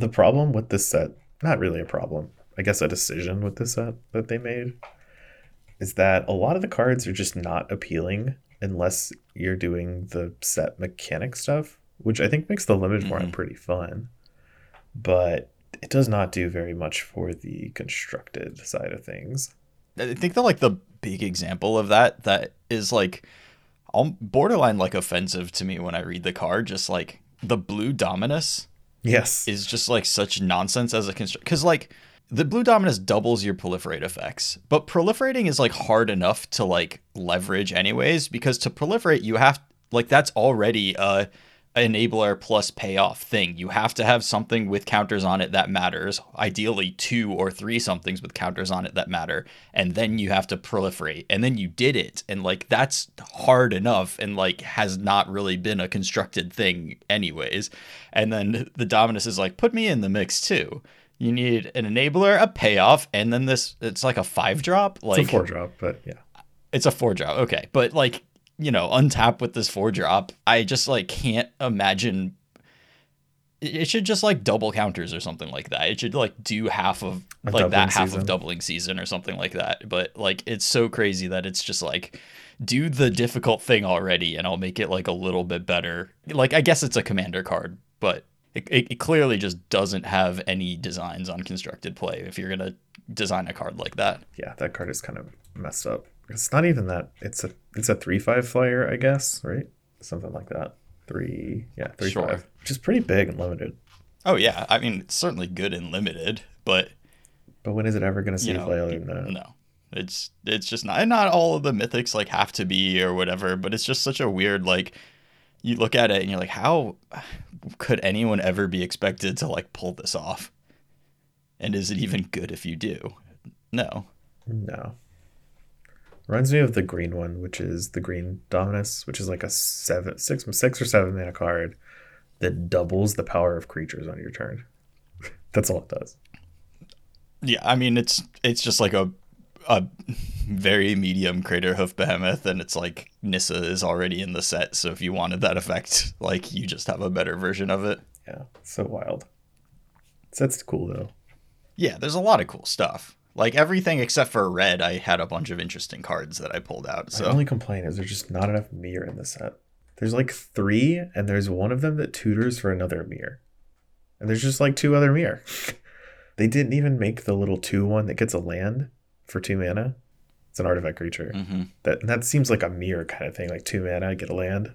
The problem with this set, not really a problem, I guess a decision with this set that they made, is that a lot of the cards are just not appealing unless you're doing the set mechanic stuff, which I think makes the limited mm-hmm. one pretty fun. But it does not do very much for the constructed side of things. I think the like the big example of that that is like borderline like offensive to me when I read the card. Just like the blue Dominus, yes, is just like such nonsense as a construct. Because like the blue Dominus doubles your proliferate effects, but proliferating is like hard enough to like leverage anyways. Because to proliferate, you have like that's already a enabler plus payoff thing. You have to have something with counters on it that matters, ideally two or three somethings with counters on it that matter, and then you have to proliferate. And then you did it, and like that's hard enough and like has not really been a constructed thing anyways. And then the Dominus is like, put me in the mix too. You need an enabler, a payoff, and then this it's like a five drop. Like it's a four drop, but yeah. It's a four drop, okay. But like you know, untap with this four drop. I just like can't imagine. It should just like double counters or something like that. It should like do half of A like that half season. of doubling season or something like that. But like it's so crazy that it's just like do the difficult thing already and I'll make it like a little bit better. Like I guess it's a commander card, but it, it, it clearly just doesn't have any designs on constructed play if you're gonna design a card like that. Yeah, that card is kind of messed up. It's not even that. It's a it's a three five flyer, I guess, right? Something like that. Three, yeah, three sure. five, which is pretty big and limited. Oh yeah, I mean it's certainly good and limited, but but when is it ever going to see you know, play other than that? No, it's it's just not. Not all of the mythics like have to be or whatever, but it's just such a weird like. You look at it and you're like, how could anyone ever be expected to like pull this off? And is it even good if you do? No. No. Reminds me of the green one, which is the green Dominus, which is like a seven, six, six or seven mana card that doubles the power of creatures on your turn. That's all it does. Yeah, I mean it's it's just like a a very medium Craterhoof Behemoth, and it's like Nissa is already in the set, so if you wanted that effect, like you just have a better version of it. Yeah, so wild. Set's cool though. Yeah, there's a lot of cool stuff. Like everything except for red, I had a bunch of interesting cards that I pulled out. So my only complaint is there's just not enough Myr in the set. There's like three, and there's one of them that tutors for another Myr, and there's just like two other Myr. they didn't even make the little two one that gets a land for two mana. It's an artifact creature. Mm-hmm. That that seems like a Myr kind of thing, like two mana get a land.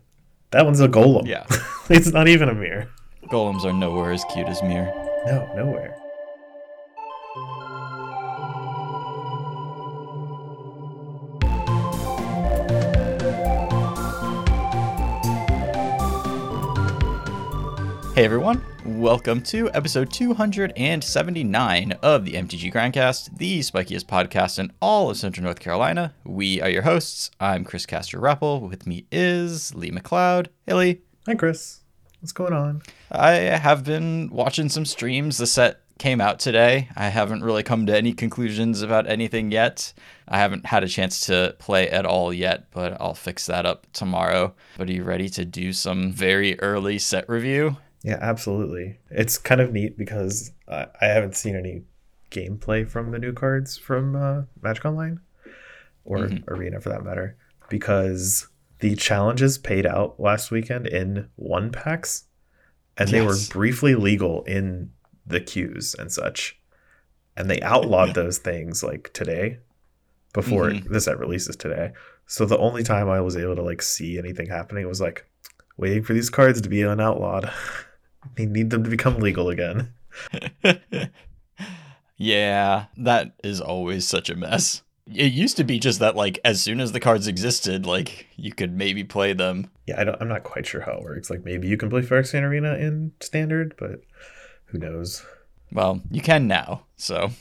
That one's a golem. Yeah, it's not even a Myr. Golems are nowhere as cute as Myr. No, nowhere. Hey everyone, welcome to episode 279 of the MTG Grindcast, the spikiest podcast in all of Central North Carolina. We are your hosts. I'm Chris Castor Rappel. With me is Lee McLeod. Hey Lee. Hi Chris. What's going on? I have been watching some streams. The set came out today. I haven't really come to any conclusions about anything yet. I haven't had a chance to play at all yet, but I'll fix that up tomorrow. But are you ready to do some very early set review? Yeah, absolutely. It's kind of neat because uh, I haven't seen any gameplay from the new cards from uh, Magic Online or mm-hmm. Arena for that matter because the challenges paid out last weekend in one packs and yes. they were briefly legal in the queues and such. And they outlawed those things like today before mm-hmm. the set releases today. So the only time I was able to like see anything happening was like waiting for these cards to be unoutlawed. They need them to become legal again. yeah, that is always such a mess. It used to be just that, like, as soon as the cards existed, like, you could maybe play them. Yeah, I don't, I'm not quite sure how it works. Like, maybe you can play Phyrexian Arena in Standard, but who knows? Well, you can now, so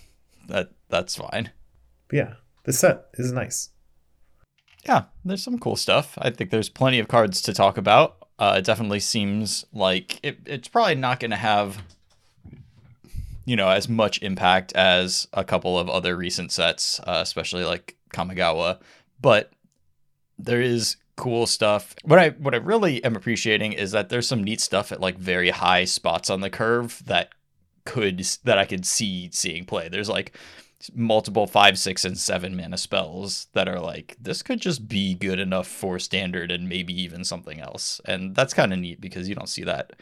that that's fine. But yeah, this set is nice. Yeah, there's some cool stuff. I think there's plenty of cards to talk about. Uh, it definitely seems like it, it's probably not going to have, you know, as much impact as a couple of other recent sets, uh, especially like Kamigawa. But there is cool stuff. What I what I really am appreciating is that there's some neat stuff at like very high spots on the curve that could that I could see seeing play. There's like multiple five, six, and seven mana spells that are like this could just be good enough for standard and maybe even something else. And that's kind of neat because you don't see that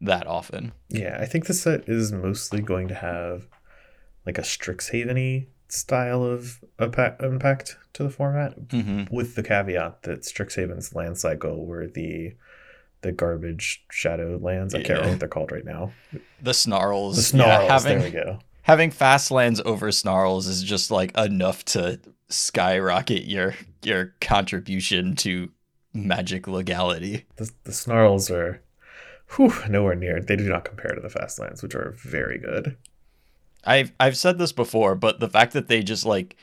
that often. Yeah, I think the set is mostly going to have like a Strixhaven style of impact to the format, mm-hmm. with the caveat that Strixhaven's land cycle were the the garbage shadow lands. I can't remember what they're called right now. The snarls. The snarls. Yeah, having, there we go. Having fast lands over snarls is just like enough to skyrocket your your contribution to magic legality. The, the snarls are whew, nowhere near. They do not compare to the fast lands, which are very good. I've I've said this before, but the fact that they just like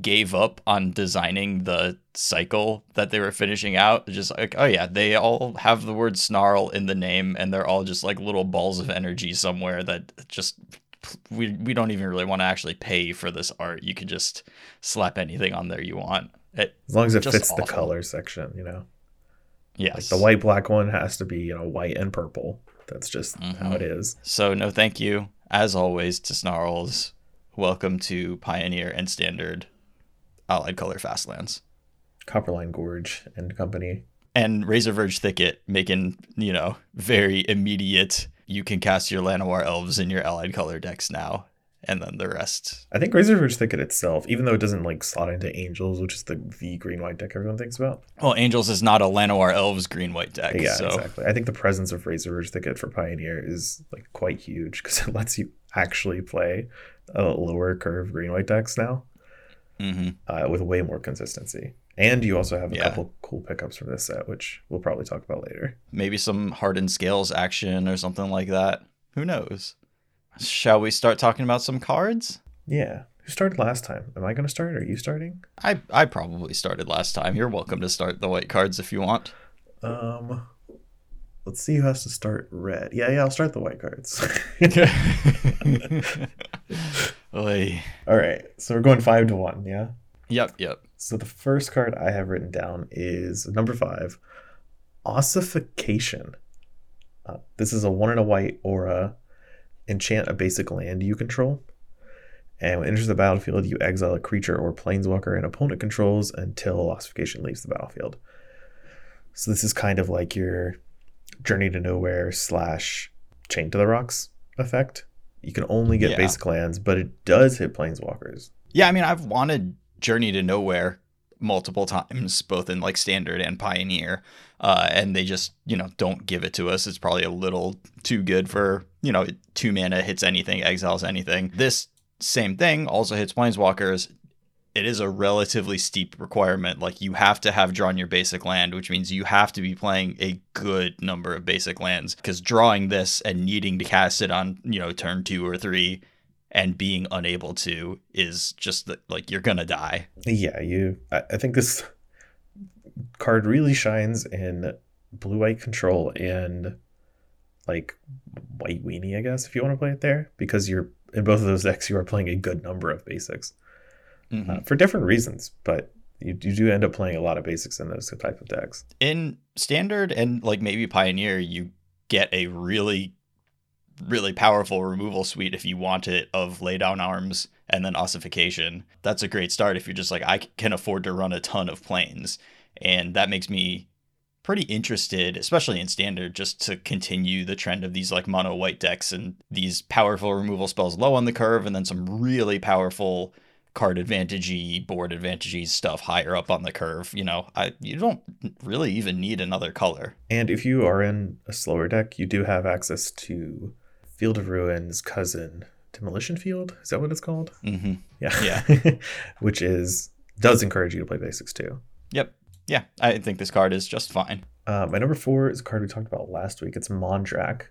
gave up on designing the cycle that they were finishing out, just like, oh yeah, they all have the word snarl in the name and they're all just like little balls of energy somewhere that just we we don't even really want to actually pay for this art. You can just slap anything on there you want. It, as long as it fits awful. the color section, you know. Yes. Like the white black one has to be, you know, white and purple. That's just mm-hmm. how it is. So no thank you as always, to Snarls. Welcome to Pioneer and Standard Allied Color Fastlands. Copperline Gorge and company. And Razorverge Thicket making, you know, very immediate. You can cast your Llanowar Elves in your Allied Color decks now and then the rest. I think Razorverge Thicket itself, even though it doesn't like slot into Angels, which is the the green white deck everyone thinks about. Well, Angels is not a Llanowar Elves green white deck. Yeah, so. exactly. I think the presence of Razorverge Thicket for Pioneer is like quite huge because it lets you actually play a lower curve green white decks now mm-hmm. uh, with way more consistency. And you also have a yeah. couple cool pickups from this set, which we'll probably talk about later. Maybe some hardened scales action or something like that. Who knows? Shall we start talking about some cards? Yeah. Who started last time? Am I going to start? Or are you starting? I I probably started last time. You're welcome to start the white cards if you want. Um, let's see who has to start red. Yeah, yeah, I'll start the white cards. All right, so we're going five to one. Yeah. Yep. Yep. So the first card I have written down is number five, Ossification. Uh, this is a one and a white aura enchant a basic land you control. And when it enters the battlefield, you exile a creature or planeswalker an opponent controls until ossification leaves the battlefield. So this is kind of like your Journey to Nowhere slash Chain to the Rocks effect. You can only get yeah. basic lands, but it does hit planeswalkers. Yeah, I mean, I've wanted Journey to Nowhere multiple times, both in like standard and pioneer, uh, and they just you know don't give it to us. It's probably a little too good for you know two mana hits anything, exiles anything. This same thing also hits planeswalkers. It is a relatively steep requirement. Like you have to have drawn your basic land, which means you have to be playing a good number of basic lands. Because drawing this and needing to cast it on you know turn two or three and being unable to is just the, like you're gonna die. Yeah, you. I, I think this card really shines in blue white control and like white weenie, I guess, if you want to play it there, because you're in both of those decks, you are playing a good number of basics mm-hmm. uh, for different reasons, but you, you do end up playing a lot of basics in those type of decks. In standard and like maybe pioneer, you get a really really powerful removal suite if you want it of lay down arms and then ossification. That's a great start if you're just like, I can afford to run a ton of planes. And that makes me pretty interested, especially in standard, just to continue the trend of these like mono white decks and these powerful removal spells low on the curve, and then some really powerful card advantagey, board advantagey stuff higher up on the curve. You know, I you don't really even need another color. And if you are in a slower deck, you do have access to Field of Ruins cousin, Demolition Field. Is that what it's called? Mm-hmm. Yeah. Yeah. Which is does encourage you to play basics too. Yep. Yeah, I think this card is just fine. Uh, my number four is a card we talked about last week. It's Mondrak.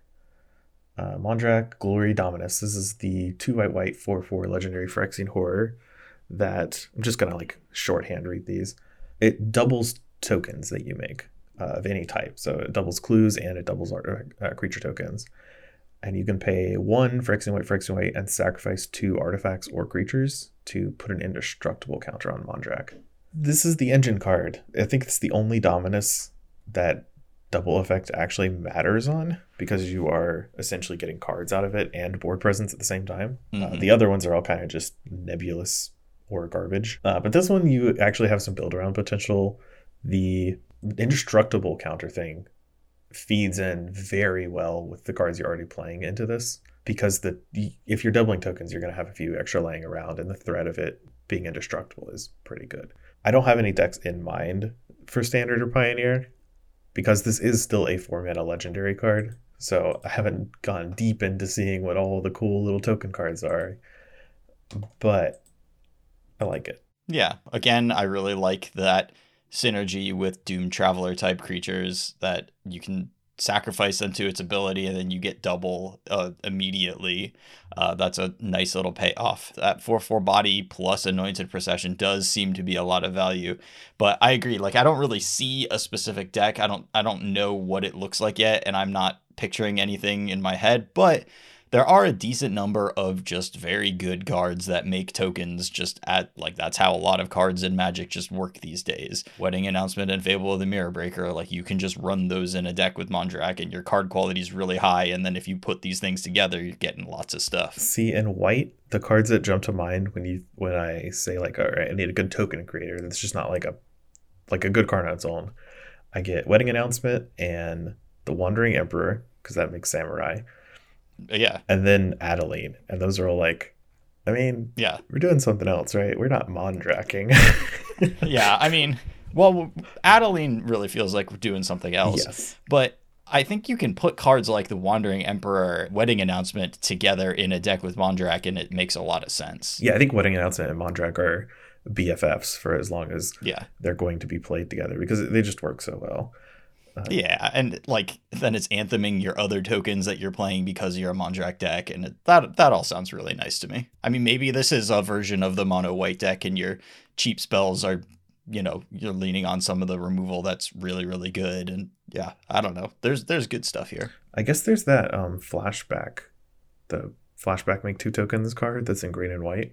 Uh, Mondrak Glory Dominus. This is the two white white four four legendary Phyrexian horror. That I'm just gonna like shorthand read these. It doubles tokens that you make uh, of any type. So it doubles clues and it doubles art, uh, creature tokens and you can pay one Phyrexian White, Phyrexian White, and sacrifice two artifacts or creatures to put an indestructible counter on Mondrak. This is the engine card. I think it's the only Dominus that double effect actually matters on because you are essentially getting cards out of it and board presence at the same time. Uh, Mhm. the other ones are all kind of just nebulous or garbage. Uh, but this one, you actually have some build around potential. The indestructible counter thing feeds in very well with the cards you're already playing into this because the if you're doubling tokens, you're going to have a few extra laying around, and the threat of it being indestructible is pretty good. I don't have any decks in mind for standard or pioneer because this is still a four mana legendary card. So I haven't gone deep into seeing what all the cool little token cards are, but I like it. Yeah. Again, I really like that synergy with Doomed Traveler type creatures that you can sacrifice them to its ability and then you get double uh, immediately. Uh, that's a nice little payoff. That 4 4 body plus anointed procession does seem to be a lot of value. But I agree, like I don't really see a specific deck. I don't I don't know what it looks like yet, and I'm not picturing anything in my head, but there are a decent number of just very good cards that make tokens just at like that's how a lot of cards in magic just work these days wedding announcement and fable of the mirror breaker like you can just run those in a deck with mondrak and your card quality is really high and then if you put these things together you're getting lots of stuff See, in white, the cards that jump to mind when you when I say like, all right, I need a good token creator. That's just not like a like a good card on its own. I get wedding announcement and the wandering emperor because that makes samurai, yeah and then Adeline, and those are all like, I mean, yeah we're doing something else, right? We're not mondracking. yeah i mean well adeline really feels like we're doing something else yes. But I think you can put cards like the Wandering Emperor wedding announcement together in a deck with Mondrak, and it makes a lot of sense. Yeah, I think wedding announcement and Mondrak are BFFs for as long as Yeah. they're going to be played together because they just work so well. Yeah. And like then it's antheming your other tokens that you're playing because you're a Mondrak deck. And it, that that all sounds really nice to me. I mean, maybe this is a version of the mono white deck and your cheap spells are, you know, you're leaning on some of the removal that's really, really good. And yeah, I don't know. There's there's good stuff here. I guess there's that um flashback, the flashback make two tokens card that's in green and white.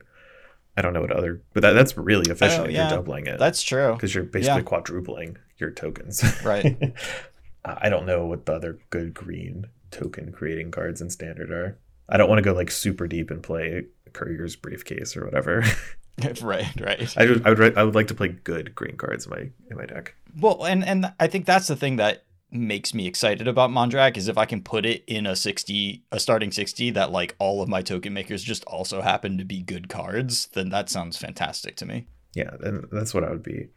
I don't know what other, but that, that's really efficient Oh, if yeah. you're doubling it That's true. because you're basically yeah. quadrupling your tokens. Right. I don't know what the other good green token creating cards in standard are. I don't want to go like super deep and play Courier's briefcase or whatever. right, right. I would, I would I would like to play good green cards in my in my deck. Well, and and I think that's the thing that makes me excited about Mondrak is if I can put it in a 60 a starting 60 that like all of my token makers just also happen to be good cards, then that sounds fantastic to me. Yeah, and that's what I would be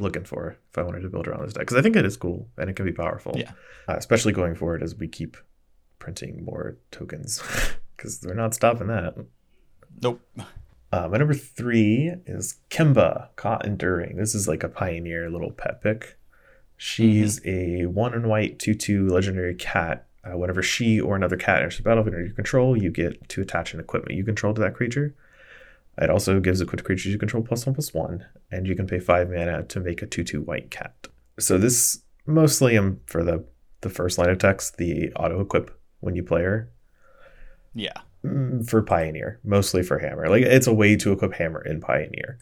looking for if I wanted to build around this deck because I think it is cool and it can be powerful. Yeah. uh, especially going forward as we keep printing more tokens because we're not stopping that. Nope. Uh, my number three is Kemba, Kha Enduring. This is like a pioneer little pet pick. She's a one and white 2 2 legendary cat. Uh, whenever she or another cat enters the battlefield under your control, you get to attach an equipment you control to that creature. It also gives equipped creatures you control plus one plus one, and you can pay five mana to make a 2 2 white cat. So this mostly um, for the, the first line of text, the auto equip when you play her Yeah. mm, for Pioneer, mostly for Hammer. Like it's a way to equip Hammer in Pioneer,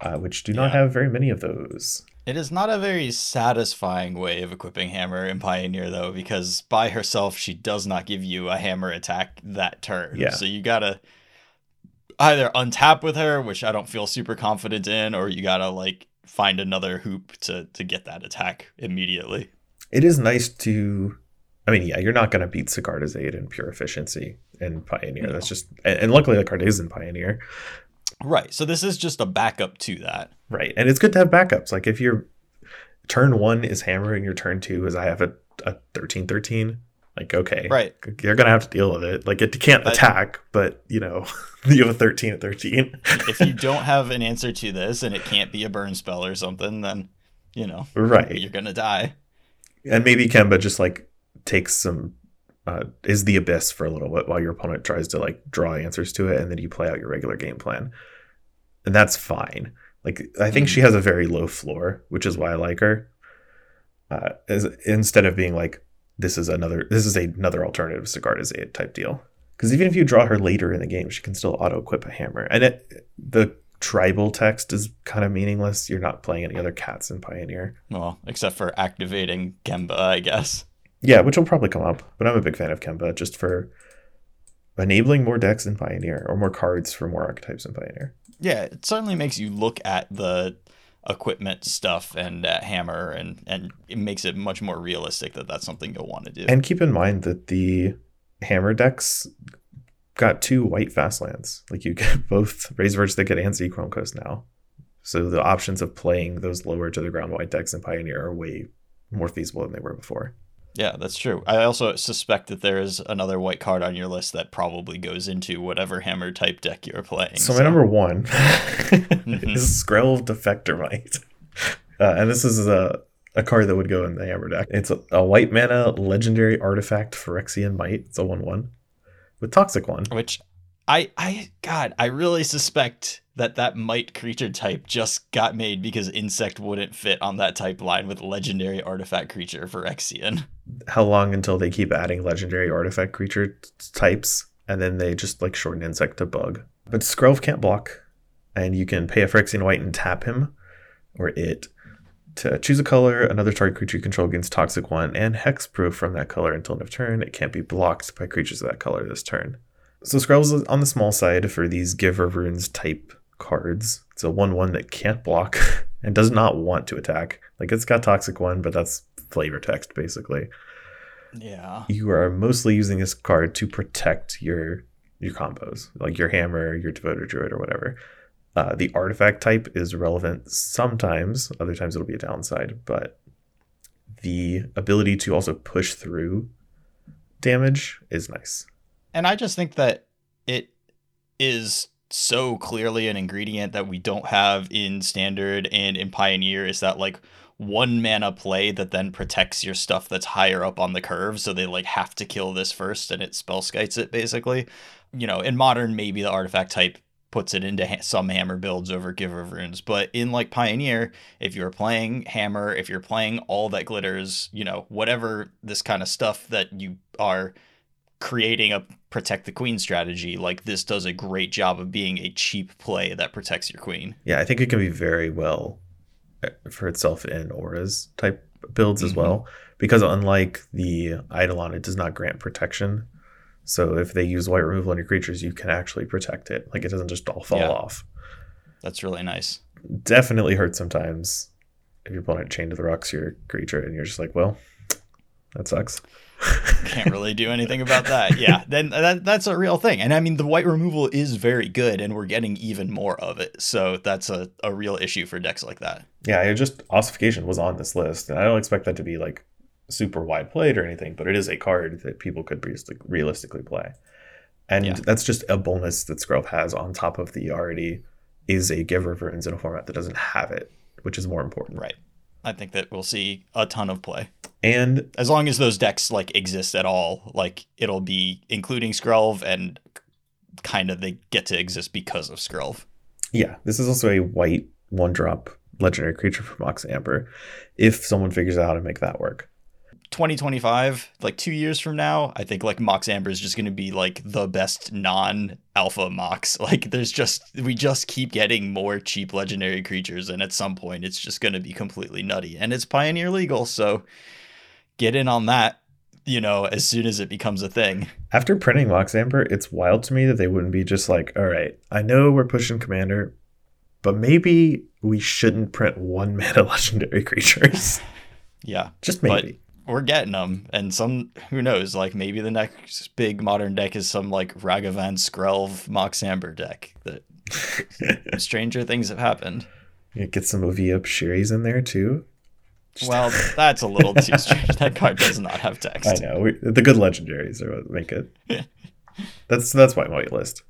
uh, which do not Yeah. have very many of those. It is not a very satisfying way of equipping Hammer in Pioneer, though, because by herself, she does not give you a hammer attack that turn. Yeah. So you gotta either untap with her, which I don't feel super confident in, or you gotta like find another hoop to to get that attack immediately. It is nice to. I mean, yeah, you're not to beat Sigarda's Aid in pure efficiency in Pioneer. No. That's just, and, and luckily the card is in Pioneer, Right. So this is just a backup to that. right? And it's good to have backups. Like if your turn one is Hammer and your turn two is I have a, a 13 13, like, okay, Right. you're going to have to deal with it. Like it can't But- attack, but you know, you have a 13 at 13. if you don't have an answer to this and it can't be a burn spell or something, then you know right. you're gonna die. and maybe Kemba just like takes some uh, is the abyss for a little bit while your opponent tries to like draw answers to it, and then you play out your regular game plan, and that's fine. Like I think she has a very low floor, which is why I like her. Uh, as instead of being like this is another this is another alternative Sigarda's Aid type deal. Because even if you draw her later in the game, she can still auto equip a hammer, and it the tribal text is kind of meaningless. You're not playing any other cats in Pioneer. Well, except for activating Kemba, I guess. Yeah, which will probably come up, but I'm a big fan of Kemba just for enabling more decks in Pioneer or more cards for more archetypes in Pioneer. Yeah, it certainly makes you look at the equipment stuff and uh, hammer and and it makes it much more realistic that that's something you'll want to do. And keep in mind that the hammer decks got two white fast lands. Like you get both Razorverge Thicket and Sea Chrome Coast now. So the options of playing those lower to the ground white decks in Pioneer are way more feasible than they were before. Yeah, that's true. I also suspect that there is another white card on your list that probably goes into whatever hammer type deck you're playing. So, so. my number one mm-hmm. is Skrelv Defector Mite. Uh, and this is a, a card that would go in the hammer deck. It's a, a white mana legendary artifact Phyrexian Mite. It's a 1 1 with Toxic One. Which I, I, God, I really suspect that that mite creature type just got made because insect wouldn't fit on that type line with legendary artifact creature Phyrexian. How long until they keep adding legendary artifact creature types and then they just like shorten insect to bug? But Skrelv can't block, and you can pay a Phyrexian White and tap him or it to choose a color. Another target creature you control against Toxic One and Hexproof from that color until end of turn. It can't be blocked by creatures of that color this turn. So Skrelv's on the small side for these Giver Runes type cards. It's a 1 1 that can't block and does not want to attack. Like it's got Toxic One, but that's flavor text basically. Yeah. You are mostly using this card to protect your your combos, like your hammer, your devoted druid, or whatever. Uh, the artifact type is relevant sometimes, other times it'll be a downside, but the ability to also push through damage is nice. And I just think that it is so clearly an ingredient that we don't have in standard and in pioneer is that like one mana play that then protects your stuff that's higher up on the curve. So they like have to kill this first and it Spellskites it basically. You know in modern maybe the artifact type puts it into ha- some hammer builds over giver of runes. But in like pioneer if you're playing hammer if you're playing all that glitters you know whatever this kind of stuff that you are creating a protect the queen strategy like this does a great job of being a cheap play that protects your queen. Yeah i think it can be very well uh, for itself in auras type builds mm-hmm. as well because unlike the eidolon it does not grant protection. So if they use white removal on your creatures you can actually protect it. Like it doesn't just all fall yeah. off. That's really nice. Definitely hurts sometimes. If your opponent chained to the rocks your creature and you're just like well that sucks can't really do anything about that. Yeah, then uh, that, that's a real thing. And I mean, the white removal is very good, and we're getting even more of it. So that's a, a real issue for decks like that. Yeah, it just ossification was on this list, and I don't expect that to be like super wide played or anything, but it is a card that people could realistically play. And yeah. that's just a bonus that Skrelv has on top of the already is a giver of runes in a format that doesn't have it, which is more important. Right. I think that we'll see a ton of play. And as long as those decks like exist at all, like it'll be including Skrelv and kind of they get to exist because of Skrelv. Yeah, this is also a white one drop legendary creature from Mox Amber. If someone figures out how to make that work. 2025, like two years from now, I think like Mox Amber is just going to be like the best non alpha Mox. Like there's just, we just keep getting more cheap legendary creatures. And at some point, it's just going to be completely nutty. And it's Pioneer legal. So get in on that, you know, as soon as it becomes a thing. After printing Mox Amber, it's wild to me that they wouldn't be just like, all right, I know we're pushing Commander, but maybe we shouldn't print one mana legendary creatures. yeah. Just maybe we're getting them, and some who knows, like maybe the next big modern deck is some like Ragavan Skrelv Mox Amber deck. That stranger things have happened. Get some Ovia Shiris in there too. Well, that's a little too strange. That card does not have text. I know we, the good legendaries are what make it. that's that's why my white list.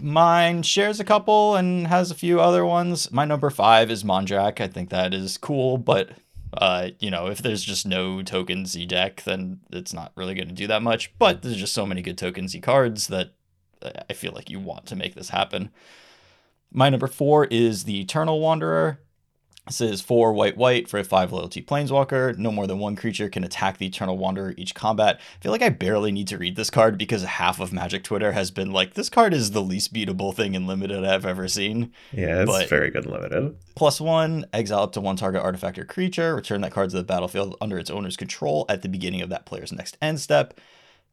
Mine shares a couple and has a few other ones. My number five is Mondrak. I think that is cool, but uh, you know, if there's just no token Z deck, then it's not really going to do that much. But there's just so many good token Z cards that I feel like you want to make this happen. My number four is the Eternal Wanderer. This is four white white for a five loyalty planeswalker. No more than one creature can attack the Eternal Wanderer each combat. I feel like I barely need to read this card because half of Magic Twitter has been like, this card is the least beatable thing in limited I've ever seen. Yeah, it's but very good limited. Plus one, exile up to one target artifact or creature. Return that card to the battlefield under its owner's control at the beginning of that player's next end step.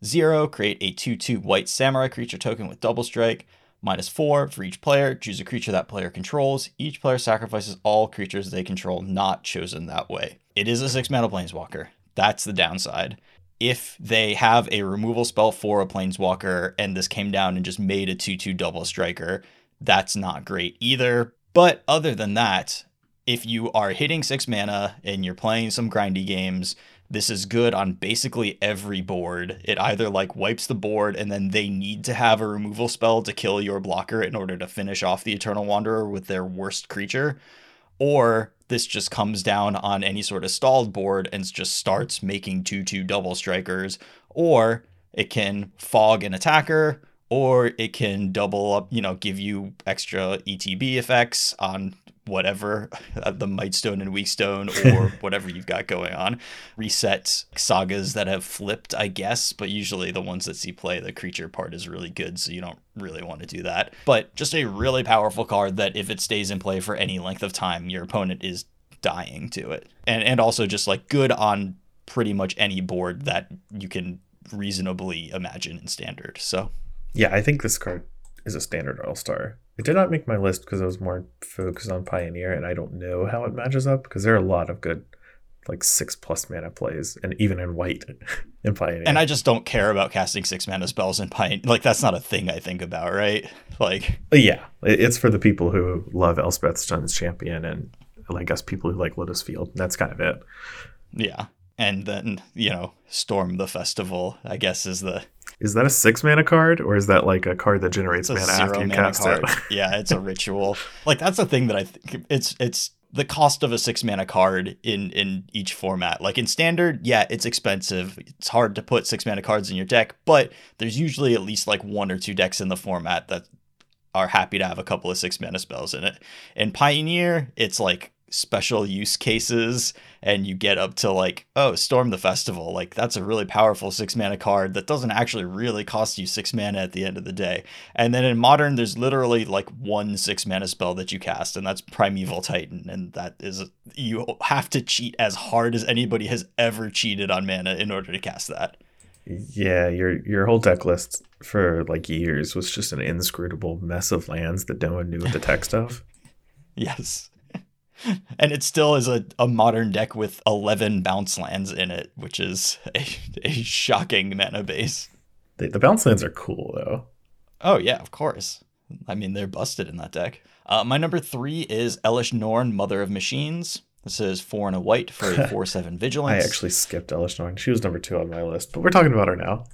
Zero, create a 2 2 white samurai creature token with double strike. Minus four for each player. Choose a creature that player controls. Each player sacrifices all creatures they control not chosen that way. It is a six mana planeswalker. That's the downside. If they have a removal spell for a planeswalker and this came down and just made a 2 2 double striker, that's not great either. But other than that, if you are hitting six mana and you're playing some grindy games, this is good on basically every board. It either like wipes the board and then they need to have a removal spell to kill your blocker in order to finish off the Eternal Wanderer with their worst creature, or this just comes down on any sort of stalled board and just starts making 2 2 double strikers, or it can fog an attacker, or it can double up, you know, give you extra ETB effects on whatever uh, the Mightstone and Weakstone or whatever you've got going on. Reset sagas that have flipped, I guess, but usually the ones that see play, the creature part is really good, so you don't really want to do that. But just a really powerful card that if it stays in play for any length of time, your opponent is dying to it. And and also just like good on pretty much any board that you can reasonably imagine in standard. So yeah, I think this card is a standard all star. It did not make my list because I was more focused on Pioneer, and I don't know how it matches up because there are a lot of good, like six plus mana plays, and even in white in Pioneer. And I just don't care about casting six mana spells in Pioneer. Like that's not a thing I think about, right? Like, uh, yeah, it's for the people who love Elspeth Sun's Champion, and I guess people who like Lotus Field. That's kind of it. Yeah, and then you know, Storm the Festival. I guess is the is that a six mana card, or is that like a card that generates mana after you mana cast card. it? yeah, it's a ritual. Like that's the thing that I think it's it's the cost of a six mana card in in each format. Like in standard, yeah, it's expensive. It's hard to put six mana cards in your deck, but there's usually at least like one or two decks in the format that are happy to have a couple of six mana spells in it. In Pioneer, it's like special use cases and you get up to like oh storm the festival. Like that's a really powerful six mana card that doesn't actually really cost you six mana at the end of the day. And then in modern there's literally like one six mana spell that you cast and that's primeval titan. And that is you have to cheat as hard as anybody has ever cheated on mana in order to cast that. Yeah your your whole deck list for like years was just an inscrutable mess of lands that no one knew what the text of. Yes and it still is a, a modern deck with 11 bounce lands in it, which is a, a shocking mana base. The, the bounce lands are cool, though. Oh, yeah, of course. I mean, they're busted in that deck. Uh, my number three is Elesh Norn, Mother of Machines. This is four and a white for a 4 7 vigilance. I actually skipped Elesh Norn. She was number two on my list, but we're talking about her now.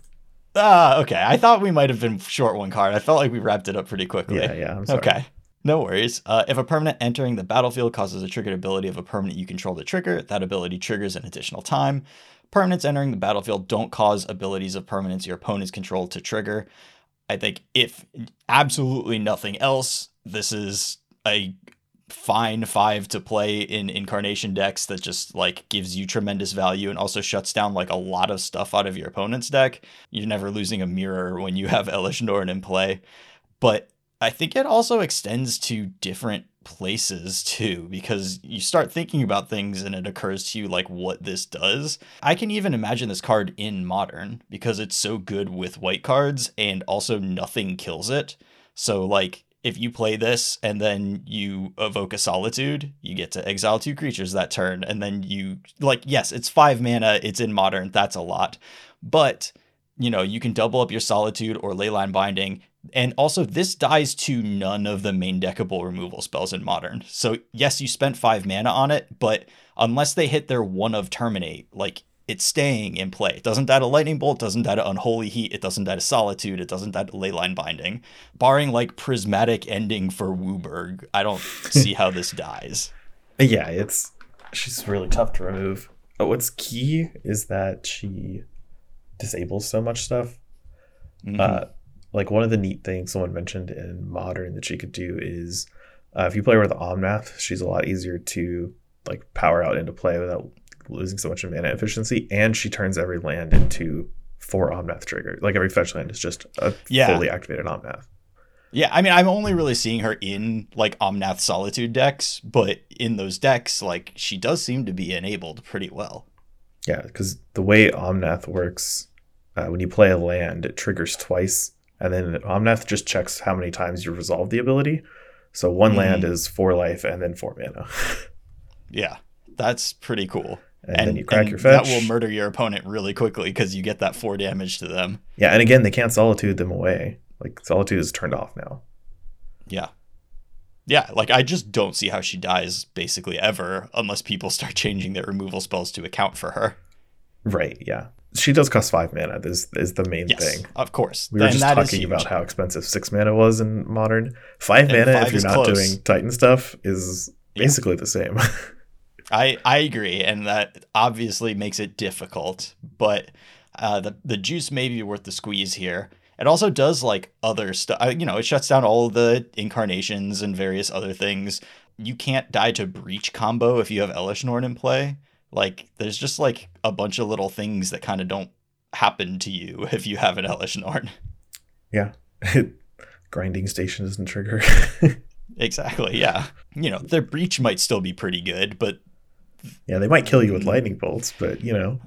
Ah, okay. I thought we might have been short one card. I felt like we wrapped it up pretty quickly. Yeah, yeah. Okay. No worries. Uh, if a permanent entering the battlefield causes a triggered ability of a permanent you control to trigger, that ability triggers an additional time. Permanents entering the battlefield don't cause abilities of permanents your opponents control to trigger. I think if absolutely nothing else, this is a fine five to play in incarnation decks that just like gives you tremendous value and also shuts down like a lot of stuff out of your opponent's deck. You're never losing a mirror when you have Elesh Norn in play. But I think it also extends to different places too, because you start thinking about things and it occurs to you like what this does. I can even imagine this card in modern because it's so good with white cards and also nothing kills it. So, like, if you play this and then you evoke a solitude, you get to exile two creatures that turn. And then you, like, yes, it's five mana, it's in modern, that's a lot. But you know, you can double up your Solitude or Leyline Binding. And also, this dies to none of the main deckable removal spells in Modern. So, yes, you spent five mana on it, but unless they hit their one of Terminate, like, it's staying in play. It doesn't die to Lightning Bolt, doesn't die to Unholy Heat, it doesn't die to Solitude, it doesn't die to Leyline Binding. Barring, like, Prismatic Ending for WUBRG, I don't see how this dies. Yeah, it's. She's really tough to remove. But what's key is that she disables so much stuff. Mm-hmm. Uh, like one of the neat things someone mentioned in modern that she could do is Uh, if you play her with Omnath, she's a lot easier to like power out into play without losing so much mana efficiency, and she turns every land into four Omnath trigger. Like every fetch land is just a Yeah. fully activated Omnath. Yeah, I mean, I'm only really seeing her in like Omnath Solitude decks, but in those decks, like she does seem to be enabled pretty well. Yeah, because the way Omnath works, uh, when you play a land, it triggers twice, and then Omnath just checks how many times you resolve the ability. So one Mhm. land is four life and then four mana, Yeah, that's pretty cool. and, then you crack your fetch. That will murder your opponent really quickly because you get that four damage to them. yeah, and again, they can't solitude them away. Like solitude is turned off now. Yeah. Yeah, like I just don't see how she dies basically ever unless people start changing their removal spells to account for her. Right. Yeah. She does cost five mana. Is is the main Yes, thing. of course. We were And just talking about how expensive six mana was in modern. Five And mana, five if you're not close. doing Titan stuff, is Yeah. basically the same. I I agree, and that obviously makes it difficult. But uh, the the juice may be worth the squeeze here. It also does like other stuff. You know, it shuts down all the incarnations and various other things. You can't die to breach combo if you have Elesh Norn in play. Like, there's just like a bunch of little things that kind of don't happen to you if you have an Elesh Norn. yeah. Grinding station doesn't trigger. exactly. Yeah. You know, their breach might still be pretty good, but yeah, they might kill you with lightning bolts, but you know,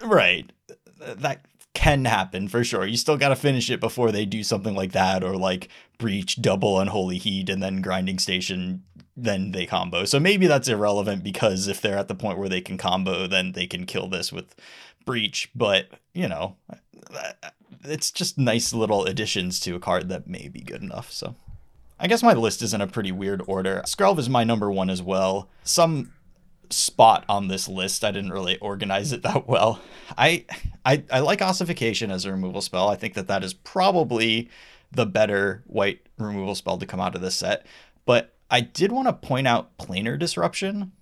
Right. That can happen for sure. You still got to finish it before they do something like that or like breach double unholy heat and then grinding station then they combo. So maybe that's irrelevant because if they're at the point where they can combo then they can kill this with breach, but you know, it's just nice little additions to a card that may be good enough. So I guess my list is in a pretty weird order. Skrelv is my number 1 as well. Some spot on this list. I didn't really organize it that well. I I, I like ossification as a removal spell. I think that that is probably the better white removal spell to come out of this set. But I did want to point out planar disruption,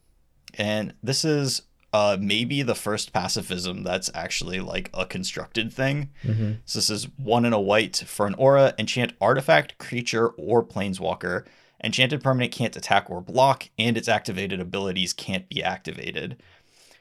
and this is uh, maybe the first pacifism that's actually like a constructed thing. Mhm. So this is one in a white for an aura, enchant artifact, creature, or planeswalker. Enchanted permanent can't attack or block, and its activated abilities can't be activated.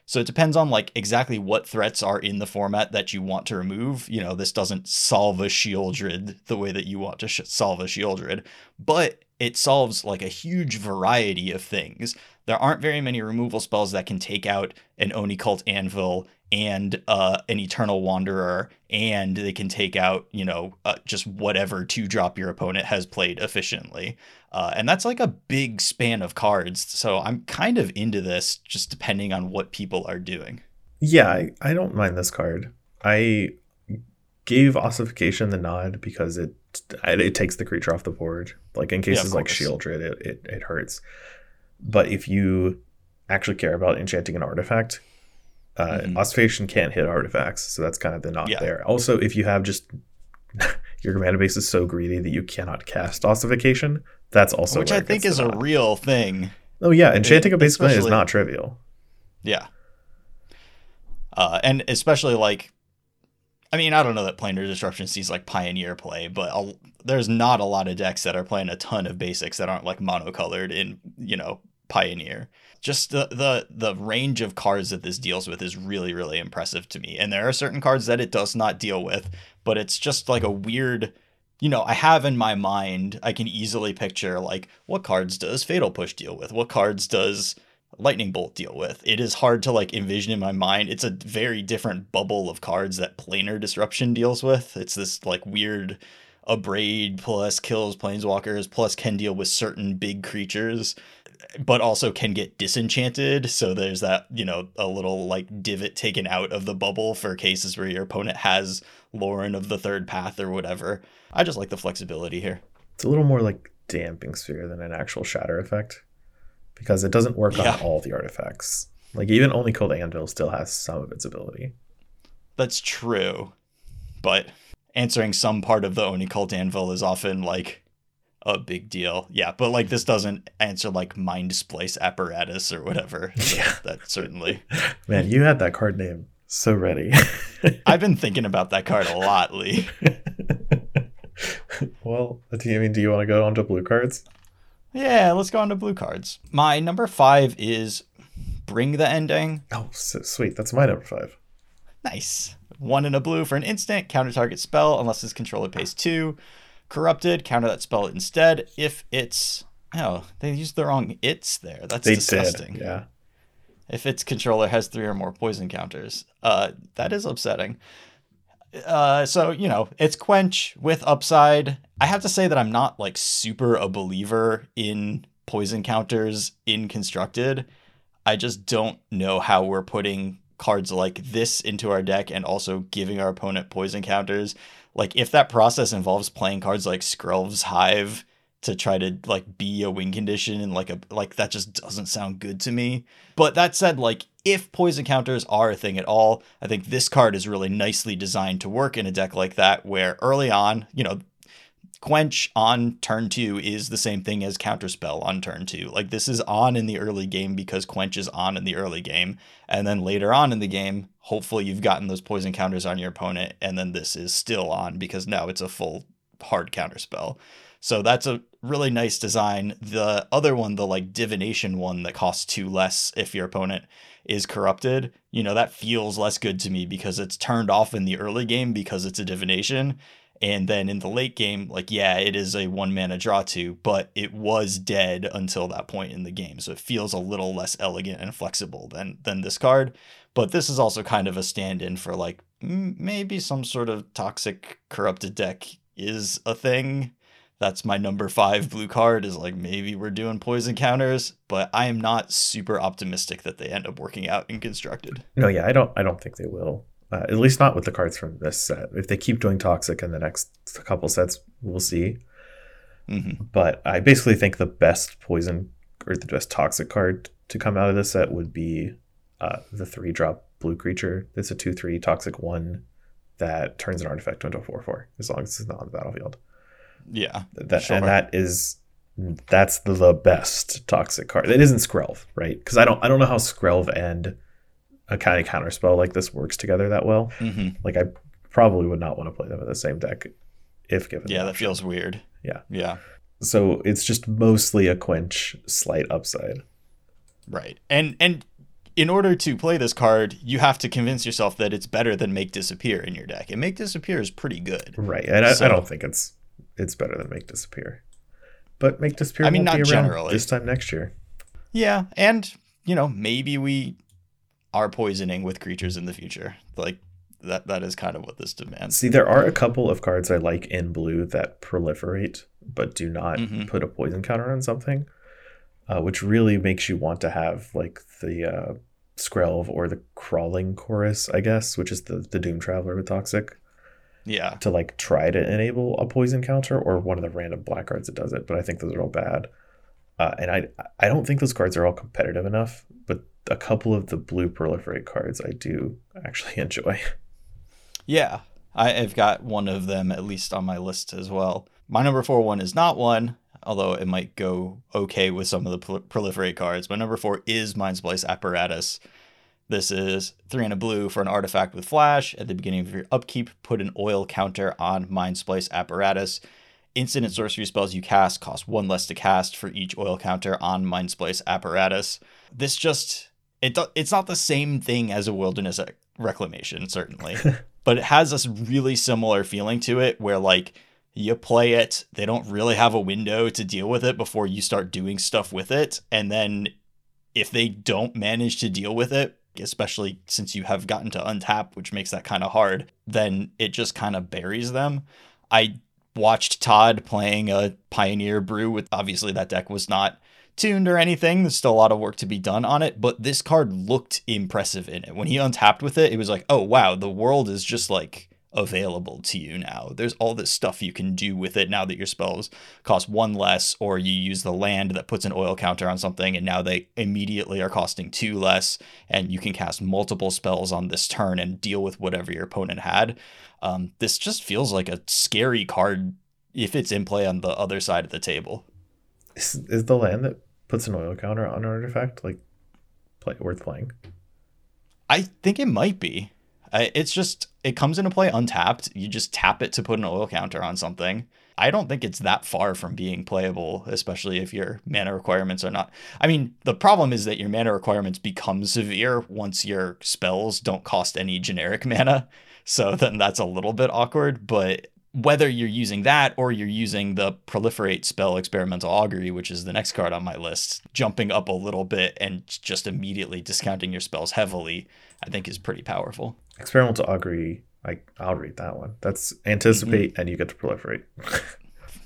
So it depends on like exactly what threats are in the format that you want to remove. You know, this doesn't solve a Sheoldred the way that you want to sh- solve a Sheoldred, but it solves like a huge variety of things. There aren't very many removal spells that can take out an Oni Cult Anvil and uh, an Eternal Wanderer, and they can take out, you know, uh, just whatever two drop your opponent has played efficiently. Uh, and that's like a big span of cards. So I'm kind of into this just depending on what people are doing. Yeah, I, I don't mind this card. I gave ossification the nod because it it takes the creature off the board. Like in Yeah, cases like course. Sheoldred, it, it it hurts. But if you actually care about enchanting an artifact, uh, Mhm. ossification can't hit artifacts, so that's kind of the nod Yeah. there. Also, if you have just your mana base is so greedy that you cannot cast ossification, that's also which I think is a nod. real thing. oh yeah, enchanting a basic land is not trivial. Yeah. Uh, and especially like, I mean, I don't know that Planar Disruption sees like Pioneer play, but a, there's not a lot of decks that are playing a ton of basics that aren't like monocolored in, you know, Pioneer. Just the, the the range of cards that this deals with is really really impressive to me. And there are certain cards that it does not deal with, but it's just like a weird you know, I have in my mind, I can easily picture like what cards does Fatal Push deal with? What cards does Lightning Bolt deal with? It is hard to like envision in my mind. It's a very different bubble of cards that Planar Disruption deals with. It's this like weird abrade plus kills planeswalkers plus can deal with certain big creatures but also can get disenchanted so there's that you know a little like divot taken out of the bubble for cases where your opponent has Loran of the third path or whatever i just like the flexibility here It's a little more like damping sphere than an actual shatter effect because it doesn't work Yeah. on all the artifacts. Like even oni cult anvil still has some of its ability. that's true but answering some part of the oni cult anvil is often like a big deal yeah but like this doesn't answer like Mindsplice Apparatus or whatever So Yeah. that certainly Man, you had that card name so ready. i've been thinking about that card a lot lee well, do you I mean do you want to go on to blue cards? Yeah, let's go on to blue cards. My number five is Bring the Ending. Oh, so sweet. That's my number five. Nice. One in a blue for an instant, counter target spell unless his controller pays two. Corrupted, counter that spell instead if it's. Oh, they used the wrong it's there. That's They disgusting. did. Yeah. if its controller has three or more poison counters. Uh, that is upsetting. Uh, so you know, it's quench with upside. I have to say that I'm not like super a believer in poison counters in constructed. I just don't know how we're putting cards like this into our deck and also giving our opponent poison counters. Like if that process involves playing cards like Skrelv's Hive to try to like be a win condition and like a like that just doesn't sound good to me. But that said, like if poison counters are a thing at all, I think this card is really nicely designed to work in a deck like that where early on, you know, quench on turn 2 is the same thing as counterspell on turn 2. Like this is on in the early game because quench is on in the early game and then later on in the game, hopefully you've gotten those poison counters on your opponent and then this is still on because now it's a full hard counterspell. So that's a really nice design. The other one, the like divination one that costs two less if your opponent is corrupted, you know, that feels less good to me because it's turned off in the early game because it's a divination. And then in the late game, like, yeah, it is a one mana draw two, but it was dead until that point in the game. So it feels a little less elegant and flexible than than this card. But this is also kind of a stand-in for like maybe some sort of toxic corrupted deck is a thing that's my number five blue card is like maybe we're doing poison counters but i am not super optimistic that they end up working out in constructed No, yeah, I don't. I don't think they will. Uh, at least not with the cards from this set. If they keep doing toxic in the next couple sets, we'll see. mm-hmm. But I basically think the best poison or the best toxic card to come out of this set would be uh, the three drop blue creature. It's a two three toxic one that turns an artifact into a four four as long as it's not on the battlefield. yeah That Sure. and that is that's the, best toxic card. It isn't Skrelv, right? Because I don't I don't know how Skrelv and a kind of counter spell like this works together that well. hmm Like I probably would not want to play them in the same deck if given. yeah that feels weird Yeah. yeah So it's just mostly a quench, slight upside. right and and in order to play this card you have to convince yourself that it's better than make disappear in your deck and make disappear is pretty good Right. And I, So- I don't think it's it's better than make disappear. But make disappear I mean, not be around generally. this time next year. yeah and you know maybe we are poisoning with creatures in the future like that that is kind of what this demands See, there are a couple of cards I like in blue that proliferate but do not Mhm. put a poison counter on something, uh, which really makes you want to have like the uh, Skrelv or the Crawling Chorus, I guess, which is the, the Doomed Traveler with Toxic, yeah to like try to enable a poison counter or one of the random black cards that does it. But I think those are all bad. Uh, and I I don't think those cards are all competitive enough, but a couple of the blue proliferate cards I do actually enjoy. Yeah, I, I've got one of them at least on my list as well. My number four one is not one, although it might go okay with some of the prol- proliferate cards. But number four is Mindsplice Apparatus. This is three and a blue for an artifact with flash. At the beginning of your upkeep, put an oil counter on Mindsplice Apparatus. Instant and sorcery spells you cast cost one less to cast for each oil counter on Mindsplice Apparatus. This just it it's not the same thing as a wilderness reclamation certainly, but it has this really similar feeling to it where like you play it, they don't really have a window to deal with it before you start doing stuff with it, and then if they don't manage to deal with it, especially since you have gotten to untap, which makes that kind of hard, then it just kind of buries them. I watched Todd playing a Pioneer Brew with obviously that deck was not tuned or anything. There's still a lot of work to be done on it, but this card looked impressive in it. When he untapped with it, it was like, oh wow, the world is just like available to you now. There's all this stuff you can do with it now that your spells cost one less, or you use the land that puts an oil counter on something, and now they immediately are costing two less, and you can cast multiple spells on this turn and deal with whatever your opponent had. Um, this just feels like a scary card if it's in play on the other side of the table. Is, is the land that puts an oil counter on an artifact like play worth playing? I think it might be. It's just it comes into play untapped. You just tap it to put an oil counter on something, I don't think it's that far from being playable, especially if your mana requirements are not. I mean, the problem is that your mana requirements become severe once your spells don't cost any generic mana. So then that's a little bit awkward, but whether you're using that or you're using the proliferate spell experimental augury which is the next card on my list jumping up a little bit and just immediately discounting your spells heavily i think is pretty powerful. Experimental augury I, i'll read that one. That's anticipate mm-hmm. and you get to proliferate.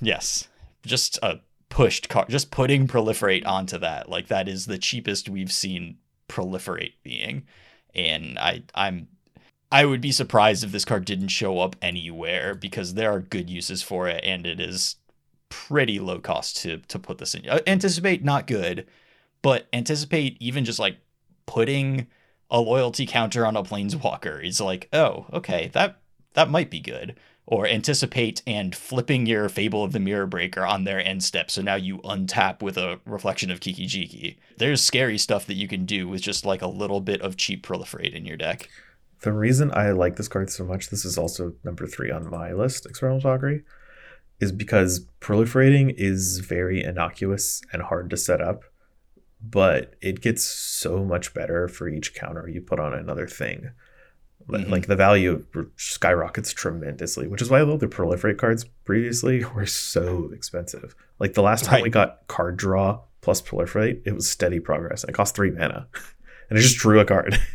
Yes. Just a pushed card just putting proliferate onto that. Like that is the cheapest we've seen proliferate being. And i i'm I would be surprised if this card didn't show up anywhere because there are good uses for it and it is pretty low cost to to put this in. Uh, anticipate not good, but anticipate even just like putting a loyalty counter on a planeswalker is like, oh, okay, that that might be good. Or anticipate and flipping your Fable of the Mirror Breaker on their end step, so now you untap with a reflection of Kiki Jiki. There's scary stuff that you can do with just like a little bit of cheap proliferate in your deck the reason I like this card so much, this is also number three on my list, Experimental Augury, is because proliferating is very innocuous and hard to set up, but it gets so much better for each counter you put on another thing. Mm-hmm. Like the value skyrockets tremendously, which is why I love the proliferate cards previously were so expensive. Like the last time right. we got card draw plus proliferate, it was steady progress. It cost three mana. and it just drew a card.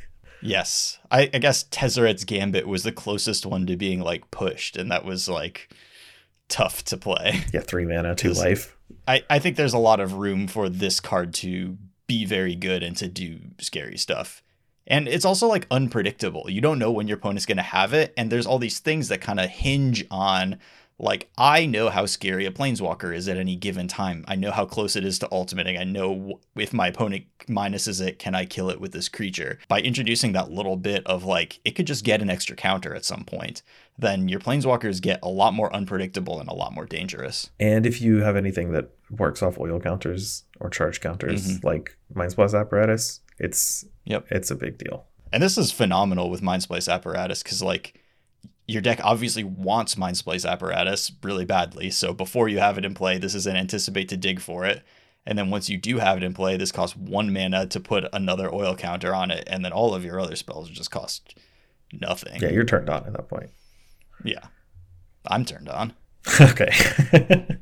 Yes. I, I guess Tezzeret's Gambit was the closest one to being like pushed, and that was like tough to play. Yeah, three mana, two life. I, I think there's a lot of room for this card to be very good and to do scary stuff. And it's also like unpredictable. You don't know when your opponent's going to have it. And there's all these things that kind of hinge on like I know how scary a planeswalker is at any given time. I know how close it is to ultimating. I know if my opponent minuses it, can I kill it with this creature? By introducing that little bit of like it could just get an extra counter at some point, then your planeswalkers get a lot more unpredictable and a lot more dangerous. And if you have anything that works off oil counters or charge counters mm-hmm. like Mindsplice apparatus, it's yep, it's a big deal. And this is phenomenal with Mindsplice apparatus because like your deck obviously wants Mindsplice apparatus really badly. So before you have it in play, this is an anticipate to dig for it. And then once you do have it in play, this costs one mana to put another oil counter on it, and then all of your other spells just cost nothing. Yeah, you're turned on at that point. Yeah. I'm turned on. okay.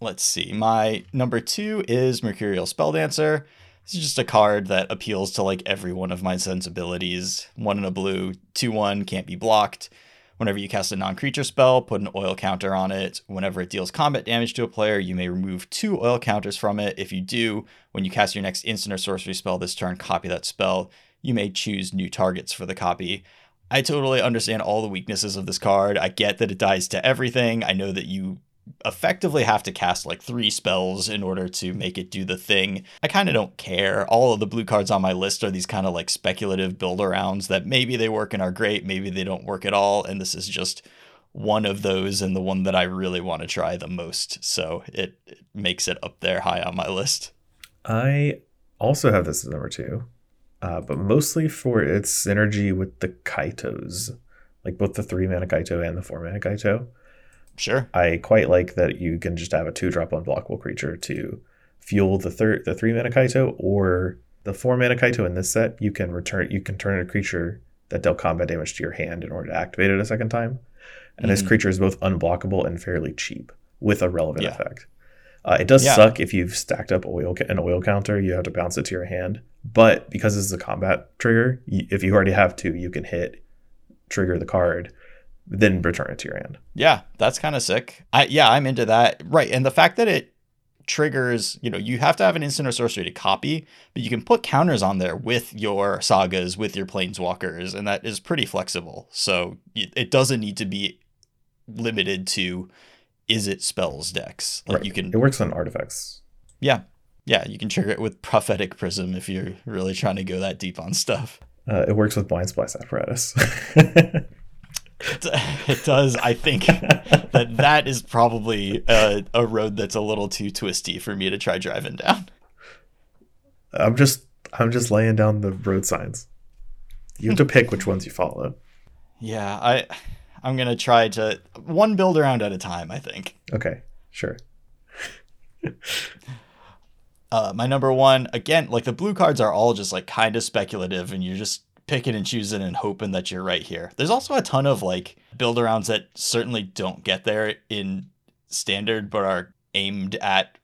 Let's see. My number two is Mercurial Spelldancer. This is just a card that appeals to like every one of my sensibilities. One in a blue, two one can't be blocked. Whenever you cast a non creature spell, put an oil counter on it. Whenever it deals combat damage to a player, you may remove two oil counters from it. If you do, when you cast your next instant or sorcery spell this turn, copy that spell. You may choose new targets for the copy. I totally understand all the weaknesses of this card. I get that it dies to everything. I know that you effectively have to cast like three spells in order to make it do the thing. I kind of don't care. All of the blue cards on my list are these kind of like speculative build arounds that maybe they work and are great, maybe they don't work at all. And this is just one of those and the one that I really want to try the most. So it, it makes it up there high on my list. I also have this as number two, uh, but mostly for its synergy with the Kaitos, like both the three mana Kaito and the four mana Kaito. Sure. I quite like that you can just have a two drop unblockable creature to fuel the third the three mana Kaito or the four mana Kaito in this set, you can return you can turn a creature that dealt combat damage to your hand in order to activate it a second time. And mm-hmm. this creature is both unblockable and fairly cheap with a relevant yeah. effect. Uh, it does yeah. suck if you've stacked up oil an oil counter, you have to bounce it to your hand. But because this is a combat trigger, if you already have two, you can hit trigger the card then return it to your hand. Yeah, that's kind of sick. I yeah, I'm into that. Right, and the fact that it triggers, you know, you have to have an instant or sorcery to copy, but you can put counters on there with your sagas, with your planeswalkers, and that is pretty flexible. So it doesn't need to be limited to is it spells decks. Like right. you can It works on artifacts. Yeah. Yeah, you can trigger it with prophetic prism if you're really trying to go that deep on stuff. Uh, it works with Mindsplice apparatus. it does. I think that that is probably a, a, road that's a little too twisty for me to try driving down. I'm just I'm just laying down the road signs. You have to pick which ones you follow. Yeah, I I'm gonna try to one build around at a time. I think. Okay, sure. uh, my number one again, like the blue cards are all just like kind of speculative, and you're just picking and choosing and hoping that you're right here. There's also a ton of like build arounds that certainly don't get there in standard, but are aimed at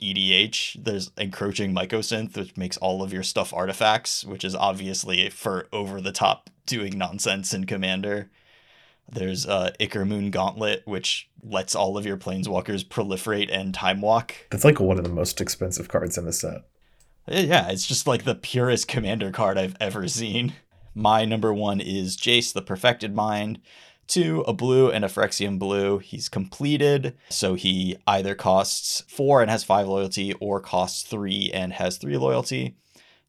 EDH. There's encroaching mycosynth, which makes all of your stuff artifacts, which is obviously for over the top doing nonsense in Commander. There's uh, Ichormoon Gauntlet, which lets all of your planeswalkers proliferate and time walk. That's like one of the most expensive cards in the set. Yeah, it's just like the purest commander card I've ever seen. My number one is Jace, the Perfected Mind. Two, a blue and a Phyrexian blue. He's completed, so he either costs four and has five loyalty, or costs three and has three loyalty.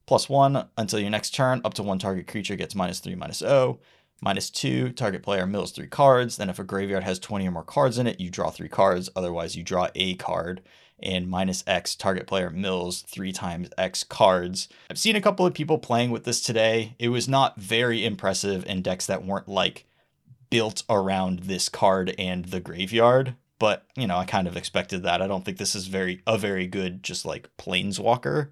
Plus one until your next turn, up to one target creature gets minus three, minus O. Minus two, target player mills three cards. Then, if a graveyard has 20 or more cards in it, you draw three cards. Otherwise, you draw a card and minus X target player mills three times X cards. I've seen a couple of people playing with this today. It was not very impressive in decks that weren't like built around this card and the graveyard. But you know, I kind of expected that. I don't think this is very a very good just like planeswalker,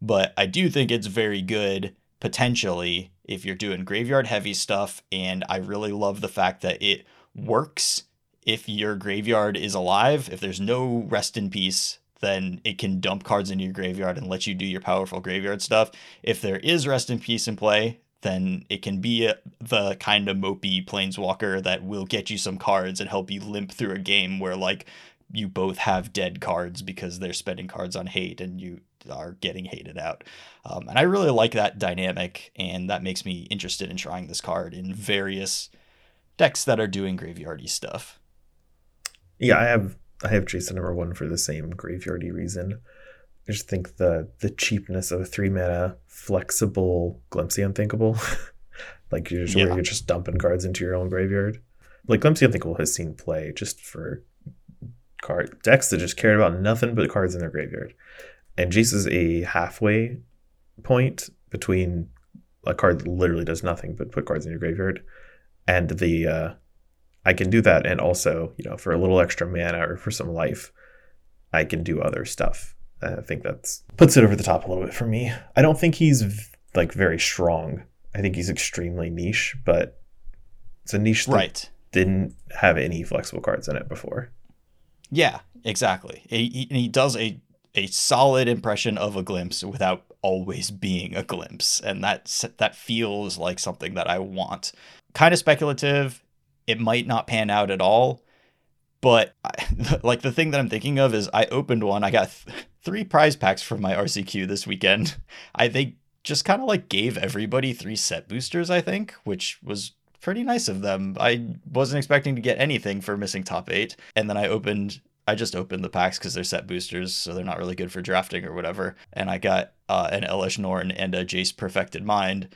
but I do think it's very good potentially if you're doing graveyard heavy stuff. And I really love the fact that it works if your graveyard is alive, if there's no rest in peace, then it can dump cards into your graveyard and let you do your powerful graveyard stuff. If there is rest in peace in play, then it can be a, the kind of mopey planeswalker that will get you some cards and help you limp through a game where like you both have dead cards because they're spending cards on hate and you are getting hated out. Um, and I really like that dynamic, and that makes me interested in trying this card in various decks that are doing graveyardy stuff. Yeah, I have I have Jason number one for the same graveyardy reason. I just think the the cheapness of a three mana flexible glimpse unthinkable, like you're just, yeah. you're just dumping cards into your own graveyard. Like glimpse unthinkable has seen play just for card decks that just cared about nothing but cards in their graveyard, and is a halfway point between a card that literally does nothing but put cards in your graveyard, and the uh, I can do that. And also, you know, for a little extra mana or for some life, I can do other stuff. I think that's puts it over the top a little bit for me. I don't think he's like very strong. I think he's extremely niche, but it's a niche that right. didn't have any flexible cards in it before. Yeah, exactly. He, he does a a solid impression of a glimpse without always being a glimpse, and that that feels like something that I want. Kind of speculative it might not pan out at all. But I, like the thing that I'm thinking of is I opened one. I got th- three prize packs from my RCQ this weekend. I they just kind of like gave everybody three set boosters. I think, which was pretty nice of them. I wasn't expecting to get anything for missing top eight, and then I opened. I just opened the packs because they're set boosters, so they're not really good for drafting or whatever. And I got uh, an Elesh Norn and a Jace Perfected Mind,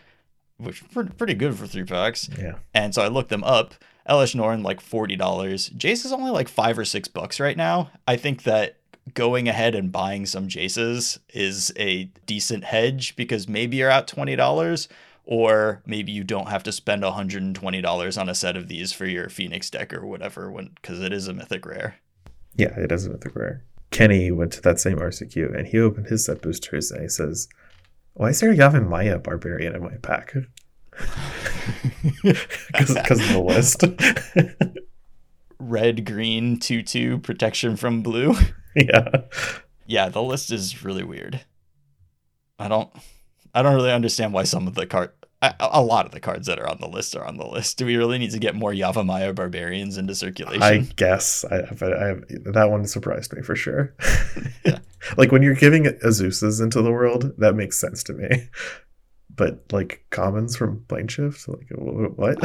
which were pretty good for three packs. Yeah. And so I looked them up Elesh Norn like forty dollars. Jace is only like five or six bucks right now. I think that going ahead and buying some Jaces is a decent hedge because maybe you're out twenty dollars, or maybe you don't have to spend hundred and twenty dollars on a set of these for your Phoenix deck or whatever, when because it is a mythic rare. Yeah, it is a mythic rare. Kenny went to that same RCQ and he opened his set boosters and he says, "Why is there Yavimaya Barbarian in my pack?" because of the list. Red, green, two two protection from blue. Yeah, yeah. The list is really weird. I don't, I don't really understand why some of the a, lot of the cards that are on the list are on the list. Do we really need to get more Yavimaya barbarians into circulation? I guess I, I, I that one surprised me for sure. yeah. like when you're giving Azusa's into the world, that makes sense to me but like commons from Planeshift, like what?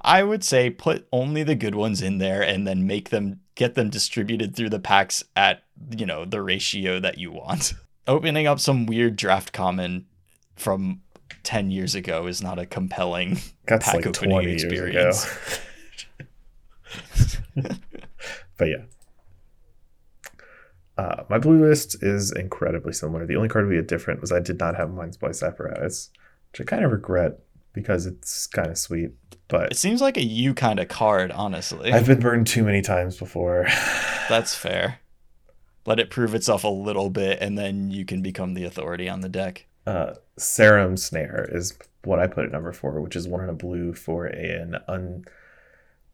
I would say put only the good ones in there and then make them get them distributed through the packs at you know the ratio that you want. Opening up some weird draft common from 10 years ago is not a compelling That's pack like opening experience. but yeah. Uh, my blue list is incredibly similar. The only card we had different was I did not have Mind's Apparatus, which I kind of regret because it's kind of sweet. But It seems like a you kind of card, honestly. I've been burned too many times before. That's fair. Let it prove itself a little bit, and then you can become the authority on the deck. Uh, Serum Snare is what I put at number four, which is one in a blue for an un.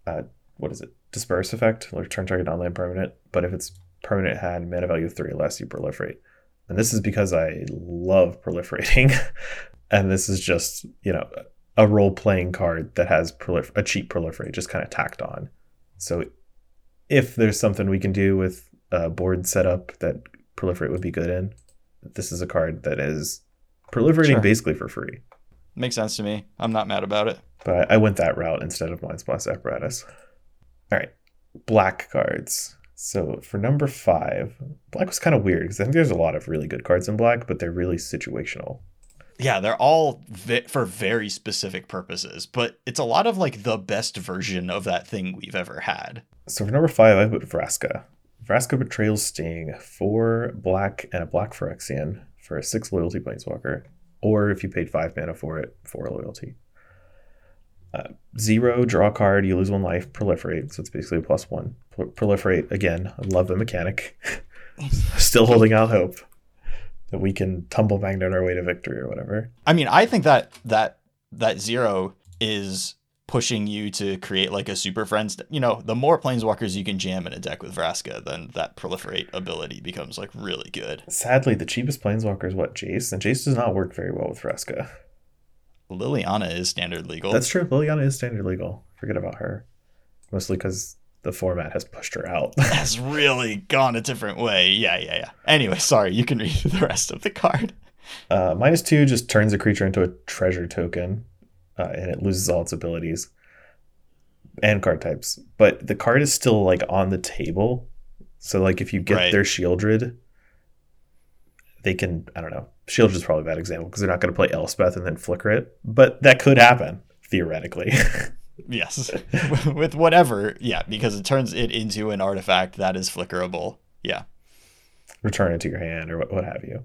Uh, what is it? Disperse effect, like turn target non land permanent. But if it's permanent had mana value three or less, you proliferate. And this is because I love proliferating. and this is just, you know, a role playing card that has a cheap proliferate just kind of tacked on. So if there's something we can do with a board setup that proliferate would be good in, this is a card that is proliferating Sure. basically for free. Makes sense to me. I'm not mad about it. But I, I went that route instead of Mindsplice Apparatus. All right, black cards. So for number five, black was kind of weird because I think there's a lot of really good cards in black, but they're really situational. Yeah, they're all vi- for very specific purposes, but it's a lot of like the best version of that thing we've ever had. So for number five, I put Vraska. Vraska Betrayal Sting, four black and a black Phyrexian for a six loyalty planeswalker. Or if you paid five mana for it, four loyalty. Uh, zero, draw a card, you lose one life, proliferate. So it's basically a plus one. Pro- proliferate, again, I love the mechanic. Still holding out hope that we can tumble bang down our way to victory or whatever. I mean, I think that that that zero is pushing you to create like a super friends. You know, the more planeswalkers you can jam in a deck with Vraska, then that proliferate ability becomes like really good. Sadly, the cheapest planeswalker is what, Jace? And Jace does not work very well with Vraska. Liliana is standard legal. That's true. Liliana is standard legal. Forget about her. Mostly because the format has pushed her out. has really gone a different way. Yeah, yeah, yeah. Anyway, sorry, you can read the rest of the card. uh, minus two just turns a creature into a treasure token, uh, and it loses all its abilities and card types. But the card is still like on the table. So like if you get Right. their Sheoldred, they can I don't know. Sheoldred is probably a bad example because they're not going to play Elspeth and then flicker it, but that could happen theoretically. Yes. With whatever. Yeah, because it turns it into an artifact that is flickerable. Yeah. Return it to your hand or what, what have you.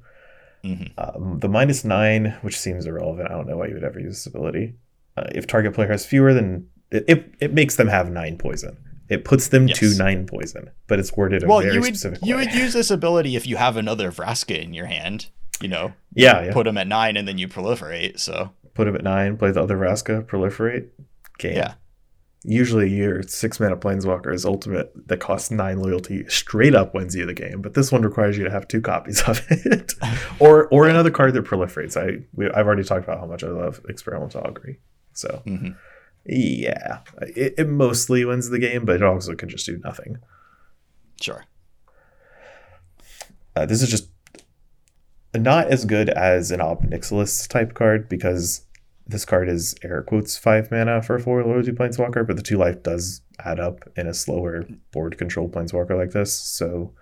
Mhm. Um, the minus nine, which seems irrelevant. I don't know why you would ever use this ability. Uh, if target player has fewer than it, it, it makes them have nine poison. It puts them to nine poison, but it's worded a Well, very you would specific you way. would use this ability if you have another Vraska in your hand. You know, yeah, yeah. put them at nine and then you proliferate. So Put them at nine. Play the other Vraska. Proliferate. Game. yeah, Usually, your six mana planeswalker is ultimate that costs nine loyalty straight up wins you the game. But this one requires you to have two copies of it, or or another card that proliferates. I we, I've already talked about how much I love experimental augury. So Mhm. yeah, it, it mostly wins the game, but it also can just do nothing. sure. Uh, this is just not as good as an Ob Nixilis type card because this card is air quotes five mana for a four loyalty planeswalker, but the two life does add up in a slower board controlled planeswalker like this. So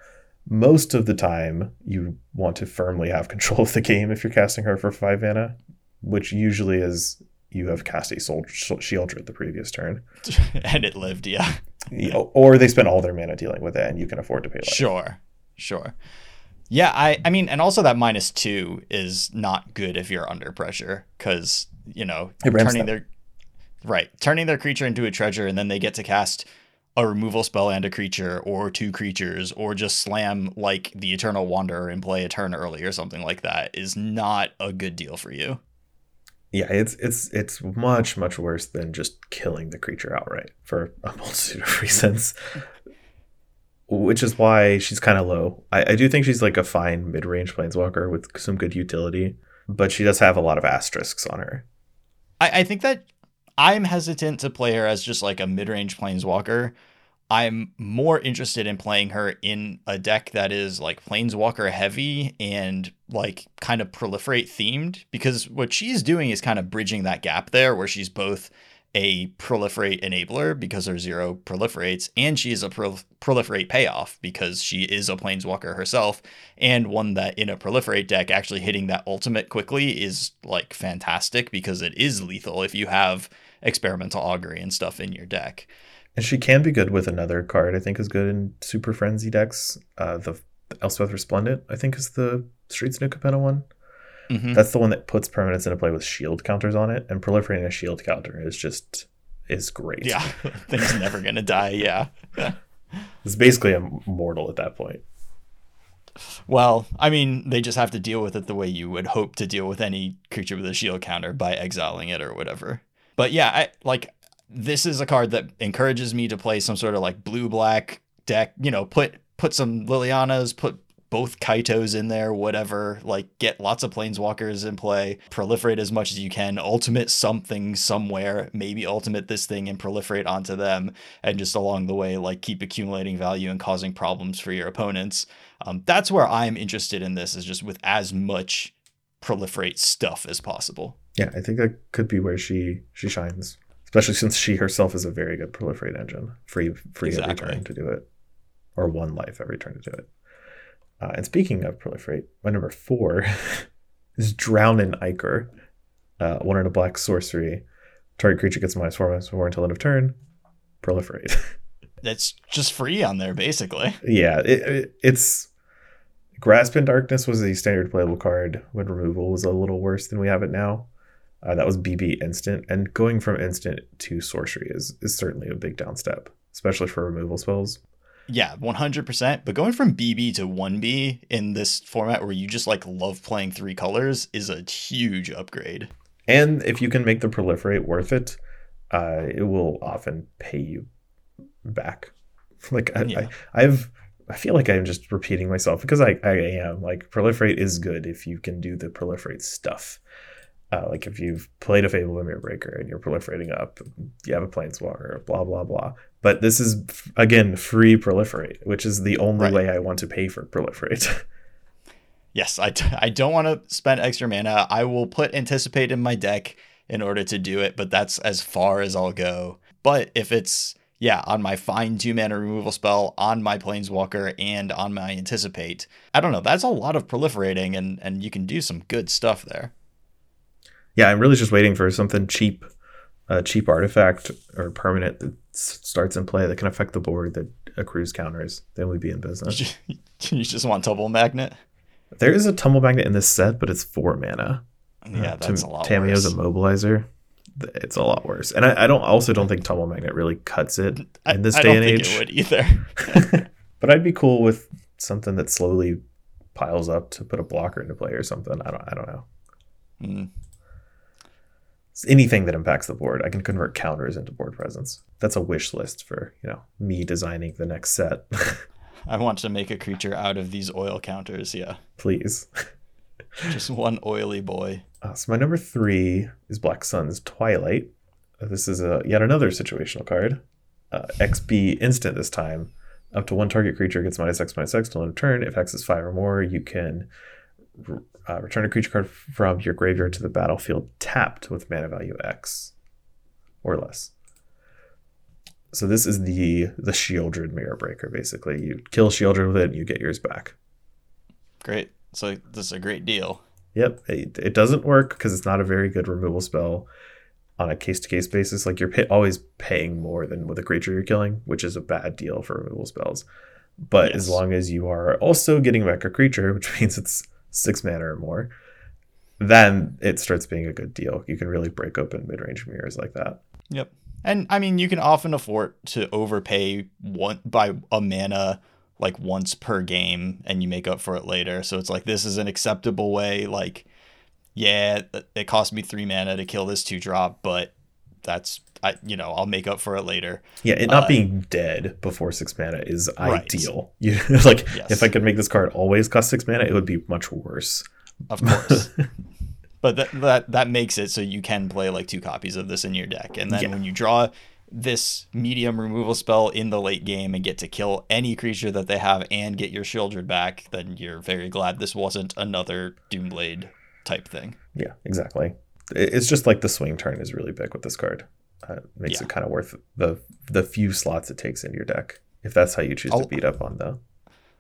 most of the time you want to firmly have control of the game if you're casting her for five mana, which usually is you have cast a soul Sheoldred the previous turn. and it lived. Yeah. Or they spend all their mana dealing with it and you can afford to pay less. Sure. Sure. Yeah, I I mean, and also that minus two is not good if you're under pressure because you know turning them. their right turning their creature into a treasure and then they get to cast a removal spell and a creature or two creatures or just slam like the eternal wanderer and play a turn early or something like that is not a good deal for you Yeah, it's it's it's much much worse than just killing the creature outright for a multitude of reasons. Which is why she's kind of low. I, I do think she's like a fine mid range planeswalker with some good utility, but she does have a lot of asterisks on her. I, I think that I'm hesitant to play her as just like a mid-range planeswalker. I'm more interested in playing her in a deck that is like planeswalker heavy and like kind of proliferate themed because what she's doing is kind of bridging that gap there where she's both a proliferate enabler because her zero proliferates and she is a prol- proliferate payoff because she is a planeswalker herself and one that in a proliferate deck actually hitting that ultimate quickly is like fantastic because it is lethal if you have experimental augury and stuff in your deck. And she can be good with another card. I think is good in Super Friends decks. Uh, the, the Elspeth Resplendent, I think, is the Streets New Capenna one. Mm-hmm. That's the one that puts permanents into play with shield counters on it, and proliferating a shield counter is just is great. Yeah, thing's never gonna die. Yeah, it's basically immortal at that point. Well, I mean, they just have to deal with it the way you would hope to deal with any creature with a shield counter by exiling it or whatever. But yeah, I like this is a card that encourages me to play some sort of like blue black deck, you know, put put some Lilianas, put both Kaitos in there, whatever. Like, get lots of Planeswalkers in play, proliferate as much as you can, ultimate something somewhere, maybe ultimate this thing and proliferate onto them, and just along the way, like, keep accumulating value and causing problems for your opponents. Um, that's where I'm interested in this, is just with as much proliferate stuff as possible. Yeah, I think that could be where she she shines, especially since she herself is a very good proliferate engine, free free exactly. every turn to do it, or one life every turn to do it. Uh, and speaking of proliferate, my number four is Drown in Ichor. Uh, one in a black sorcery. Target creature gets minus four, minus four until end of turn. Proliferate. That's just free on there, basically. Yeah, it, it, it's Grasp in Darkness was a standard playable card when removal was a little worse than we have it now. Uh, that was BB instant, and going from instant to sorcery is is certainly a big downstep, especially for removal spells. Yeah, 100%. But going from BB to 1B in this format where you just like love playing three colors is a huge upgrade. And if you can make the proliferate worth it, uh, it will often pay you back. Like I, yeah. I, I've, I feel like I'm just repeating myself because I, I am like proliferate is good if you can do the proliferate stuff. Uh, like if you've played a Fable Mirror Breaker and you're proliferating up, you have a Planeswalker, blah blah blah. But this is again free proliferate, which is the only right. way I want to pay for proliferate. yes, I, t- I don't want to spend extra mana. I will put anticipate in my deck in order to do it, but that's as far as I'll go. But if it's yeah, on my fine two mana removal spell, on my planeswalker, and on my anticipate, I don't know. That's a lot of proliferating, and and you can do some good stuff there yeah, I'm really just waiting for something cheap, a cheap artifact or permanent that starts in play that can affect the board that accrues counters. Then we'd be in business. you just want Tumble Magnet? There is a Tumble Magnet in this set, but it's four mana. Yeah, uh, that's a lot. Tamiyo's worse. immobilizer. It's a lot worse, and I, I, don't also don't think Tumble Magnet really cuts it in this I, day I and age. it would either. but I'd be cool with something that slowly piles up to put a blocker into play or something. I don't. I don't know. Mm anything that impacts the board. I can convert counters into board presence. That's a wish list for you know me designing the next set. I want to make a creature out of these oil counters. Yeah, please. Just one oily boy. Uh, so my number three is Black Sun's Twilight. This is a yet another situational card. Uh, XB instant this time. Up to one target creature gets minus X minus X till end of turn. If X is five or more, you can uh, return a creature card from your graveyard to the battlefield tapped with mana value X or less. So this is the the Sheoldred Mirror Breaker. Basically, you kill Sheoldred with it, and you get yours back. Great. So this is a great deal. Yep. It, it doesn't work because it's not a very good removal spell on a case to case basis. Like you're pay- always paying more than with a creature you're killing, which is a bad deal for removal spells. But yes. as long as you are also getting back a creature, which means it's six mana or more, then it starts being a good deal. You can really break open mid range mirrors like that. Yep. And I mean, you can often afford to overpay one by a mana like once per game and you make up for it later. So it's like this is an acceptable way. Like, yeah, it cost me three mana to kill this two drop, but that's I you know I'll make up for it later. Yeah, it not uh, being dead before six mana is right. ideal. You like yes. if I could make this card always cost six mana, it would be much worse. Of course. but that, that that makes it so you can play like two copies of this in your deck, and then yeah. when you draw this medium removal spell in the late game and get to kill any creature that they have and get your Sheoldred back, then you're very glad this wasn't another Doomblade type thing. Yeah, exactly. It's just like the swing turn is really big with this card. Uh, makes yeah. it kind of worth the the few slots it takes in your deck if that's how you choose I'll, to beat up on the.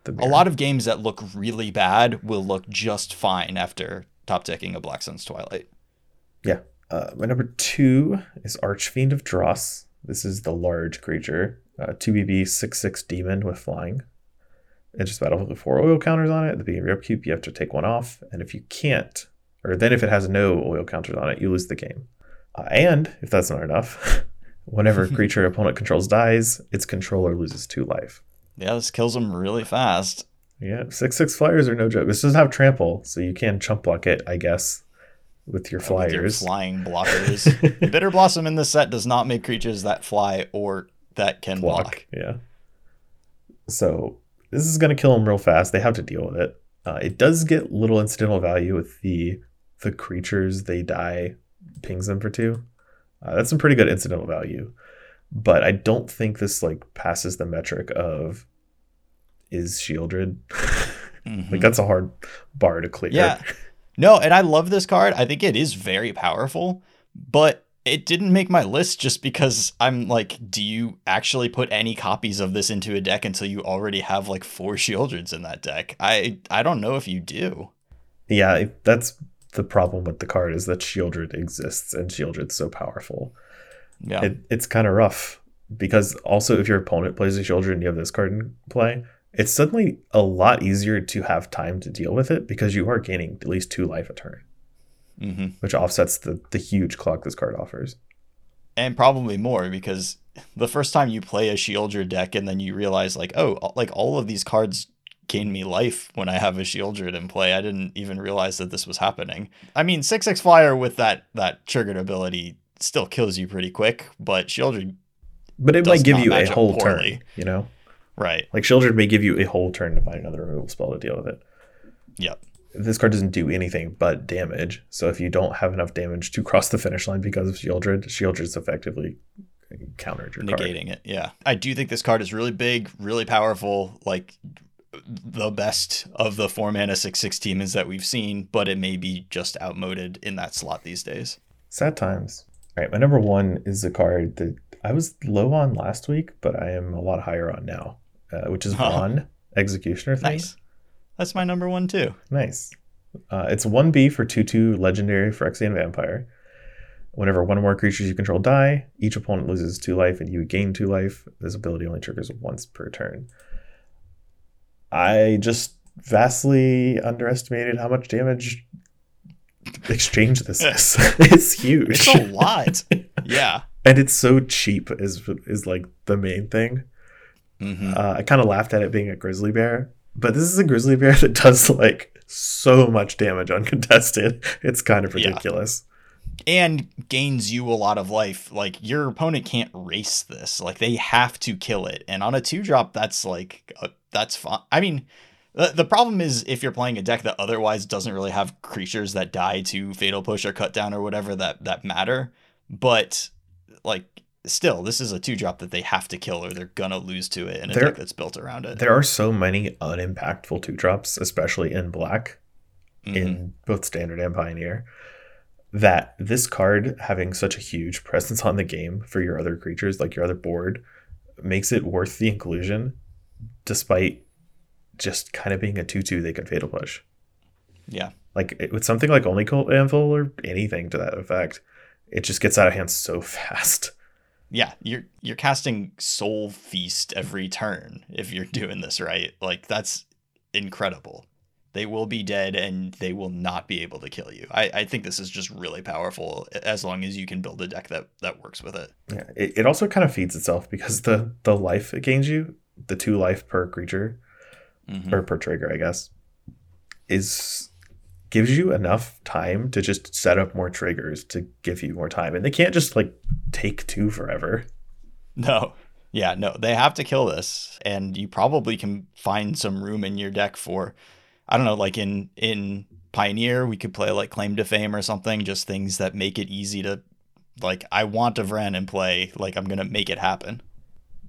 the a lot of games that look really bad will look just fine after top decking a Black Sun's Twilight. Yeah. Uh, my number two is Archfiend of Dross. This is the large creature, uh, 2BB 6 6 demon with flying. It just battle with four oil counters on it. At the beginning of your upkeep, you have to take one off. And if you can't, or then if it has no oil counters on it, you lose the game. Uh, and if that's not enough, whenever a creature opponent controls dies, its controller loses two life. Yeah, this kills them really fast. Yeah, six six flyers are no joke. This doesn't have trample, so you can chump block it, I guess, with your flyers. With your flying blockers. Bitter Blossom in this set does not make creatures that fly or that can block. block. Yeah. So this is going to kill them real fast. They have to deal with it. Uh, it does get little incidental value with the the creatures they die pings them for two. Uh, that's some pretty good incidental value, but I don't think this like passes the metric of is Sheoldred. Mm-hmm. like that's a hard bar to clear. Yeah. No, and I love this card. I think it is very powerful, but it didn't make my list just because I'm like, do you actually put any copies of this into a deck until you already have like four Sheoldreds in that deck? I I don't know if you do. Yeah, that's the problem with the card is that Sheoldred exists and Sheoldred's so powerful. Yeah. It, it's kind of rough because also if your opponent plays a Sheoldred and you have this card in play, it's suddenly a lot easier to have time to deal with it because you are gaining at least two life a turn, mm-hmm. which offsets the, the huge clock this card offers. And probably more because the first time you play a Sheoldred deck and then you realize like, oh, like all of these cards gain me life when I have a Sheoldred in play. I didn't even realize that this was happening. I mean, six six flyer with that that triggered ability still kills you pretty quick, but Sheoldred. But it might give you a whole poorly. turn, you know. Right. Like Sheoldred may give you a whole turn to find another removal spell to deal with it. Yep. This card doesn't do anything but damage. So if you don't have enough damage to cross the finish line because of Sheoldred, Sheoldred's effectively countered your negating card. it. Yeah. I do think this card is really big, really powerful, like the best of the four mana six six demons that we've seen, but it may be just outmoded in that slot these days. Sad times. All right, my number one is a card that I was low on last week, but I am a lot higher on now uh, which is Vaughn Executioner thing. Nice. That's my number one too. Nice. Uh, it's one B for two two legendary Phyrexian vampire. Whenever one or more creatures you control die, each opponent loses two life and you gain two life. This ability only triggers once per turn. I just vastly underestimated how much damage exchange this is. it's huge. It's a lot. yeah. And it's so cheap is is like the main thing. Mm-hmm. Uh, I kind of laughed at it being a grizzly bear, but this is a grizzly bear that does like so much damage uncontested. It's kind of ridiculous. Yeah. And gains you a lot of life. Like your opponent can't race this. Like they have to kill it. And on a two drop, that's like uh, that's fine. I mean, the, the problem is if you're playing a deck that otherwise doesn't really have creatures that die to fatal push or cut down or whatever that that matter. But like still, this is a two drop that they have to kill or they're gonna lose to it in a there, deck that's built around it. There are so many unimpactful two drops, especially in black, mm-hmm. in both standard and pioneer, that this card having such a huge presence on the game for your other creatures, like your other board, makes it worth the inclusion, despite just kind of being a two-two they could fatal push. Yeah. Like with something like Oni Cult Anvil or anything to that effect, it just gets out of hand so fast yeah, you're you're casting Soul Feast every turn if you're doing this right. Like that's incredible. They will be dead and they will not be able to kill you. I, I think this is just really powerful as long as you can build a deck that, that works with it. Yeah, it, it also kind of feeds itself because the the life it gains you, the two life per creature, mm-hmm. or per trigger, I guess, is gives you enough time to just set up more triggers to give you more time. And they can't just like take two forever. No. Yeah, no. They have to kill this. And you probably can find some room in your deck for I don't know, like in in Pioneer, we could play like Claim to Fame or something, just things that make it easy to like I want a Vren and play, like I'm gonna make it happen.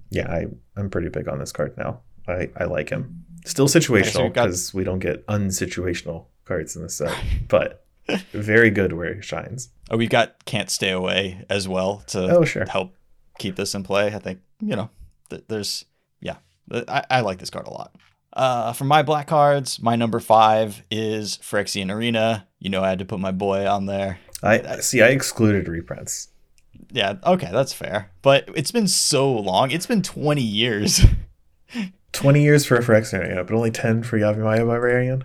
Yeah, I, I'm pretty big on this card now. I, I like him. Still situational because okay, so we don't get unsituational cards in this set, but very good where he shines. Oh, we've got Can't Stay Away as well to oh, sure. help keep this in play. I think, you know, th- there's, yeah, I, I like this card a lot. Uh, for my black cards, my number five is Phyrexian Arena. You know, I had to put my boy on there. I see. I excluded reprints. Yeah. Okay, that's fair. But it's been so long. It's been twenty years. twenty years for a Phyrexian Arena, but only ten for Yavimaya Barbarian.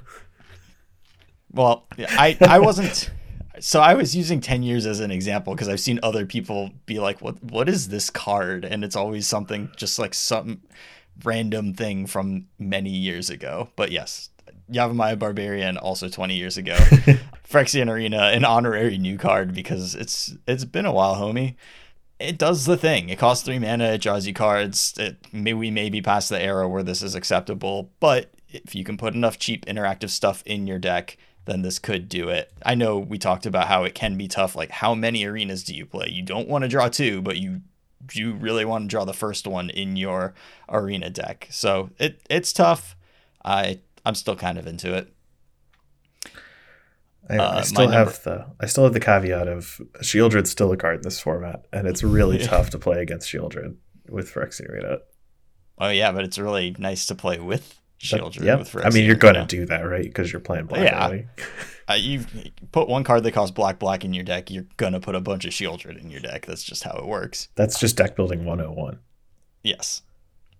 Well, I I wasn't. So I was using 10 years as an example because I've seen other people be like, "What what is this card?" And it's always something just like some random thing from many years ago. But yes, Yavimaya Barbarian also 20 years ago. Phyrexian Arena, an honorary new card because it's it's been a while, homie. It does the thing. It costs three mana. It draws you cards. It may we may be past the era where this is acceptable, but if you can put enough cheap interactive stuff in your deck, then this could do it. I know we talked about how it can be tough. Like, how many arenas do you play? You don't want to draw two, but you you really want to draw the first one in your arena deck. So it it's tough. I I'm still kind of into it. I, uh, I still have the I still have the caveat of Sheoldred's still a card in this format, and it's really tough to play against Sheoldred with Phyrexian Arena. Oh yeah, but it's really nice to play with Sheoldred. Yeah, I mean you're gonna do that, right? Because you're playing black. Yeah, uh, you put one card that costs black black in your deck, you're gonna put a bunch of Sheoldred in your deck. That's just how it works. That's just deck building 101. Yes,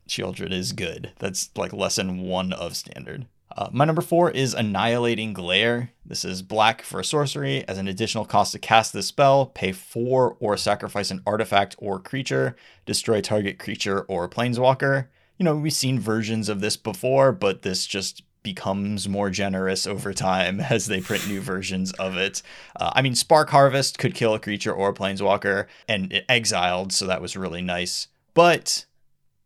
Sheoldred is good. That's like lesson one of standard. Uh, my number four is Annihilating Glare. This is black for a sorcery. As an additional cost to cast this spell, pay four or sacrifice an artifact or creature, destroy target creature or planeswalker. You know, we've seen versions of this before, but this just becomes more generous over time as they print new versions of it. Uh, I mean, Spark Harvest could kill a creature or a planeswalker, and it exiled, so that was really nice. But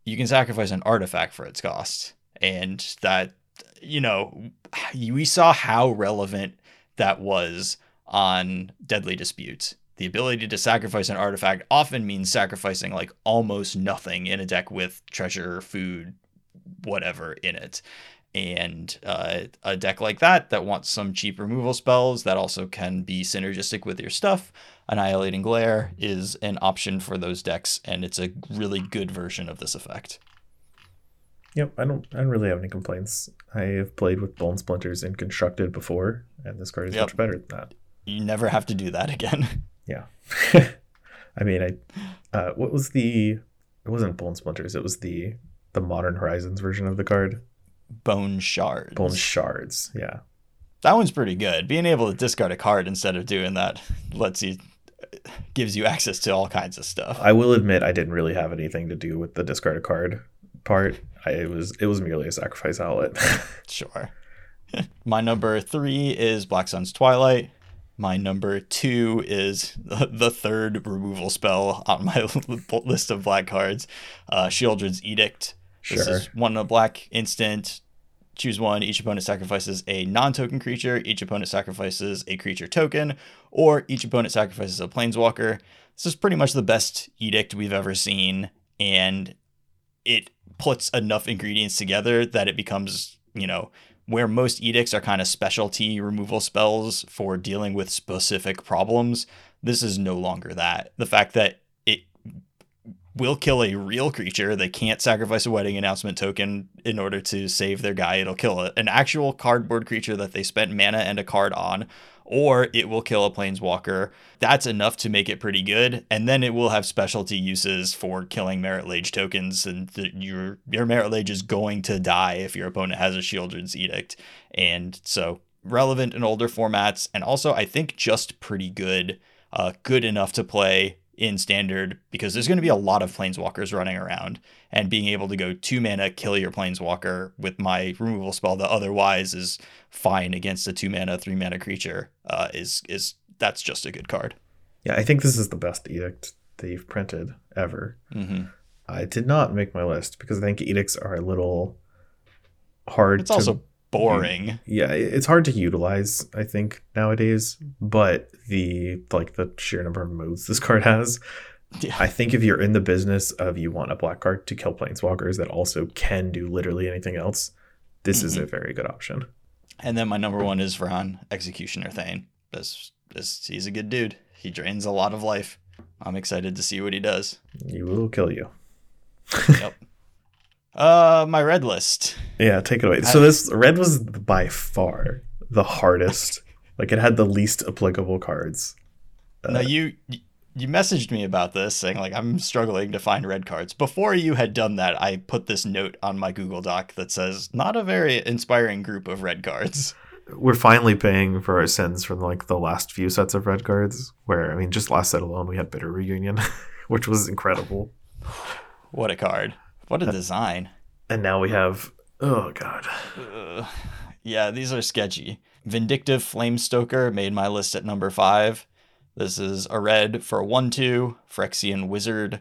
you can sacrifice an artifact for its cost, and that you know, we saw how relevant that was on Deadly Disputes. The ability to sacrifice an artifact often means sacrificing like almost nothing in a deck with treasure, food, whatever in it. And uh, a deck like that that wants some cheap removal spells that also can be synergistic with your stuff, Annihilating Glare is an option for those decks, and it's a really good version of this effect. Yep, I don't. I don't really have any complaints. I have played with bone splinters in constructed before, and this card is yep. much better than that. You never have to do that again. Yeah, I mean, I. Uh, what was the? It wasn't bone splinters. It was the the modern Horizons version of the card. Bone shards. Bone shards. Yeah. That one's pretty good. Being able to discard a card instead of doing that lets you gives you access to all kinds of stuff. I will admit I didn't really have anything to do with the discard a card part. I, it was it was merely a sacrifice outlet. sure. My number three is Black Sun's Twilight. My number two is the third removal spell on my list of black cards, uh, Sheoldred's Edict. This sure. is one of black instant. Choose one. Each opponent sacrifices a non-token creature. Each opponent sacrifices a creature token, or each opponent sacrifices a planeswalker. This is pretty much the best edict we've ever seen, and it puts enough ingredients together that it becomes, you know, where most edicts are kind of specialty removal spells for dealing with specific problems. This is no longer that. The fact that it will kill a real creature, they can't sacrifice a wedding announcement token in order to save their guy. It'll kill an actual cardboard creature that they spent mana and a card on or it will kill a planeswalker. That's enough to make it pretty good. And then it will have specialty uses for killing Marit Lage tokens, and the, your your Marit Lage is going to die if your opponent has a Sheoldred's Edict. And so relevant in older formats, and also I think just pretty good, uh, good enough to play in standard because there's going to be a lot of planeswalkers running around and being able to go two mana kill your planeswalker with my removal spell that otherwise is fine against a two mana three mana creature uh, is is that's just a good card yeah i think this is the best edict they've printed ever mm-hmm. i did not make my list because i think edicts are a little hard it's to also boring. Yeah, it's hard to utilize, I think, nowadays. But the like the sheer number of modes this card has. Yeah. I think if you're in the business of you want a black card to kill planeswalkers that also can do literally anything else, this mm-hmm. is a very good option. And then my number one is Vran Executioner Thane. This, this, he's a good dude. He drains a lot of life. I'm excited to see what he does. He will kill you. yep. Uh, my red list. Yeah, take it away. So this red was by far the hardest. like it had the least applicable cards. Uh, no, you you messaged me about this saying like I'm struggling to find red cards. Before you had done that, I put this note on my Google Doc that says not a very inspiring group of red cards. we're finally paying for our sins from like the last few sets of red cards. Where I mean, just last set alone, we had Bitter Reunion, which was incredible. What a card! What a uh, design! And now we have oh god, Ugh. yeah, these are sketchy. Vindictive Flamestoker made my list at number five. This is a red for a 1 2 Phyrexian Wizard.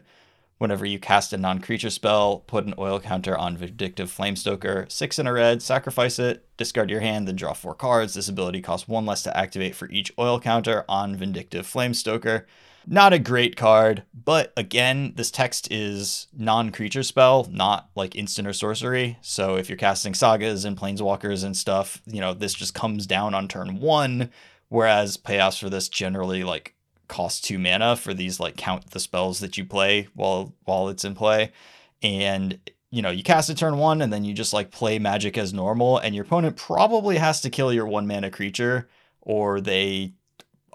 Whenever you cast a non creature spell, put an oil counter on Vindictive Flamestoker. Six in a red, sacrifice it, discard your hand, then draw four cards. This ability costs one less to activate for each oil counter on Vindictive Flamestoker. Not a great card, but again, this text is non creature spell, not like instant or sorcery. So if you're casting sagas and planeswalkers and stuff, you know, this just comes down on turn one. Whereas payoffs for this generally like cost two mana for these like count the spells that you play while while it's in play. And you know, you cast it turn one and then you just like play magic as normal, and your opponent probably has to kill your one mana creature, or they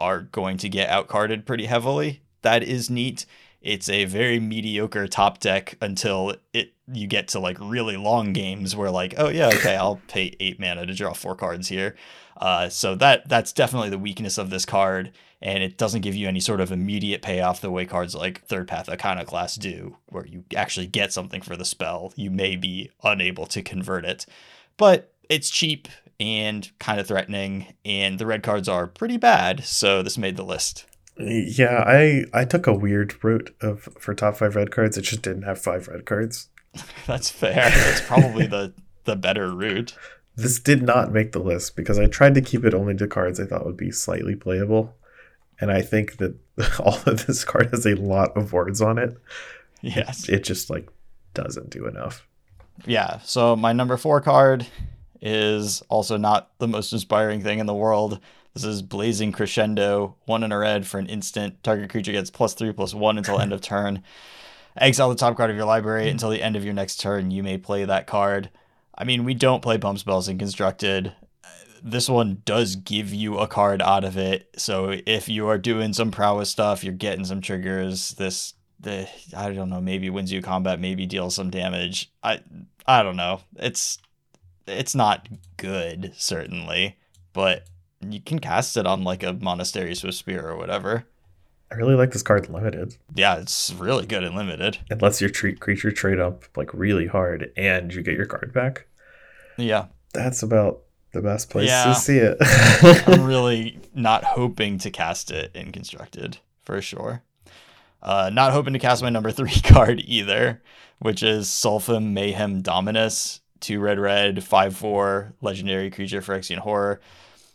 are going to get outcarded pretty heavily. That is neat. It's a very mediocre top deck until it you get to like really long games where like, oh yeah, okay, I'll pay eight mana to draw four cards here. Uh, so that that's definitely the weakness of this card, and it doesn't give you any sort of immediate payoff the way cards like Third Path Iconoclast do, where you actually get something for the spell. You may be unable to convert it, but it's cheap and kind of threatening, and the red cards are pretty bad, so this made the list. Yeah, I I took a weird route of for top five red cards. It just didn't have five red cards. That's fair. That's probably the the better route. This did not make the list because I tried to keep it only to cards I thought would be slightly playable, and I think that all of this card has a lot of words on it. Yes, it just like doesn't do enough. Yeah. So my number four card is also not the most inspiring thing in the world. This is Blazing Crescendo, one in a red for an instant. Target creature gets plus three, plus one until end of turn. Exile the top card of your library until the end of your next turn. You may play that card. I mean, we don't play pump spells in constructed. This one does give you a card out of it. So if you are doing some prowess stuff, you're getting some triggers. This the I don't know, maybe wins you combat, maybe deals some damage. I I don't know. It's it's not good, certainly, but you can cast it on like a Monastery swift spear or whatever. I really like this card limited. Yeah, it's really good and limited. It lets your treat creature trade up like really hard and you get your card back. Yeah. That's about the best place yeah. to see it. I'm really not hoping to cast it in constructed for sure. Uh, not hoping to cast my number three card either, which is Solphim Mayhem Dominus two red red, five four legendary creature for Phyrexian Horror.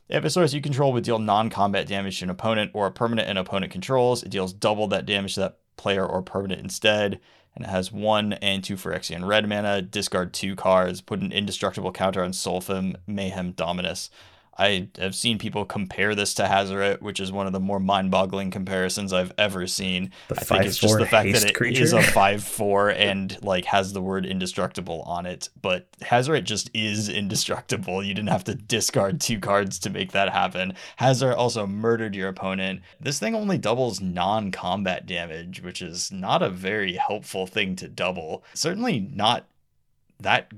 If a source you control would deal non-combat damage to an opponent or a permanent an opponent controls, it deals double that damage to that player or permanent instead. And it has one and two for Phyrexian red mana. Discard two cards. Put an indestructible counter on Solphim Mayhem Dominus. I have seen people compare this to Hazoret, which is one of the more mind-boggling comparisons I've ever seen. The I think it's just the fact that it creature? is a five-four and like has the word indestructible on it. But Hazoret just is indestructible. You didn't have to discard two cards to make that happen. Hazoret also murdered your opponent. This thing only doubles non-combat damage, which is not a very helpful thing to double. Certainly not that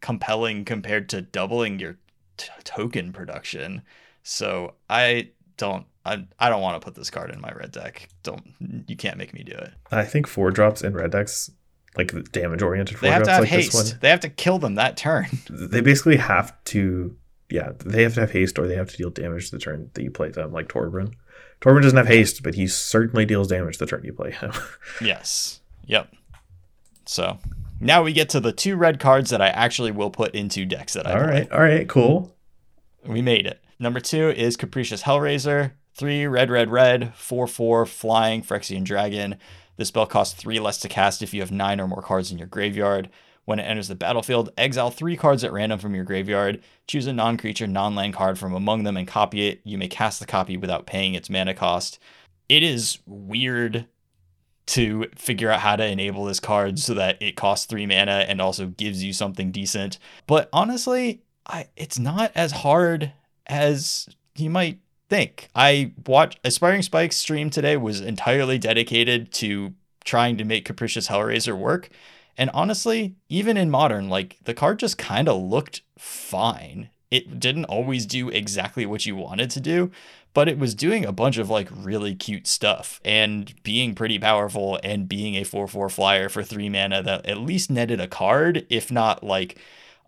compelling compared to doubling your t- token production. So I don't I, I don't want to put this card in my red deck. Don't you can't make me do it. I think four drops in red decks, like damage oriented four they have drops to have like haste. this one. They have to kill them that turn. They basically have to yeah, they have to have haste or they have to deal damage the turn that you play them, like Torbran. Torbran doesn't have haste, but he certainly deals damage the turn you play him. yes. Yep. So now we get to the two red cards that I actually will put into decks that I All play. right, all right, cool. We made it. Number two is Capricious Hellraiser. Three red, red, red, four, four, flying Phyrexian Dragon. This spell costs three less to cast if you have nine or more cards in your graveyard. When it enters the battlefield, exile three cards at random from your graveyard. Choose a non creature, non land card from among them and copy it. You may cast the copy without paying its mana cost. It is weird to figure out how to enable this card so that it costs three mana and also gives you something decent. But honestly, I it's not as hard as you might think. I watched Aspiring Spike's stream today was entirely dedicated to trying to make Capricious Hellraiser work. And honestly, even in modern, like the card just kind of looked fine. It didn't always do exactly what you wanted to do, but it was doing a bunch of like really cute stuff and being pretty powerful and being a 4 4 flyer for three mana that at least netted a card, if not like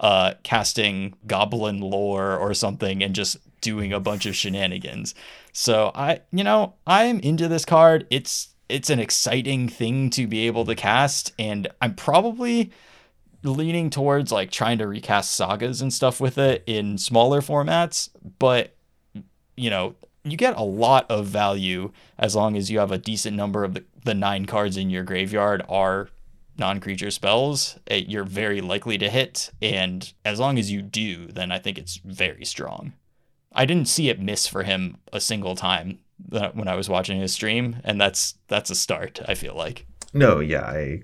uh, casting goblin lore or something and just doing a bunch of shenanigans. So I, you know, I'm into this card. It's it's an exciting thing to be able to cast, and I'm probably leaning towards like trying to recast sagas and stuff with it in smaller formats. But you know, you get a lot of value as long as you have a decent number of the, the nine cards in your graveyard are non-creature spells eh, you're very likely to hit and as long as you do then i think it's very strong i didn't see it miss for him a single time when i was watching his stream and that's that's a start i feel like no yeah i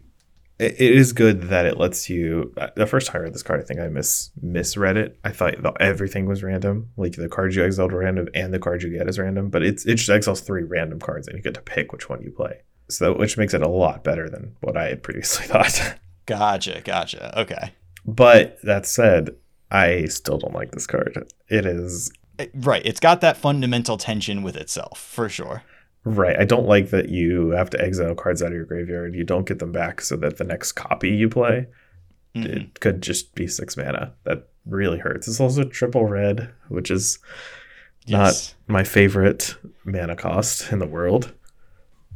it is good that it lets you. Uh, the first time I read this card, I think I mis misread it. I thought everything was random, like the cards you exiled are random and the cards you get is random. But it's it just exiles three random cards, and you get to pick which one you play. So which makes it a lot better than what I had previously thought. gotcha, gotcha. Okay. But that said, I still don't like this card. It is right. It's got that fundamental tension with itself for sure. Right. I don't like that you have to exile cards out of your graveyard. You don't get them back so that the next copy you play mm-hmm. it could just be six mana. That really hurts. It's also triple red, which is yes. not my favorite mana cost in the world.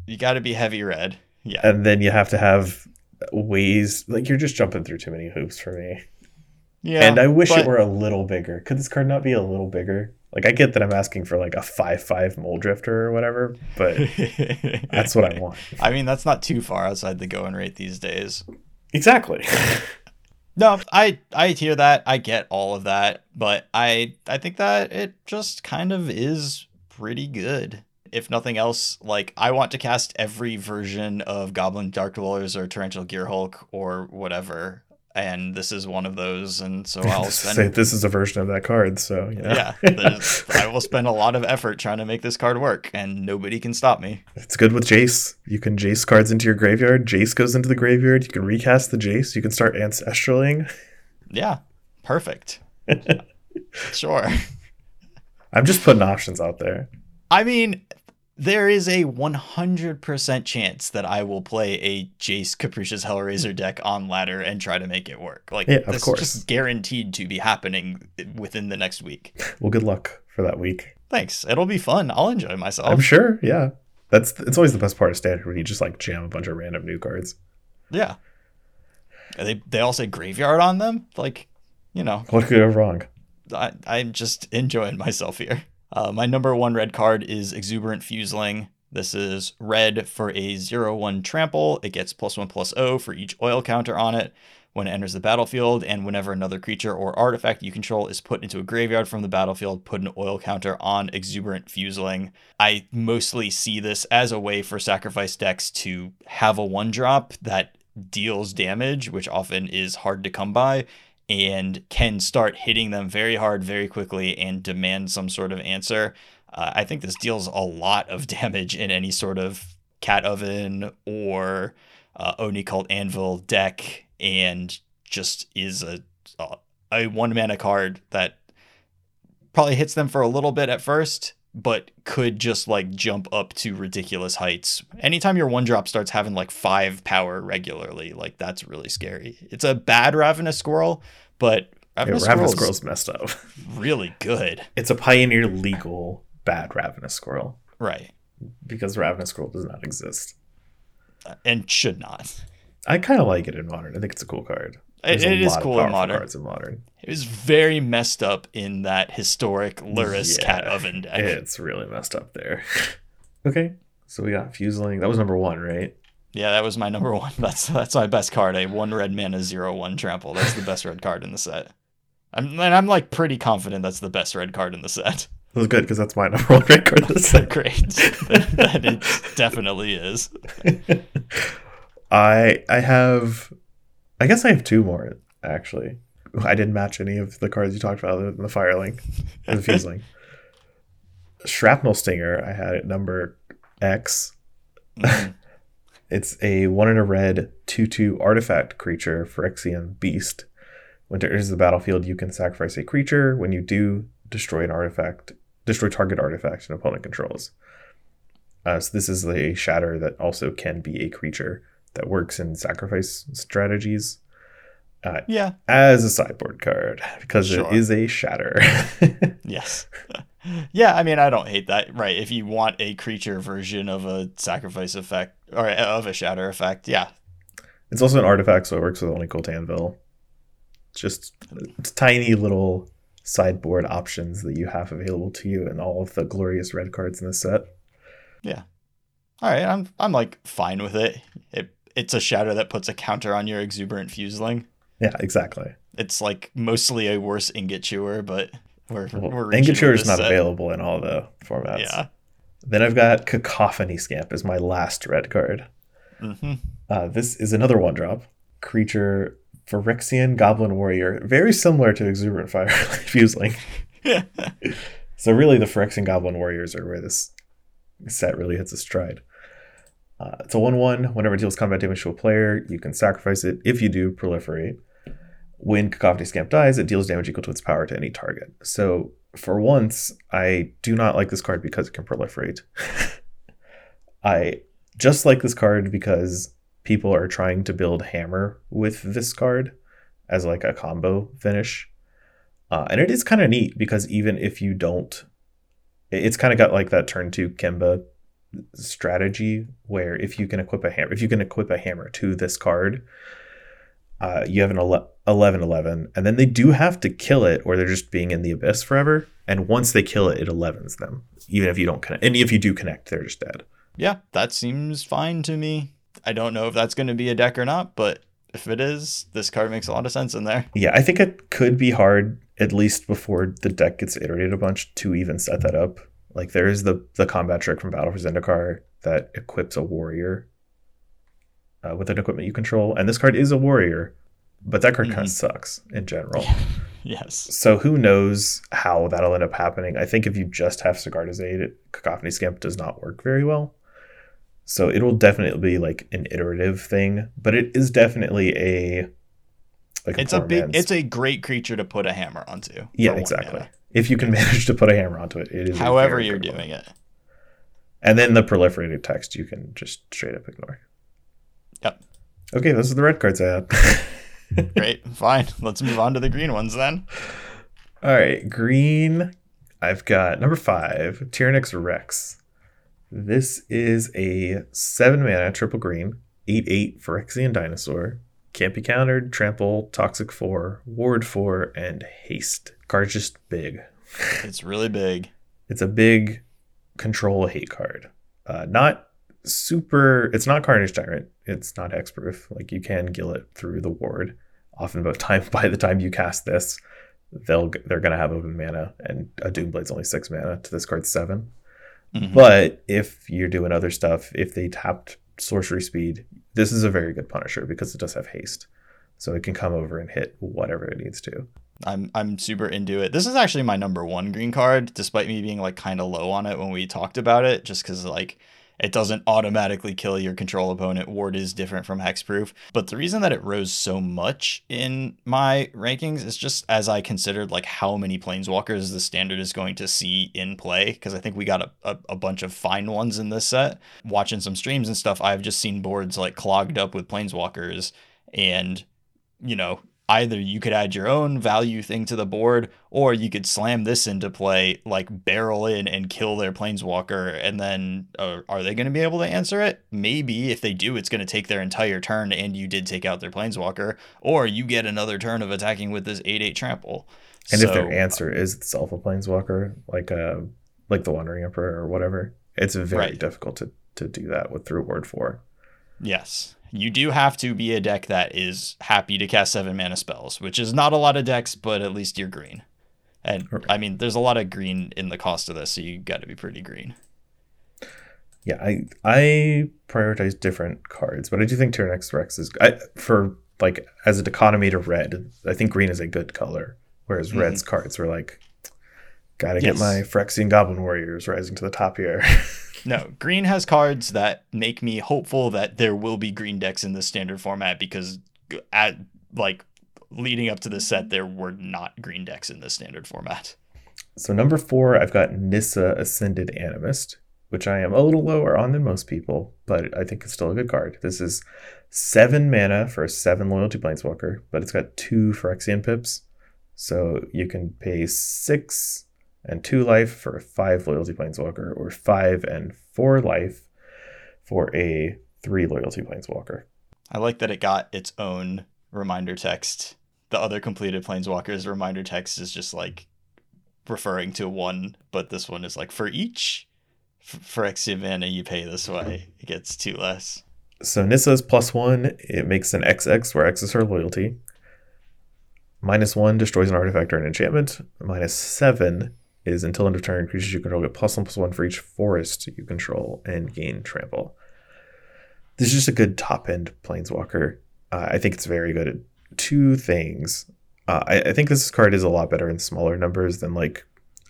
You got to be heavy red. Yeah. And then you have to have ways like you're just jumping through too many hoops for me. Yeah. And I wish but... it were a little bigger. Could this card not be a little bigger? Like I get that I'm asking for like a five five Muldrifter or whatever, but that's what I want. I mean, that's not too far outside the going rate these days. Exactly. no, I I hear that. I get all of that, but I I think that it just kind of is pretty good. If nothing else, like I want to cast every version of Goblin Dark Dwellers or Torrential Gearhulk or whatever and this is one of those and so i'll spend Say this is a version of that card so yeah, yeah i will spend a lot of effort trying to make this card work and nobody can stop me. It's good with jace. You can jace cards into your graveyard. Jace goes into the graveyard. You can recast the jace. You can start ancestraling yeah perfect. Sure. I'm just putting options out there. I mean, there is a 100% chance that I will play a Jace Capricious Hellraiser deck on ladder and try to make it work. Like, yeah, this is just guaranteed to be happening within the next week. Well, good luck for that week. Thanks. It'll be fun. I'll enjoy myself. I'm sure. Yeah. That's it's always the best part of standard when you just like jam a bunch of random new cards. Yeah. They they all say graveyard on them. Like, you know. What could go wrong? I, I'm just enjoying myself here. Uh, my number one red card is Exuberant Fuseling. This is red for a 0 1 trample. It gets plus 1 plus 0 for each oil counter on it when it enters the battlefield, and whenever another creature or artifact you control is put into a graveyard from the battlefield, put an oil counter on Exuberant Fuseling. I mostly see this as a way for sacrifice decks to have a one drop that deals damage, which often is hard to come by, and can start hitting them very hard very quickly and demand some sort of answer. Uh, I think this deals a lot of damage in any sort of cat oven or uh, Oni Cult Anvil deck, and just is a a one mana card that probably hits them for a little bit at first, but could just like jump up to ridiculous heights. Anytime your one drop starts having like five power regularly, like that's really scary. It's a bad Ravenous Squirrel, but Ravenous, yeah, Ravenous Squirrel's messed up. really good. It's a pioneer legal bad Ravenous Squirrel. Right. Because Ravenous Squirrel does not exist. Uh, and should not. I kind of like it in modern. I think it's a cool card. There's it, is cool in modern. Cards in modern. It was very messed up in that historic Lurrus yeah, cat oven deck. It's really messed up there. okay, so we got Fuseling. That was number one, right? Yeah, that was my number one. That's that's my best card. A one red mana zero one trample. That's the best red card in the set. I'm and I'm like pretty confident that's the best red card in the set. That was good because that's my number one red card in the set. Great, that, that it definitely is. I I have, I guess I have two more actually. I didn't match any of the cards you talked about other than the Firelink and the Fuseling. Shrapnel Stinger, I had it number X. Mm. It's a one in a red 2 2 artifact creature Phyrexian Beast When it enters the battlefield, you can sacrifice a creature. When you do, destroy an artifact, destroy target artifact an opponent controls. Uh, so this is a shatter that also can be a creature that works in sacrifice strategies. Uh, Yeah. as a sideboard card because Sure. it is a shatter. Yes. yeah, I mean, I don't hate that. Right. If you want a creature version of a sacrifice effect or uh, of a shatter effect, yeah. it's also an artifact, so it works with Oni Cult Anvil. Just tiny little sideboard options that you have available to you and all of the glorious red cards in the set. Yeah. All right, I'm I'm like fine with it. It it's a shadow that puts a counter on your exuberant fuseling. Yeah, exactly. It's like mostly a worse ingot chewer, but we're Well, we're Engature with is not set. available in all the formats. Yeah. Then I've got Cacophony Scamp as my last red card. hmm Uh, this is another one drop creature, Phyrexian Goblin Warrior, very similar to Exuberant Fire Fuseling. So really, the Phyrexian Goblin Warriors are where this set really hits its stride. Uh, it's a one-one. Whenever it deals combat damage to a player, you can sacrifice it. If you do, proliferate. When Cacophony Scamp dies, it deals damage equal to its power to any target. So for once, I do not like this card because it can proliferate. I just like this card because people are trying to build hammer with this card as like a combo finish. Uh, and it is kind of neat because even if you don't, it's kind of got like that turn two Kemba strategy where if you can equip a hammer, if you can equip a hammer to this card, uh, you have an ele- 11 11, and then they do have to kill it or they're just being in the abyss forever. And once they kill it, it 11s them, even if you don't connect. And if you do connect, they're just dead. Yeah, that seems fine to me. I don't know if that's going to be a deck or not, but if it is, this card makes a lot of sense in there. Yeah, I think it could be hard, at least before the deck gets iterated a bunch, to even set that up. Like there is the the combat trick from Battle for Zendikar that equips a warrior uh, with an equipment you control, and this card is a warrior, but that card kind Mhm. of sucks in general. Yes. So who knows how that'll end up happening? I think if you just have Sigarda's Aid, Cacophony Scamp does not work very well. So it will definitely be like an iterative thing, but it is definitely a like It's a poor big man's- it's a great creature to put a hammer onto. yeah exactly. mana. If you can manage to put a hammer onto it, it is However you're doing it. And then the proliferated text you can just straight up ignore. Yep. Okay, those are the red cards I had. Great. Fine. Let's move on to the green ones then. All right, green. I've got number five, Tyrranax Rex. This is a seven mana triple green, eight eight Phyrexian dinosaur. Can't be countered, trample, toxic four, ward four, and haste. Card's just big. It's really big. It's a big control hate card. Uh, not super. It's not Carnage Tyrant. It's not hexproof. Like you can gill it through the ward. Often, by time by the time you cast this, they'll they're gonna have open mana, and a Doomblade's only six mana to this card's 7 Mhm. But if you're doing other stuff, if they tapped sorcery speed, this is a very good Punisher because it does have haste, so it can come over and hit whatever it needs to. I'm I'm super into it. This is actually my number one green card, despite me being like kind of low on it when we talked about it, just because like it doesn't automatically kill your control opponent. Ward is different from hexproof. But the reason that it rose so much in my rankings is just as I considered like how many planeswalkers the standard is going to see in play. Because I think we got a, a, a bunch of fine ones in this set. Watching some streams and stuff, I've just seen boards like clogged up with planeswalkers and you know, either you could add your own value thing to the board, or you could slam this into play, like barrel in and kill their planeswalker, and then uh, are they going to be able to answer it? Maybe if they do, it's going to take their entire turn, and you did take out their planeswalker, or you get another turn of attacking with this eight eight trample. And if their answer is itself a planeswalker, like a like the Wandering Emperor or whatever, it's very Right. difficult to to do that with through Ward Four. Yes. You do have to be a deck that is happy to cast seven mana spells, which is not a lot of decks, but at least you're green. And Right. I mean, there's a lot of green in the cost of this, so you got to be pretty green. Yeah, I I prioritize different cards, but I do think Tyrranax Rex is I, for like as a dichotomy to red. I think green is a good color, whereas Mhm. red's cards were like, gotta get my Phyrexian Goblin Warriors rising to the top here. No, green has cards that make me hopeful that there will be green decks in the standard format because at like leading up to the set, there were not green decks in the standard format. So number four, I've got Nissa Ascended Animist, which I am a little lower on than most people, but I think it's still a good card. This is seven mana for a seven loyalty planeswalker, but it's got two Phyrexian pips. So you can pay six and two life for a five loyalty planeswalker, or five and four life for a three loyalty planeswalker. I like that it got its own reminder text. The other completed planeswalkers reminder text is just like referring to one, but this one is like for each for Phyrexian mana you pay this way, it gets two less. So Nissa's plus one, it makes an XX where X is her loyalty. Minus one destroys an artifact or an enchantment. Minus seven is until end of turn, creatures you control get plus one plus one for each forest you control and gain trample. This is just a good top end planeswalker. Uh, I think it's very good at two things. Uh, I, I, think this card is a lot better in smaller numbers than like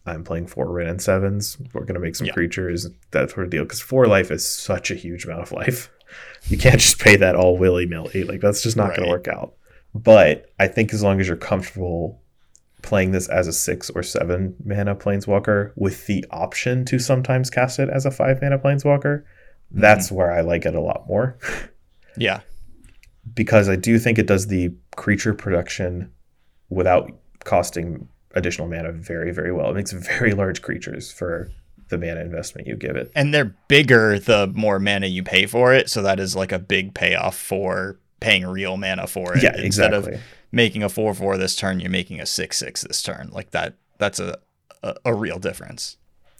I'm playing four Wrenn and sevens. We're gonna make some yeah. creatures, that sort of deal. Because four life is such a huge amount of life. You can't just pay that all willy nilly. Like that's just not right. gonna work out. But I think as long as you're comfortable playing this as a six or seven mana planeswalker with the option to sometimes cast it as a five mana planeswalker, that's mm-hmm. where I like it a lot more. yeah. Because I do think it does the creature production without costing additional mana very, very well. It makes very large creatures for the mana investment you give it. And they're bigger the more mana you pay for it. So that is like a big payoff for paying real mana for it. Yeah, Instead exactly. of making a 4 4 this turn, you're making a 6 6 this turn. Like that, that's a, a, a real difference.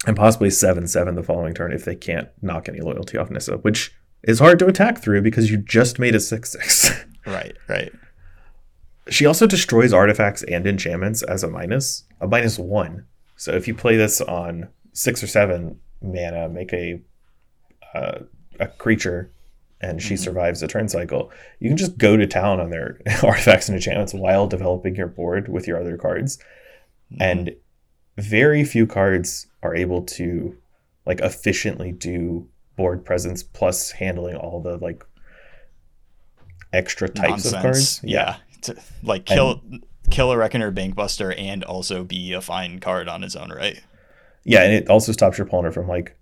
And possibly 7 7 the following turn if they can't knock any loyalty off Nissa, which is hard to attack through because you just made a 6 6. right, right. She also destroys artifacts and enchantments as a minus, a minus one. So if you play this on six or seven mana, make a uh, a creature, and she mm-hmm. survives a turn cycle, you can just go to town on their artifacts and enchantments while developing your board with your other cards. Mm-hmm. And very few cards are able to like efficiently do board presence plus handling all the like extra types Nonsense. of cards. Yeah to like kill and, kill a reckoner bankbuster and also be a fine card on its own right. Yeah, and it also stops your opponent from like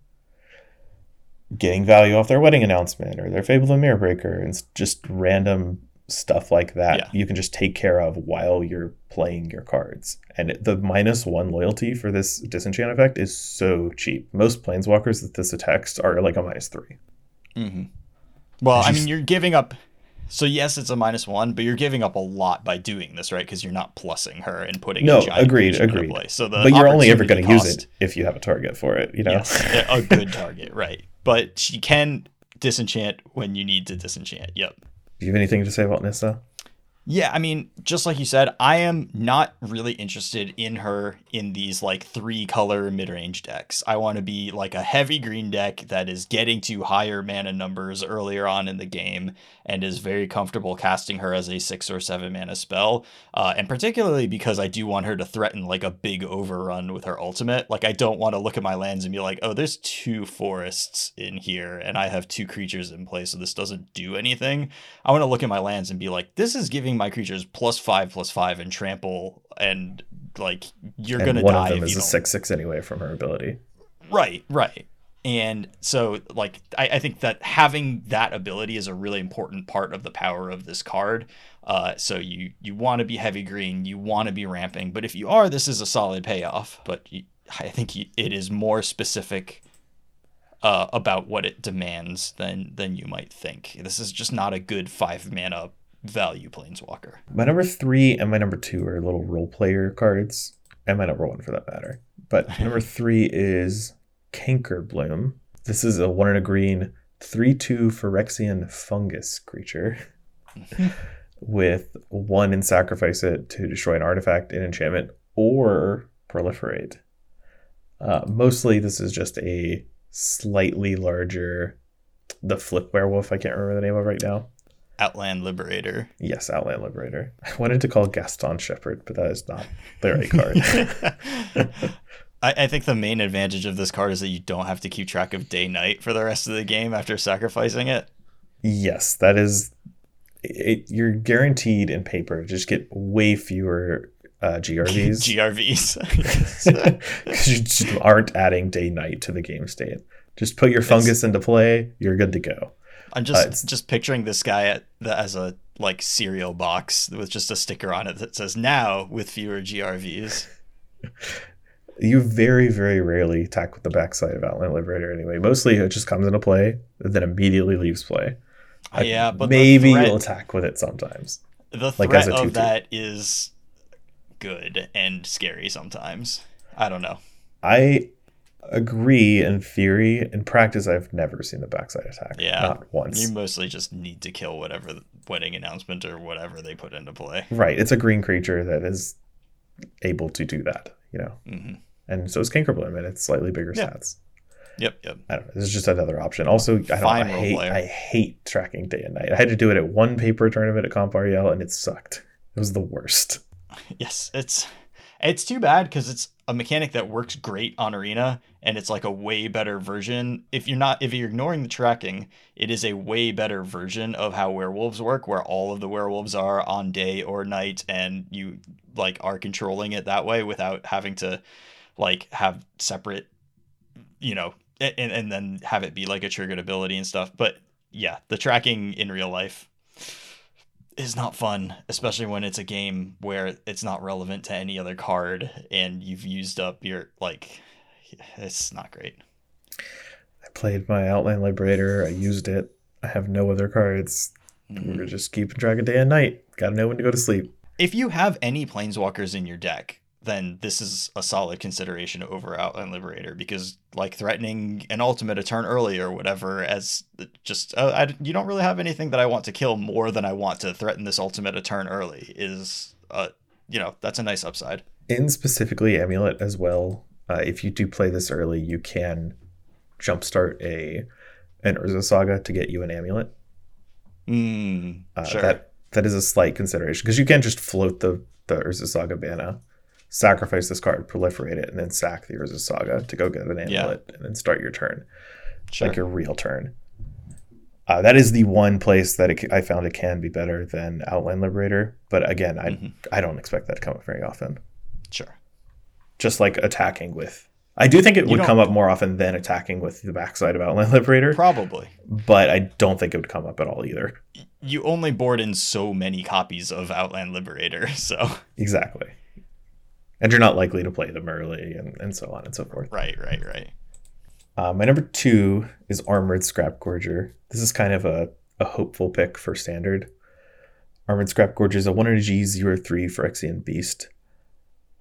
getting value off their wedding announcement or their Fable the Mirror Breaker and just random stuff like that. Yeah. You can just take care of while you're playing your cards. And the minus one loyalty for this disenchant effect is so cheap. Most planeswalkers that this attacks are like a minus 3 mm-hmm. Well, I mean, you're giving up so yes, it's a minus one, but you're giving up a lot by doing this, right? Because you're not plussing her and putting no, agreed, agreed. So the but you're only ever going to use it if you have a target for it, you know. Yes, a good target, right? But she can disenchant when you need to disenchant. Yep. Do you have anything to say about Nissa? Yeah, I mean, just like you said, I am not really interested in her in these like three color mid range decks. I want to be like a heavy green deck that is getting to higher mana numbers earlier on in the game and is very comfortable casting her as a six or seven mana spell. Uh, and particularly because I do want her to threaten like a big overrun with her ultimate. Like, I don't want to look at my lands and be like, oh, there's two forests in here and I have two creatures in play, so this doesn't do anything. I want to look at my lands and be like, this is giving my creatures plus five plus five and trample and like you're and gonna one die. One of them is a six six anyway from her ability. Right, right. And so like I, I think that having that ability is a really important part of the power of this card. Uh, so you you want to be heavy green, you want to be ramping, but if you are, this is a solid payoff. But you, I think it is more specific uh, about what it demands than than you might think. This is just not a good five mana value planeswalker. My number three and my number two are little role player cards, and my number one for that matter. But number three is Cankerbloom. This is a one in a green, three two Phyrexian fungus creature. with one and sacrifice it to destroy an artifact, an enchantment, or proliferate. Uh, mostly, this is just a slightly larger, the flip werewolf. I can't remember the name of right now. Outland Liberator. Yes, Outland Liberator. I wanted to call Gatstaf Shepherd, but that is not the right card. I, I, think the main advantage of this card is that you don't have to keep track of day night for the rest of the game after sacrificing it. Yes, that is it, you're guaranteed in paper to just get way fewer uh, GRVs. GRVs. Because you just aren't adding day night to the game state. Just put your fungus into play, you're good to go. I'm just just picturing this guy at the, as a like cereal box with just a sticker on it that says now with fewer GRVs. You very, very rarely attack with the backside of Outland Liberator anyway. Mostly it just comes into play, then immediately leaves play. Uh, yeah, but maybe threat, you'll attack with it sometimes. The threat like of that is good and scary sometimes. I don't know. I agree in theory. In practice, I've never seen the backside attack. Yeah, not once. You mostly just need to kill whatever wedding announcement or whatever they put into play. Right. It's a green creature that is able to do that. You know, mm-hmm. And so is Cankerbloom, and it's slightly bigger yeah. stats. Yep, yep. I don't know. This is just another option. Also, I, don't, I hate I hate tracking day and night. I had to do it at one paper tournament at Comp REL, and it sucked. It was the worst. Yes, it's it's too bad because it's a mechanic that works great on Arena, and it's like a way better version. If you're not if you're ignoring the tracking, it is a way better version of how werewolves work, where all of the werewolves are on day or night, and you like are controlling it that way without having to like have separate, you know, and and then have it be like a triggered ability and stuff. But yeah, the tracking in real life is not fun, especially when it's a game where it's not relevant to any other card and you've used up your like it's not great. I played my Outland Liberator, I used it. I have no other cards. Mm-hmm. We're just keeping track of day and night. Gotta know when to go to sleep. If you have any planeswalkers in your deck, then this is a solid consideration over Outland Liberator because like threatening an ultimate a turn early or whatever as just uh, I, you don't really have anything that I want to kill more than I want to threaten this ultimate a turn early is uh you know that's a nice upside. In specifically Amulet as well, uh, if you do play this early, you can jumpstart a an Urza Saga to get you an Amulet. Mm, uh, sure. That that is a slight consideration because you can't just float the the Urza Saga Bana sacrifice this card, proliferate it, and then sack the Urza Saga to go get an amulet yeah. and then start your turn. Sure. Like your real turn. Uh, that is the one place that it, I found it can be better than Outland Liberator. But again, I mm-hmm. I don't expect that to come up very often. Sure. Just like attacking with. I do think it you would come up more often than attacking with the backside of Outland Liberator. Probably. But I don't think it would come up at all either. You only board in so many copies of Outland Liberator, so. Exactly and you're not likely to play them early and, and so on and so forth. Right, right, right. Uh, my number two is Armored Scrap Gorger. This is kind of a, a hopeful pick for standard. Armored Scrap Gorger is a 1 energy 0 3 for Phyrexian Beast.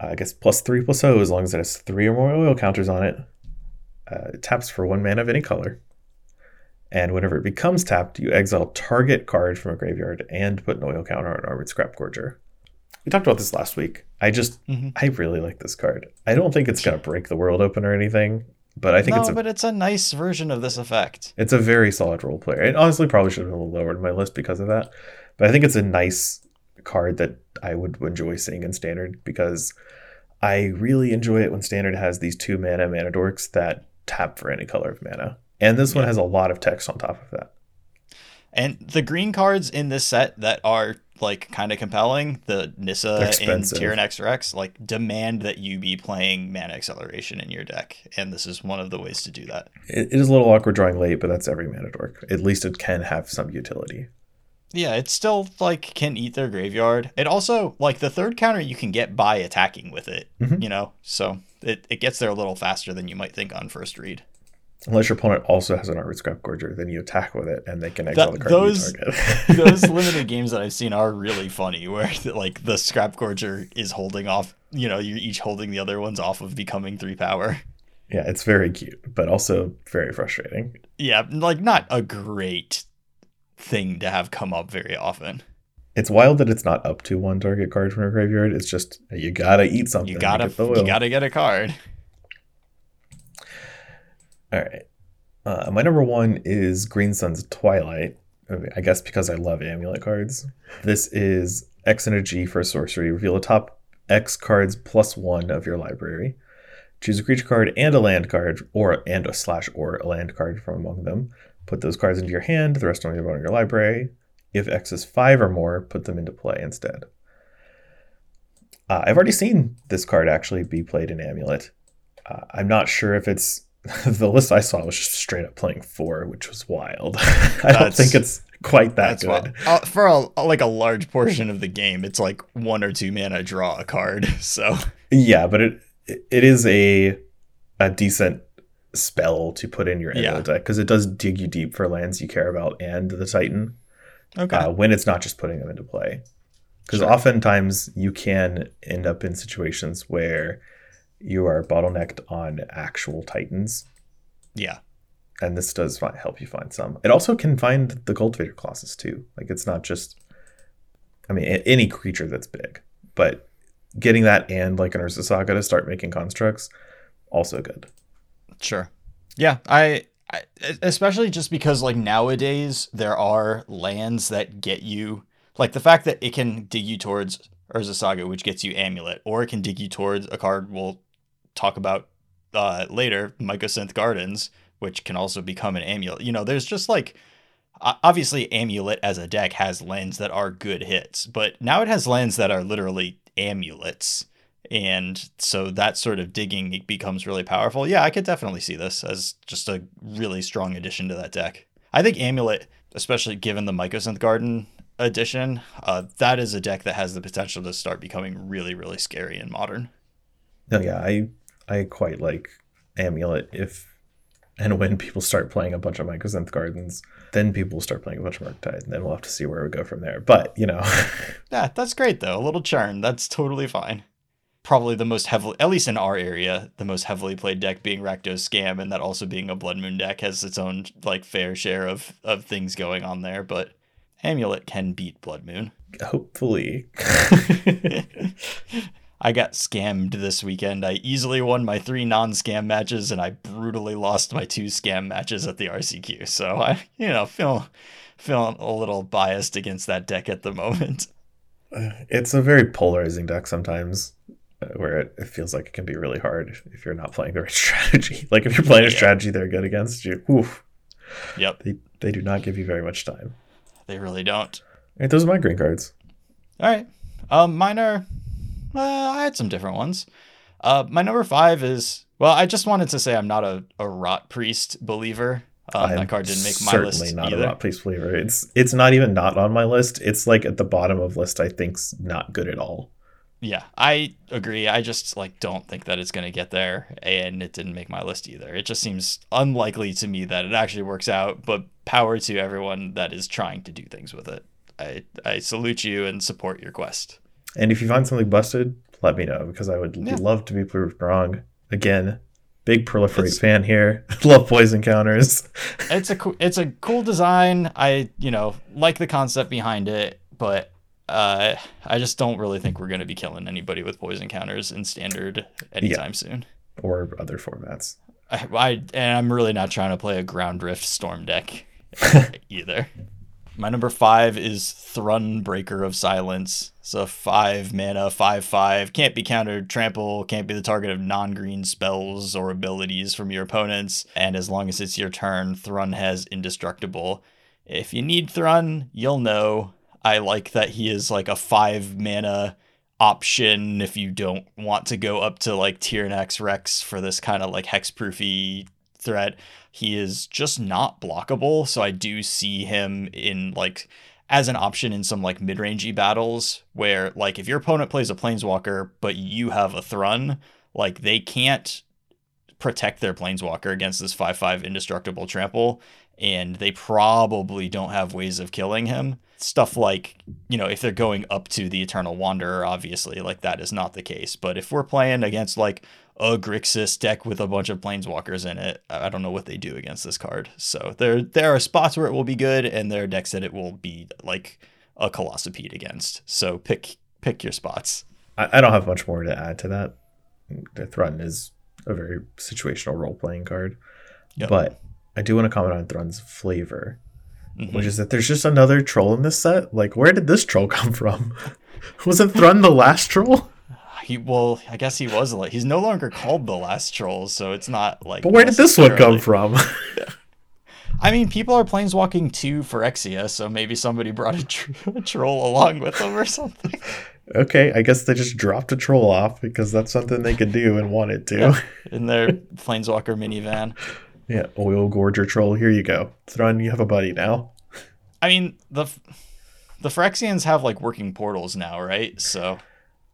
Uh, I guess plus 3 plus O as long as it has 3 or more oil counters on it. Uh, it taps for 1 mana of any color. And whenever it becomes tapped, you exile target card from a graveyard and put an oil counter on Armored Scrap Gorger we talked about this last week. I just mm-hmm. I really like this card. I don't think it's gonna break the world open or anything, but I think no, it's a, but it's a nice version of this effect. It's a very solid role player. It honestly probably should have been a little lower in my list because of that. But I think it's a nice card that I would enjoy seeing in standard because I really enjoy it when standard has these two mana mana dorks that tap for any color of mana. And this yeah. one has a lot of text on top of that. And the green cards in this set that are like kind of compelling, the Nissa and Tyrranax Rex like demand that you be playing mana acceleration in your deck, and this is one of the ways to do that. it is a little awkward drawing late, but that's every mana dork. At least it can have some utility. Yeah, it still like can eat their graveyard. It also like the third counter you can get by attacking with it, mm-hmm. you know, so it, it gets there a little faster than you might think on first read. Unless your opponent also has an Armored Scrap Gorger, then you attack with it and they can exile that, the card those, those limited games that I've seen are really funny where like the Scrap Gorger is holding off, you know, you're each holding the other ones off of becoming three power. Yeah, it's very cute, but also very frustrating. Yeah, like not a great thing to have come up very often. It's wild that it's not up to one target card from your graveyard. It's just you gotta eat something. You gotta you gotta get a card. All right. Uh, my number one is Green Sun's Twilight. I guess because I love amulet cards. This is X and a G for sorcery. Reveal the top X cards plus one of your library. Choose a creature card and a land card, or and a slash or a land card from among them. Put those cards into your hand. The rest of them in your library, If X is five or more, put them into play instead. Uh, I've already seen this card actually be played in Amulet. Uh, I'm not sure if it's the list I saw was just straight up playing four, which was wild. I don't think it's quite that That's good. uh, for a, like a large portion of the game, it's like one or two mana draw a card. So Yeah, but it it is a a decent spell to put in your Yeah. Deck because it does dig you deep for lands you care about and the Titan. okay, uh, when it's not just putting them into play. Because Sure. oftentimes you can end up in situations where you are bottlenecked on actual titans, yeah, and this does help you find some. It also can find the Cultivator Colossus too. Like it's not just, I mean, any creature that's big, but getting that and like an Urza Saga to start making constructs, also good. sure, yeah. I, I especially just because like nowadays there are lands that get you like the fact that it can dig you towards Urza Saga, which gets you Amulet, or it can dig you towards a card we'll talk about uh, later, Mycosynth Gardens, which can also become an amulet. You know, there's just like obviously amulet as a deck has lands that are good hits, but now it has lands that are literally amulets. And so that sort of digging becomes really powerful. Yeah, I could definitely see this as just a really strong addition to that deck. I think amulet, especially given the Mycosynth Garden edition, uh, that is a deck that has the potential to start becoming really, really scary in modern. No, yeah, I I quite like Amulet if and when people start playing a bunch of Mycosynth Gardens, then people will start playing a bunch of Murktide, and then we'll have to see where we go from there. But you know, Yeah, that's great though. A little churn, that's totally fine. Probably the most heavily, at least in our area, the most heavily played deck being Rakdos Scam, and that also being a Blood Moon deck has its own like fair share of of things going on there. But Amulet can beat Blood Moon. hopefully, I got scammed this weekend. I easily won my three non-scam matches, and I brutally lost my two scam matches at the RCQ. So I, you know, feel feeling a little biased against that deck at the moment. it's a very polarizing deck sometimes, uh, where it, it feels like it can be really hard if you're not playing the right strategy. Like if you're playing a strategy they're good against you, oof, Yep, they they do not give you very much time. they really don't. All right, those are my green cards. All right. Um, mine are. Uh, I had some different ones. Uh, my number five is. Well, I just wanted to say I'm not a, a rot priest believer. Um, that card didn't make my certainly list not either. a Rot Place flavor. It's it's not even not on my list. It's like at the bottom of list. I think's not good at all. Yeah, I agree. I just like don't think that it's gonna get there, and it didn't make my list either. It just seems unlikely to me that it actually works out. But power to everyone that is trying to do things with it. I I salute you and support your quest. And if you find something busted, let me know because I would Yeah. love to be proved wrong. Again, big proliferate It's- fan here. love poison counters. it's a coo- it's a cool design. I you know like the concept behind it, but uh, I just don't really think we're gonna be killing anybody with poison counters in standard anytime soon. or other formats. I, I and I'm really not trying to play a ground drift storm deck either. My number five is Thrun Breaker of Silence. So five mana, five five, can't be countered, trample, can't be the target of non-green spells or abilities from your opponents, and as long as it's your turn, Thrun has indestructible. If you need Thrun, you'll know. I like that he is like a five mana option if you don't want to go up to like Tyrranax Rex for this kind of like hexproofy threat. He is just not blockable, so I do see him in like as an option in some like mid-rangey battles where like if your opponent plays a planeswalker but you have a Thrun, like they can't protect their planeswalker against this 5-5 indestructible trample and they probably don't have ways of killing him. Stuff like, you know, if they're going up to the Eternal Wanderer, obviously, like that is not the case. But if we're playing against like a Grixis deck with a bunch of planeswalkers in it, I don't know what they do against this card. So there there are spots where it will be good, and there are decks that it will be like a Colossipede against. So pick pick your spots. I, I don't have much more to add to that. The Thrun is a very situational role playing card. Yep. But I do want to comment on Thrun's flavor, Mhm. which is that there's just another troll in this set. Like, where did this troll come from? Wasn't Thrun the last troll? He well, I guess he was like he's no longer called the last troll, so it's not like. But where did this one come from? I mean, people are planeswalking to Phyrexia, so maybe somebody brought a, tr- a troll along with them or something. Okay, I guess they just dropped a troll off because that's something they could do and wanted to. Yeah, in their planeswalker minivan. Yeah, oil gorger troll. Here you go. Thrun, you have a buddy now. I mean the the Phyrexians have like working portals now, right? So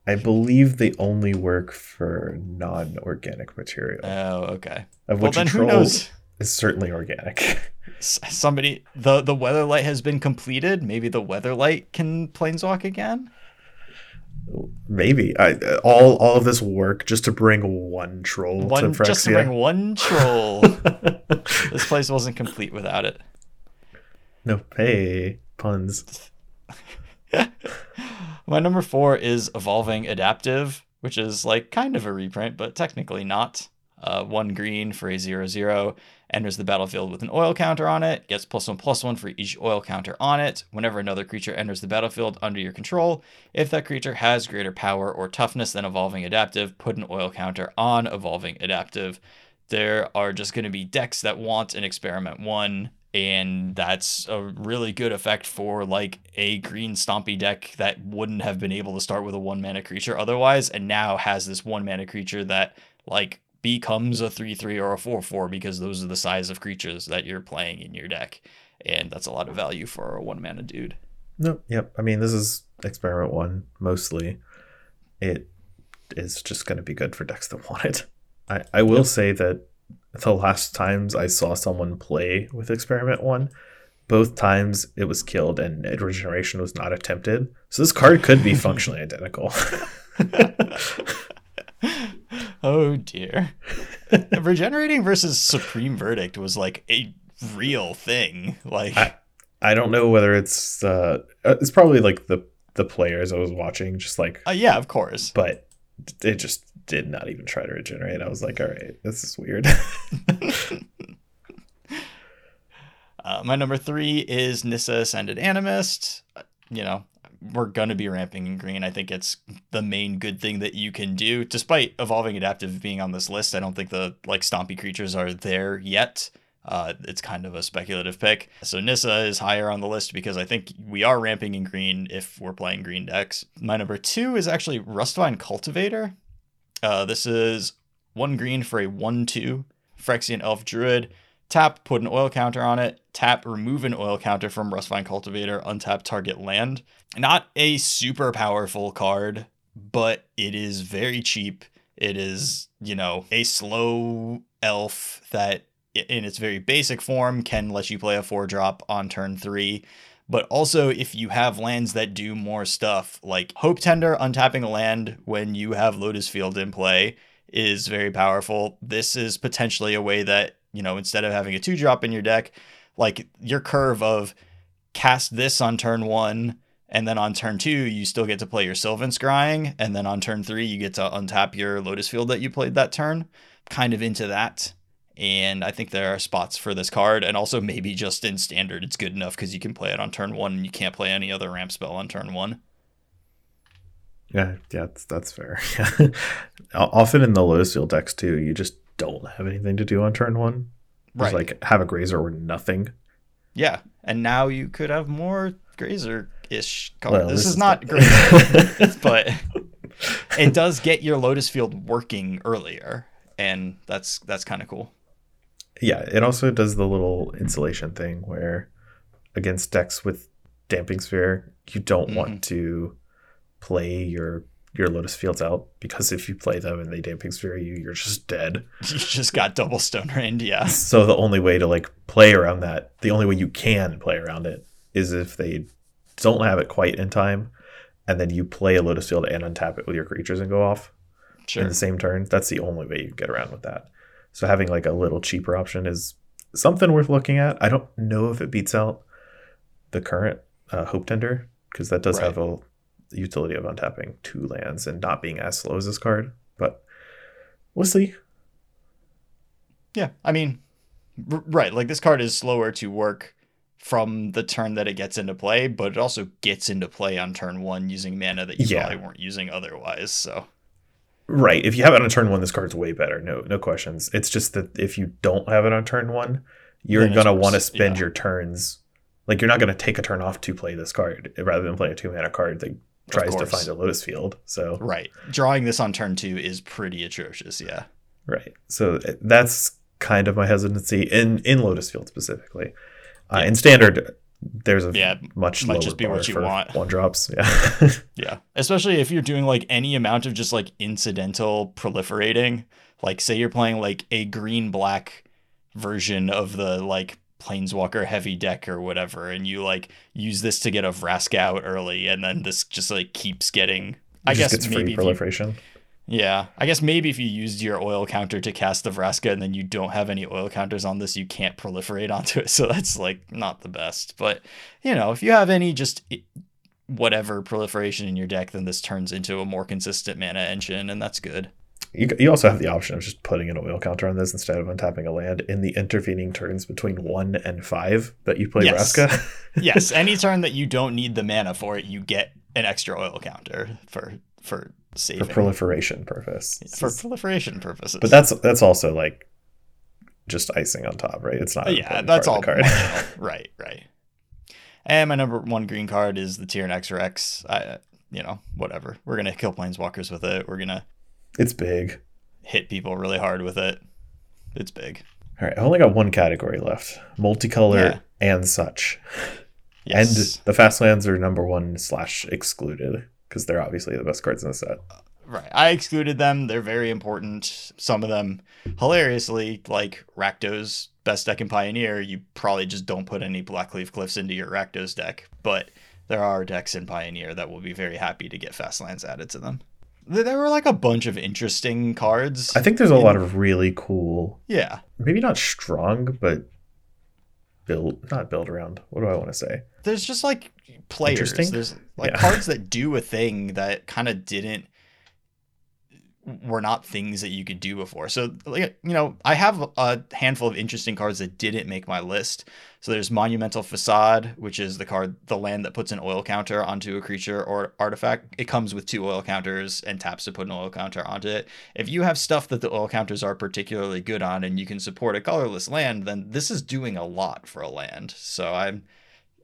I believe they only work for non-organic material. Oh, okay. Of which well, then who knows? is certainly organic. Somebody the the weatherlight has been completed. Maybe the weatherlight can planeswalk again. Maybe I all all of this work just to bring one troll one, to Phyrexia. Just to bring one troll. this place wasn't complete without it. No pay puns. My number four is evolving adaptive, which is like kind of a reprint, but technically not. Uh, one green for a zero zero enters the battlefield with an oil counter on it, gets plus one plus one for each oil counter on it. Whenever another creature enters the battlefield under your control, if that creature has greater power or toughness than evolving adaptive, put an oil counter on evolving adaptive. There are just going to be decks that want an experiment one and that's a really good effect for like a green stompy deck that wouldn't have been able to start with a one mana creature otherwise and now has this one mana creature that like becomes a 3-3 or a 4-4 because those are the size of creatures that you're playing in your deck and that's a lot of value for a one mana dude. No yep. I mean this is experiment one mostly. It is just going to be good for decks that want it. I, I will yep. say that the last times I saw someone play with Experiment 1, both times it was killed and regeneration was not attempted. So this card could be functionally identical. oh dear. Regenerating versus Supreme Verdict was like a real thing. Like I, I don't know whether it's uh it's probably like the the players I was watching just like uh, yeah, of course. But it just did not even try to regenerate. I was like, all right, this is weird. uh, my number three is Nissa Ascended Animist. Uh, you know, we're gonna be ramping in green. I think it's the main good thing that you can do. Despite evolving adaptive being on this list, I don't think the like stompy creatures are there yet. Uh, it's kind of a speculative pick. So Nissa is higher on the list because I think we are ramping in green if we're playing green decks. My number two is actually Rustvine Cultivator. Uh, this is one green for a 1 2 Phyrexian Elf Druid. Tap, put an oil counter on it. Tap, remove an oil counter from Rustvine Cultivator, untap target land. Not a super powerful card, but it is very cheap. It is, you know, a slow elf that in its very basic form can let you play a four drop on turn three. But also, if you have lands that do more stuff, like Hope Tender untapping a land when you have Lotus Field in play is very powerful. This is potentially a way that, you know, instead of having a two drop in your deck, like your curve of cast this on turn one, and then on turn two, you still get to play your Sylvan Scrying, and then on turn three, you get to untap your Lotus Field that you played that turn. Kind of into that. And I think there are spots for this card, and also maybe just in standard, it's good enough because you can play it on turn one and you can't play any other ramp spell on turn one. Yeah, yeah, that's, that's fair. Often in the Lotus Field decks too, you just don't have anything to do on turn one. Just right. like have a grazer or nothing. Yeah, and now you could have more grazer ish Well, this, this, is, is not grazer, but it does get your Lotus Field working earlier, and that's that's kind of cool yeah, it also does the little insulation thing where against decks with damping sphere, you don't mm-hmm. want to play your your lotus fields out because if you play them and they damping sphere you, you're just dead. You just got double stone rained, yeah. So the only way to like play around that, the only way you can play around it is if they don't have it quite in time, and then you play a lotus field and untap it with your creatures and go off sure. in the same turn. That's the only way you can get around with that. So having like a little cheaper option is something worth looking at. I don't know if it beats out the current uh, Hope Tender because that does right. have a utility of untapping two lands and not being as slow as this card, but we'll see. Yeah, I mean, r- right. Like this card is slower to work from the turn that it gets into play, but it also gets into play on turn one using mana that you yeah. probably weren't using otherwise. So Right. If you have it on turn one, this card's way better. No, no questions. It's just that if you don't have it on turn one, you're Then gonna want to spend yeah. your turns. Like you're not gonna take a turn off to play this card rather than play a two mana card that tries to find a Lotus Field. So Right. Drawing this on turn two is pretty atrocious. Yeah. right. So uh, that's kind of my hesitancy in in Lotus Field specifically. Uh, Yeah. In standard, there's a Yeah, much might lower just be what you for want. one drops. Yeah. Yeah. Especially if you're doing like any amount of just like incidental proliferating. Like say you're playing like a green black version of the like planeswalker heavy deck or whatever and you like use this to get a Vraska out early and then this just like keeps getting I It just guess gets maybe free if you, proliferation. Yeah I guess maybe if you used your oil counter to cast the Vraska and then you don't have any oil counters on this you can't proliferate onto it so that's like not the best but you know if you have any just whatever proliferation in your deck then this turns into a more consistent mana engine and that's good You, you also have the option of just putting an oil counter on this instead of untapping a land in the intervening turns between one and five that you play Yes. Vraska. yes any turn that you don't need the mana for it you get an extra oil counter for for for proliferation purpose. for proliferation purposes But that's that's also like just icing on top, right? It's not. yeah that's all part of the card. right right and my number one green card is the Tyrranax Rex. I, you know, whatever. We're gonna kill planeswalkers with it. We're gonna it's big. hit people really hard with it. It's big. All right, I only got one category left: multicolor Yeah. and such. Yes. And the fast lands are number one slash excluded because they're obviously the best cards in the set. Right. I excluded them. They're very important. Some of them, hilariously, like Rakdos best deck in Pioneer, you probably just don't put any Blackleaf Cliffs into your Rakdos deck. But there are decks in Pioneer that will be very happy to get fast lands added to them. There there were like a bunch of interesting cards. I think there's a lot of really cool, yeah. maybe not strong, but build not build around. What do I want to say? There's just like players. There's like Yeah. cards that do a thing that kind of didn't were not things that you could do before. So like you know, I have a handful of interesting cards that didn't make my list. So there's Monumental Facade, which is the card the land that puts an oil counter onto a creature or artifact. It comes with two oil counters and taps to put an oil counter onto it. If you have stuff that the oil counters are particularly good on and you can support a colorless land, then this is doing a lot for a land. So I'm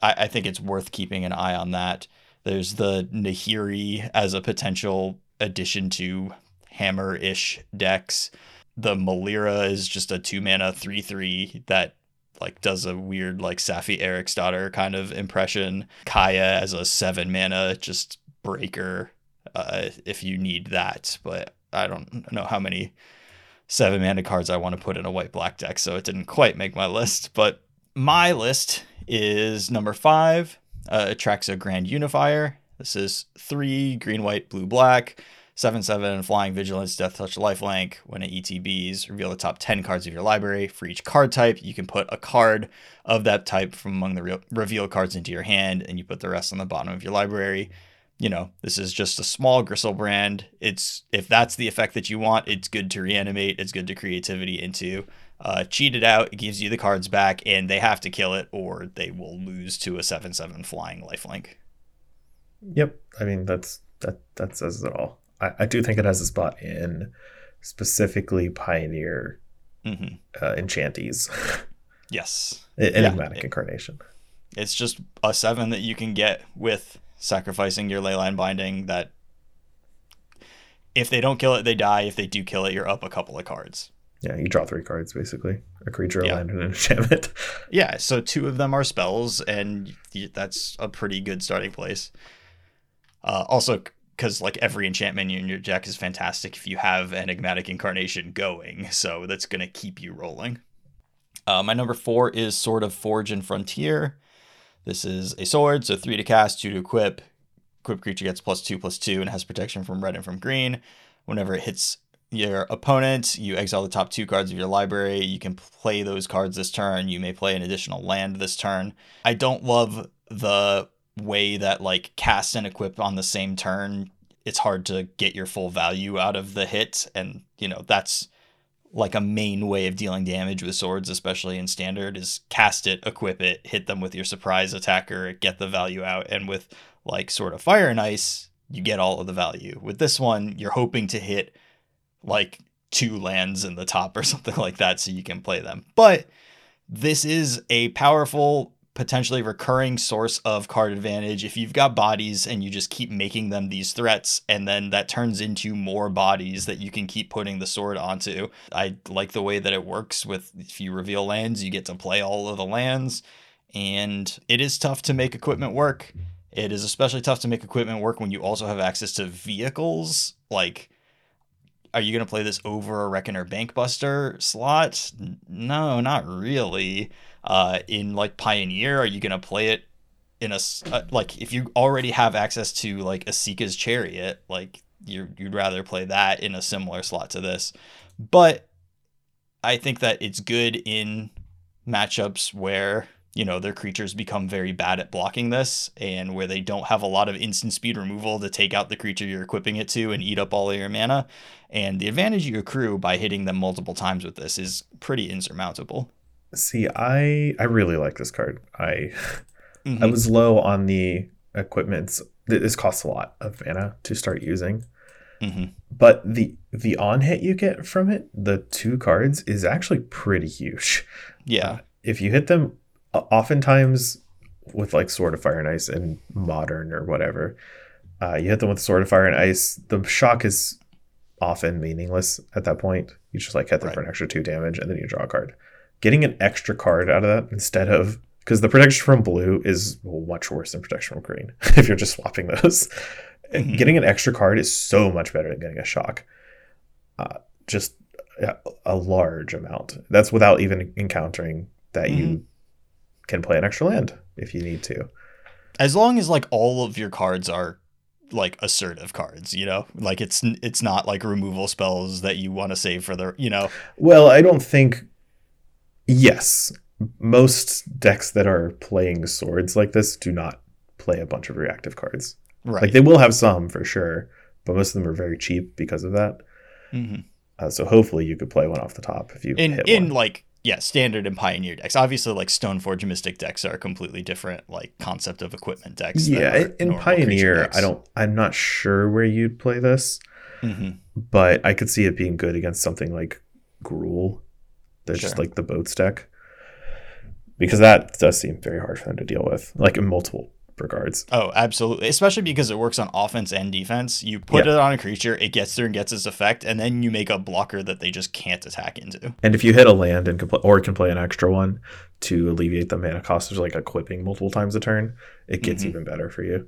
I, I think it's worth keeping an eye on that. There's the Nahiri as a potential addition to hammer ish decks. The Melira is just a two mana three three that like does a weird like Saffi Eriksdotter kind of impression. Kaya as a seven mana just breaker uh, if you need that, but I don't know how many seven mana cards I want to put in a white black deck, so it didn't quite make my list. But my list is number five, uh, Atraxa Grand Unifier. This is three green, white, blue, black, seven, seven, flying vigilance, death touch, lifelink. When it ETBs, reveal the top 10 cards of your library. For each card type, you can put a card of that type from among the re- reveal cards into your hand, and you put the rest on the bottom of your library. You know, this is just a small Griselbrand. It's if that's the effect that you want, it's good to reanimate, it's good to creativity into uh, cheat it out. It gives you the cards back, and they have to kill it, or they will lose to a seven-seven flying lifelink. Yep. I mean that's that that says it all. I, I do think it has a spot in specifically Pioneer hmm uh, Enchanties. Yes, Enigmatic it- Incarnation. it's just a seven that you can get with sacrificing your leyline binding. That if they don't kill it, they die. If they do kill it, you're up a couple of cards. Yeah, you draw three cards basically. A creature, a Yeah. land, and an enchantment. Yeah, so two of them are spells, and that's a pretty good starting place. Uh, also, because like every enchantment in your deck is fantastic if you have enigmatic incarnation going, so that's gonna keep you rolling. Uh, my number four is Sword of Forge and Frontier. This is a sword, so three to cast, two to equip. Equip creature gets plus two plus two and has protection from red and from green. Whenever it hits your opponent, you exile the top two cards of your library. You can play those cards this turn. You may play an additional land this turn. I don't love the way that like cast and equip on the same turn. It's hard to get your full value out of the hit, and you know that's like a main way of dealing damage with swords, especially in standard, is cast it, equip it, hit them with your surprise attacker, get the value out, and with like Sword of Fire and Ice, you get all of the value. With this one, you're hoping to hit like two lands in the top or something like that so you can play them. But this is a powerful potentially recurring source of card advantage. If you've got bodies and you just keep making them these threats and then that turns into more bodies that you can keep putting the sword onto i like the way that it works with if you reveal lands you get to play all of the lands. And it is tough to make equipment work. It is especially tough to make equipment work when you also have access to vehicles. Like are you going to play this over a reckoner bankbuster slot? No not really. Uh, in like Pioneer, are you gonna play it in a uh, like if you already have access to like Esika's Chariot, like you you'd rather play that in a similar slot to this, but I think that it's good in matchups where you know their creatures become very bad at blocking this and where they don't have a lot of instant speed removal to take out the creature you're equipping it to and eat up all of your mana and the advantage you accrue by hitting them multiple times with this is pretty insurmountable See, I I really like this card. I mm-hmm. I was low on the equipment. This costs a lot of mana to start using. Mm-hmm. But the the on hit you get from it, the two cards, is actually pretty huge. Yeah. Uh, if you hit them, oftentimes with like Sword of Fire and Ice and Modern or whatever, uh, you hit them with Sword of Fire and Ice. The shock is often meaningless at that point. You just like hit them right. for an extra two damage, and then you draw a card getting an extra card out of that instead of because the protection from blue is much worse than protection from green if you're just swapping those. Mm-hmm. Getting an extra card is so much better than getting a shock. Uh, just a, a, large amount. That's without even encountering that mm-hmm. you can play an extra land if you need to. As long as like all of your cards are like assertive cards, you know, like it's it's not like removal spells that you want to save for the, you know. Well, I don't think Yes. Most decks that are playing swords like this do not play a bunch of reactive cards. Right. Like they will have some for sure, but most of them are very cheap because of that. Mm-hmm. Uh, so hopefully you could play one off the top if you in in one. like yeah standard and pioneer decks. Obviously, like Stoneforge Mystic decks are a completely different like concept of equipment decks. Yeah, in Pioneer, I don't. I'm not sure where you'd play this, mm-hmm. but I could see it being good against something like Gruul they're sure. just like the boats deck. Because that does seem very hard for them to deal with, like in multiple regards. Oh, absolutely. Especially because it works on offense and defense. You put yeah. it on a creature, it gets there and gets its effect, and then you make a blocker that they just can't attack into. And if you hit a land and can play, or can play an extra one to alleviate the mana cost of like equipping multiple times a turn, it gets mm-hmm. even better for you.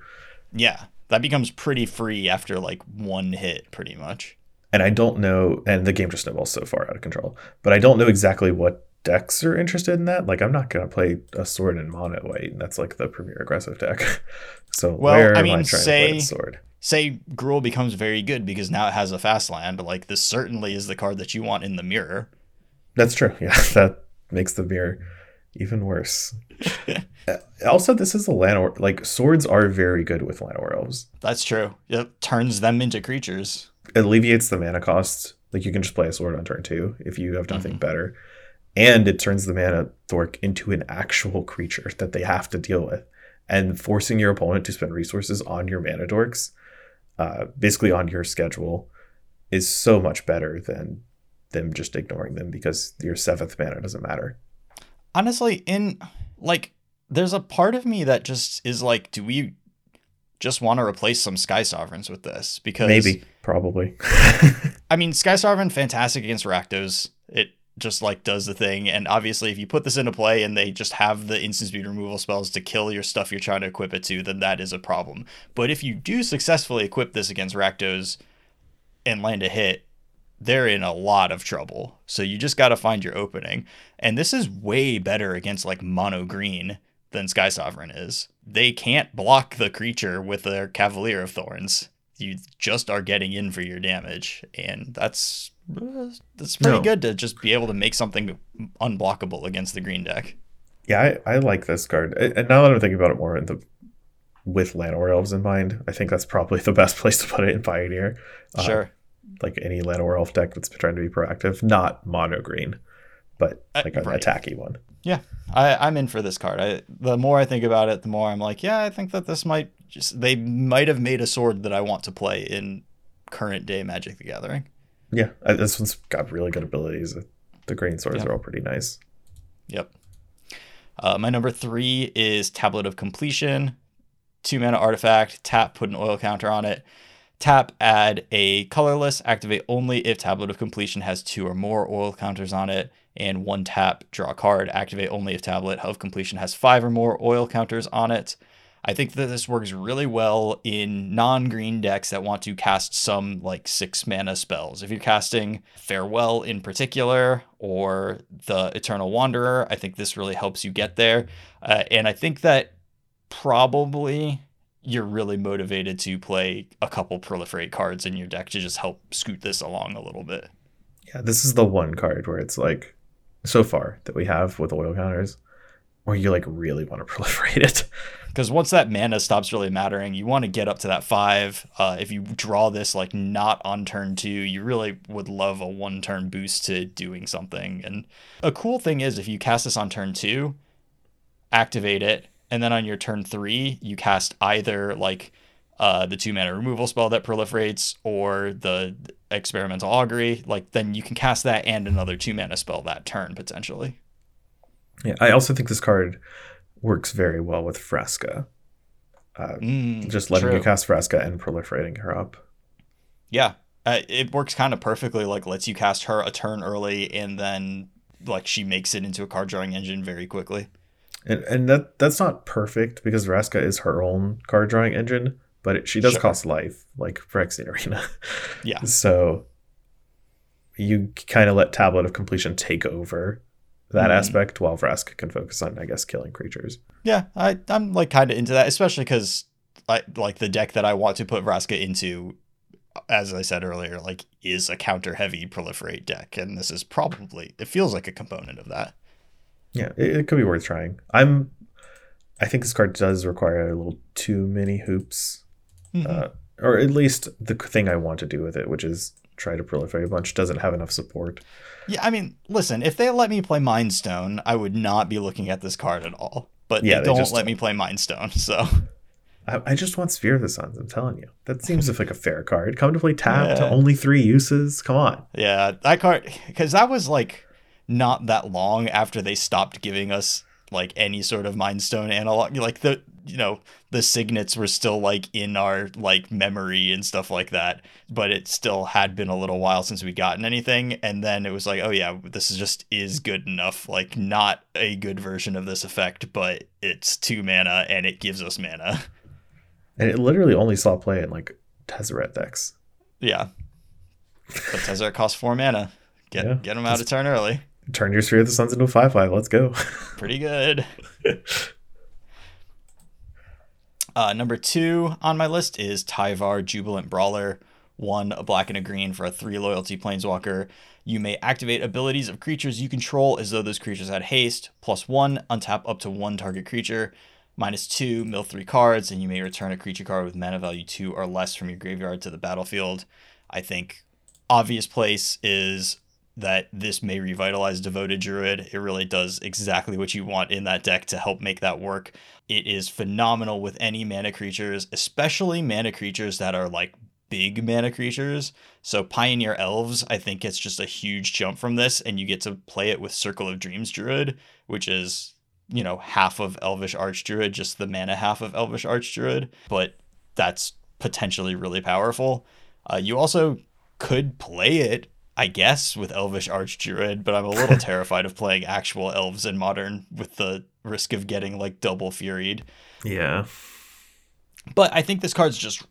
Yeah, that becomes pretty free after like one hit, pretty much and I don't know, and the game just snowballs so far out of control. But I don't know exactly what decks are interested in that. Like, I'm not gonna play a sword in mono white. That's like the premier aggressive deck. so well, where I mean, am I trying say, to play sword? Say Gruul becomes very good because now it has a fast land. Like this certainly is the card that you want in the mirror. That's true. Yeah, that makes the mirror even worse. Uh, also, this is a Llanowar. Like swords are very good with Llanowar elves. That's true. It turns them into creatures alleviates the mana cost. Like you can just play a sword on turn two if you have nothing mm-hmm. better. And it turns the mana dork into an actual creature that they have to deal with. And forcing your opponent to spend resources on your mana dorks, uh, basically on your schedule, is so much better than them just ignoring them because your seventh mana doesn't matter. Honestly, in like there's a part of me that just is like, do we just want to replace some Sky Sovereigns with this because maybe probably. I mean, Sky Sovereign fantastic against Rakdos. It just like does the thing, and obviously, if you put this into play and they just have the instant speed removal spells to kill your stuff you're trying to equip it to, then that is a problem. But if you do successfully equip this against Rakdos and land a hit, they're in a lot of trouble. So you just got to find your opening. And this is way better against like mono green than Sky Sovereign is. They can't block the creature with their Cavalier of Thorns. You just are getting in for your damage, and that's that's pretty no. good to just be able to make something unblockable against the green deck. Yeah, I, I like this card. And now that I'm thinking about it more in the with Llanowar Elves in mind, I think that's probably the best place to put it in Pioneer. Uh, sure. like any Llanowar Elf deck that's trying to be proactive, not mono green, but uh, like uh, an right. attacky one. Yeah, I, I'm in for this card. I, the more I think about it, the more I'm like, yeah, I think that this might just they might have made a sword that I want to play in current day Magic the Gathering. Yeah, this one's got really good abilities. The green swords yep. are all pretty nice. Yep. Uh, my number three is Tablet of Compleation. Two mana artifact, tap, put an oil counter on it. Tap, add a colorless, activate only if Tablet of Compleation has two or more oil counters on it. And one tap, draw a card, activate only if Tablet of Compleation has five or more oil counters on it. I think that this works really well in non green decks that want to cast some like six mana spells. If you're casting Farewell in particular or the Eternal Wanderer, I think this really helps you get there. Uh, and I think that probably you're really motivated to play a couple proliferate cards in your deck to just help scoot this along a little bit. Yeah, this is the one card where it's like so far that we have with oil counters where you like really want to proliferate it. Because once that mana stops really mattering, you want to get up to that five. Uh, if you draw this like not on turn two, you really would love a one turn boost to doing something. And a cool thing is if you cast this on turn two, activate it, and then on your turn three, you cast either like uh, the two mana removal spell that proliferates or the experimental augury, like then you can cast that and another two mana spell that turn potentially. Yeah, I also think this card works very well with Vraska. Uh, mm, just letting true. you cast Vraska and proliferating her up. Yeah, uh, it works kind of perfectly. Like lets you cast her a turn early, and then like she makes it into a card drawing engine very quickly. And and that that's not perfect because Vraska is her own card drawing engine, but it, she does sure. cost life, like for Phyrexian Arena. yeah. So you kind of let Tablet of Compleation take over that mm. aspect while Vraska can focus on, I guess, killing creatures. Yeah, I, I'm like kind of into that, especially because I like the deck that I want to put Vraska into, as I said earlier, like is a counter heavy proliferate deck, and this is probably it feels like a component of that. Yeah, it, it could be worth trying. I'm, I think this card does require a little too many hoops, mm-hmm. uh, or at least the thing I want to do with it, which is try to proliferate a bunch, doesn't have enough support. Yeah, I mean, listen, if they let me play Mind Stone, I would not be looking at this card at all. But yeah, they don't they let me play Mind Stone, so. I, I, just want Sphere of the Suns. I'm telling you, that seems like a fair card. Come to play tap yeah. only three uses. Come on. Yeah, that card because that was like not that long after they stopped giving us like any sort of Mind Stone analog. Like the you know the signets were still like in our like memory and stuff like that but it still had been a little while since we gotten anything and then it was like oh yeah this is just is good enough like not a good version of this effect but it's two mana and it gives us mana. And it literally only saw play in like Tezzeret decks. Yeah. But Tezzeret costs four mana. Get yeah, get them out of turn early. turn your sphere of the suns into a 5-5 let's go. Pretty good Uh, number two on my list is Tyvar Jubilant Brawler. One, a black and a green for a three loyalty planeswalker. You may activate abilities of creatures you control as though those creatures had haste. Plus one, untap up to one target creature. Minus two, mill three cards, and you may return a creature card with mana value two or less from your graveyard to the battlefield. I think obvious place is that this may revitalize Devoted Druid. It really does exactly what you want in that deck to help make that work. It is phenomenal with any mana creatures, especially mana creatures that are like big mana creatures. So Pioneer Elves, I think it's just a huge jump from this, and you get to play it with Circle of Dreams Druid, which is, you know, half of Elvish Arch Druid, just the mana half of Elvish Arch Druid, But that's potentially really powerful. Uh, you also could play it I guess, with Elvish Arch Druid, but I'm a little terrified of playing actual elves in modern with the risk of getting like double furied. Yeah. But I think this card's just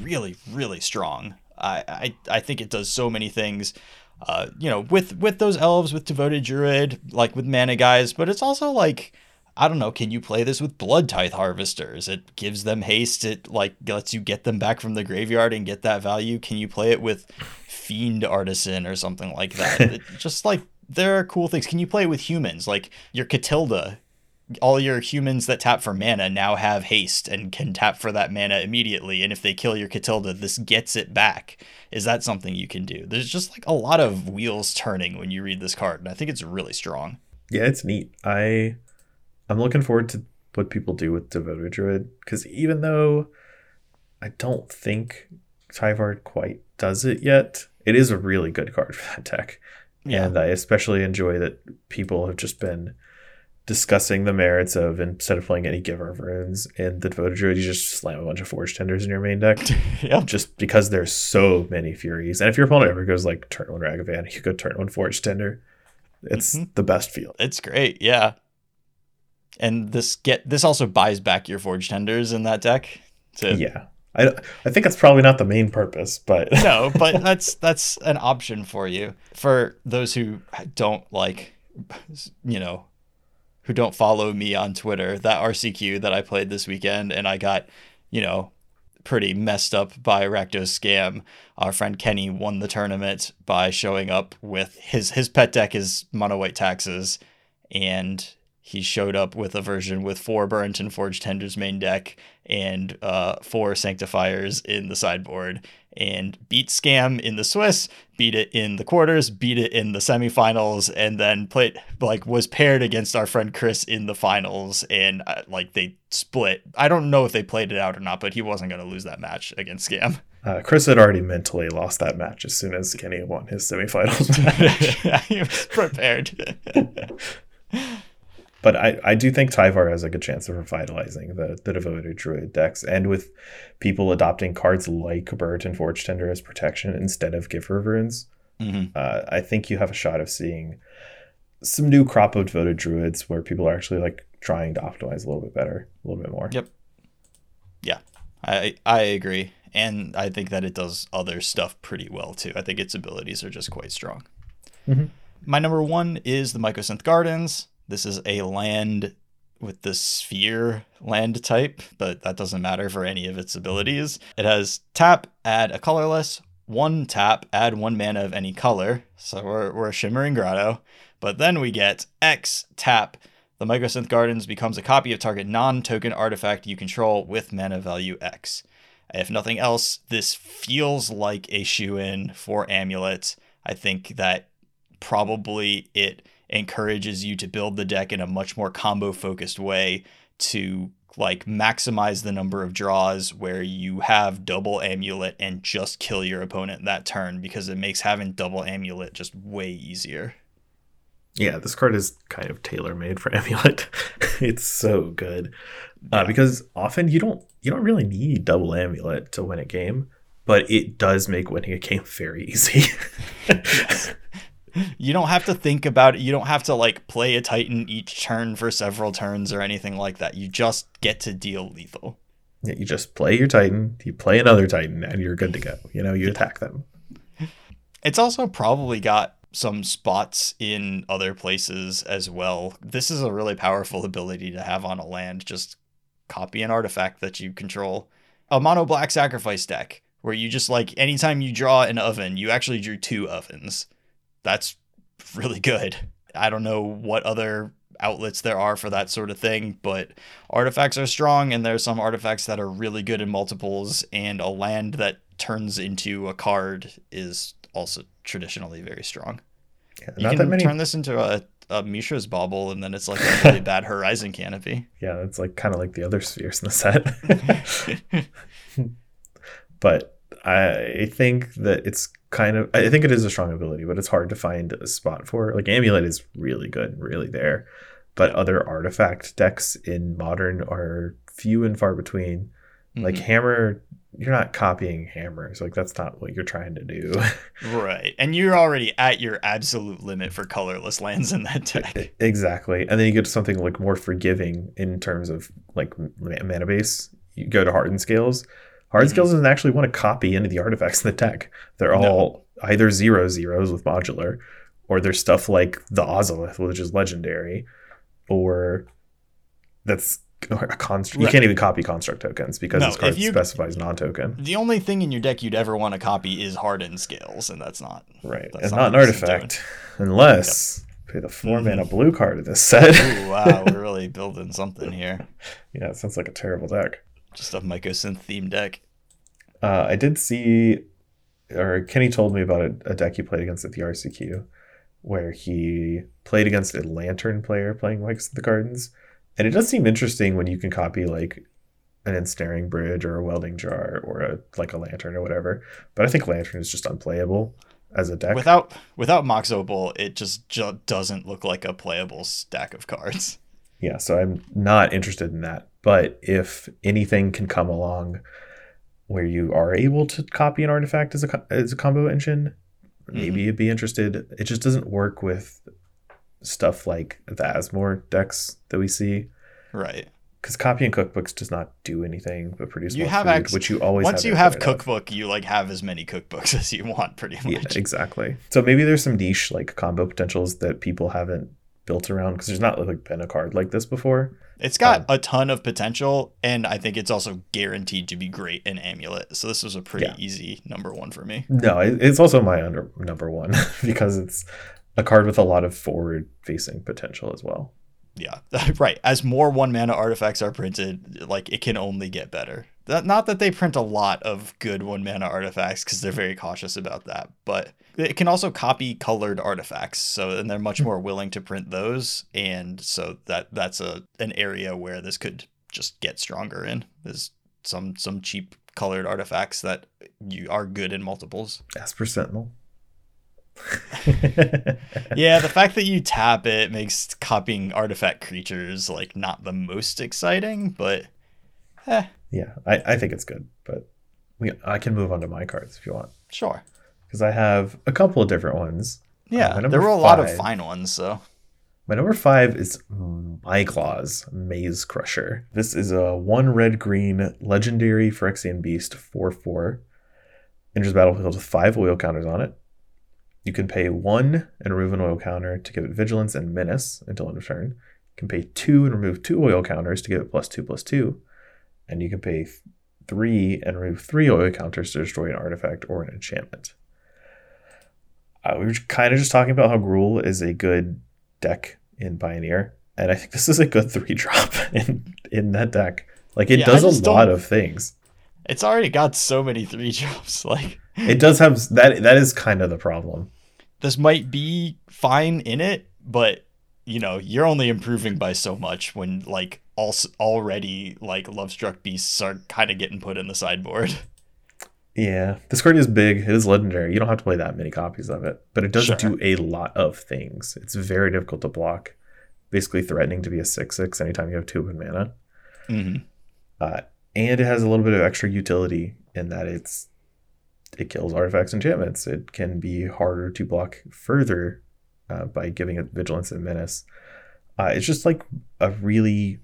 really, really strong. I, I, I think it does so many things. Uh, you know, with with those elves, with devoted druid, like with mana guys, but it's also like I don't know, can you play this with Blood Tithe Harvesters? It gives them haste, it like lets you get them back from the graveyard and get that value. Can you play it with Fiend Artisan or something like that? just like there are cool things. Can you play it with humans? Like your Katilda, all your humans that tap for mana now have haste and can tap for that mana immediately. And if they kill your Katilda, this gets it back. Is that something you can do? There's just like a lot of wheels turning when you read this card, and I think it's really strong. Yeah, it's neat. I I'm looking forward to what people do with Devoted Druid because even though I don't think Tyvar quite does it yet, it is a really good card for that deck. Yeah. And I especially enjoy that people have just been discussing the merits of instead of playing any giver of runes in the devoted druid, you just slam a bunch of forge tenders in your main deck. Yep. Just because there's so many furies. And if your opponent ever goes like turn one Ragavan, you go turn one forge tender. It's Mhm. the best feel. It's great, yeah. And this get this also buys back your forge tenders in that deck. To, Yeah. I, I think that's probably not the main purpose, but no, but that's that's an option for you. For those who don't like, you know, who don't follow me on Twitter, that RCQ that I played this weekend, and I got, you know, pretty messed up by Rakdos scam. Our friend Kenny won the tournament by showing up with his his pet deck is mono white taxes, and he showed up with a version with four Burrenton tenders main deck and uh, four sanctifiers in the sideboard and beat scam in the swiss beat it in the quarters beat it in the semifinals and then played like was paired against our friend chris in the finals and uh, like they split. I don't know if they played it out or not but he wasn't going to lose that match against scam. Uh, Chris had already mentally lost that match as soon as Kenny won his semifinals match. he was prepared but I, I do think Tyvar has a good chance of revitalizing the, the devoted druid decks. And with people adopting cards like Burrenton Forge Tender as protection instead of Giver Runes, Mhm. uh, I think you have a shot of seeing some new crop of devoted druids where people are actually like trying to optimize a little bit better, a little bit more. Yep. Yeah, I I agree, and I think that it does other stuff pretty well too. I think its abilities are just quite strong. Mhm. My number one is the Mycosynth Gardens. This is a land with the sphere land type, but that doesn't matter for any of its abilities. It has tap, add a colorless, one tap, add one mana of any color. So we're, we're a Shimmering Grotto. But then we get X, tap, the Mycosynth Gardens becomes a copy of target non token artifact you control with mana value X. If nothing else, this feels like a shoe in for Amulet. I think that probably it encourages you to build the deck in a much more combo focused way to like maximize the number of draws where you have double amulet and just kill your opponent that turn because it makes having double amulet just way easier. Yeah, this card is kind of tailor made for Amulet. it's so good uh, because often you don't you don't really need double Amulet to win a game, but it does make winning a game very easy. You don't have to think about it. You don't have to like play a Titan each turn for several turns or anything like that. You just get to deal lethal. Yeah, you just play your Titan, you play another Titan, and you're good to go. You know, you attack them. It's also probably got some spots in other places as well. This is a really powerful ability to have on a land. Just copy an artifact that you control. A mono black sacrifice deck where you just like anytime you draw an oven, you actually drew two ovens. That's really good. I don't know what other outlets there are for that sort of thing, but artifacts are strong and there's some artifacts that are really good in multiples and a land that turns into a card is also traditionally very strong. Yeah, You can that many. turn this into a, a Mishra's Bauble and then it's like a really bad horizon canopy. yeah, it's like kind of like the other spheres in the set. but I think that it's kind of I think it is a strong ability, but it's hard to find a spot for. Like Amulet is really good, really there, but other artifact decks in modern are few and far between. Like Mhm. Hammer, you're not copying hammers. Like that's not what you're trying to do. right. And you're already at your absolute limit for colorless lands in that deck. exactly. And then you get to something like more forgiving in terms of like mana base. You go to hardened scales. Hardened Mhm. scales doesn't actually want to copy any of the artifacts in the deck. They're No. all either zero zeros with modular, or there's stuff like the Ozolith, which is legendary, or that's a construct. You can't even copy construct tokens because No, this card you- specifies non-token. The only thing in your deck you'd ever want to copy is hardened scales, and that's not. Right, That's and not not an what this is artifact, unless pay the 4 Mhm. mana blue card of this set. Ooh, wow, we're really building something here. yeah, it sounds like a terrible deck. Just a mycosynth theme deck. Uh, I did see, or Kenny told me about a, a deck he played against at the RCQ, where he played against a lantern player playing like the gardens, and it does seem interesting when you can copy like an ensnaring bridge or a welding jar or a like a lantern or whatever. But I think lantern is just unplayable as a deck. Without without Mox Opal, it just ju- doesn't look like a playable stack of cards. Yeah, so I'm not interested in that. But if anything can come along where you are able to copy an artifact as a as a combo engine, maybe mm-hmm. you'd be interested. It just doesn't work with stuff like the Asmore decks that we see. Right. Because copying cookbooks does not do anything but produce you have food, ex- which you always once have you have cookbook, of. you like have as many cookbooks as you want, pretty much. Yeah, exactly. So maybe there's some niche like combo potentials that people haven't built around because there's not like been a card like this before. It's got um, a ton of potential, and I think it's also guaranteed to be great in Amulet. So this was a pretty yeah. easy number one for me. No, it's also my under number one because it's a card with a lot of forward facing potential as well. Yeah, right. As more one mana artifacts are printed, like it can only get better. Not that they print a lot of good one mana artifacts because they're very cautious about that, but it can also copy colored artifacts. So and they're much hmm. more willing to print those, and so that that's a an area where this could just get stronger in. is some some cheap colored artifacts that you are good in multiples. Esper Sentinel. yeah, the fact that you tap it makes copying artifact creatures like not the most exciting, but eh. Yeah, I, I think it's good, but we I can move on to my cards if you want. Sure. Because I have a couple of different ones. Yeah, uh, there were a five, lot of fine ones, so. My number five is Migloz Maze Crusher. This is a one red green legendary Phyrexian Beast 4 4. Enters battlefield with five oil counters on it. You can pay one and remove an oil counter to give it vigilance and menace until end of turn. You can pay two and remove two oil counters to give it plus two plus two. And you can pay three and remove three oil counters to destroy an artifact or an enchantment. Uh, we were kind of just talking about how Gruul is a good deck in Pioneer, and I think this is a good three drop in in that deck. Like it yeah, does a lot of things. It's already got so many three drops. Like it does have that. That is kind of the problem. This might be fine in it, but you know you're only improving by so much when like also already like love struck beasts are kind of getting put in the sideboard. Yeah, this card is big. It is legendary. You don't have to play that many copies of it, but it does sure. do a lot of things. It's very difficult to block. Basically, threatening to be a six-six anytime you have two in mana. Mm-hmm. Uh, and it has a little bit of extra utility in that it's it kills artifacts and enchantments. It can be harder to block further uh, by giving it vigilance and menace. Uh, it's just like a really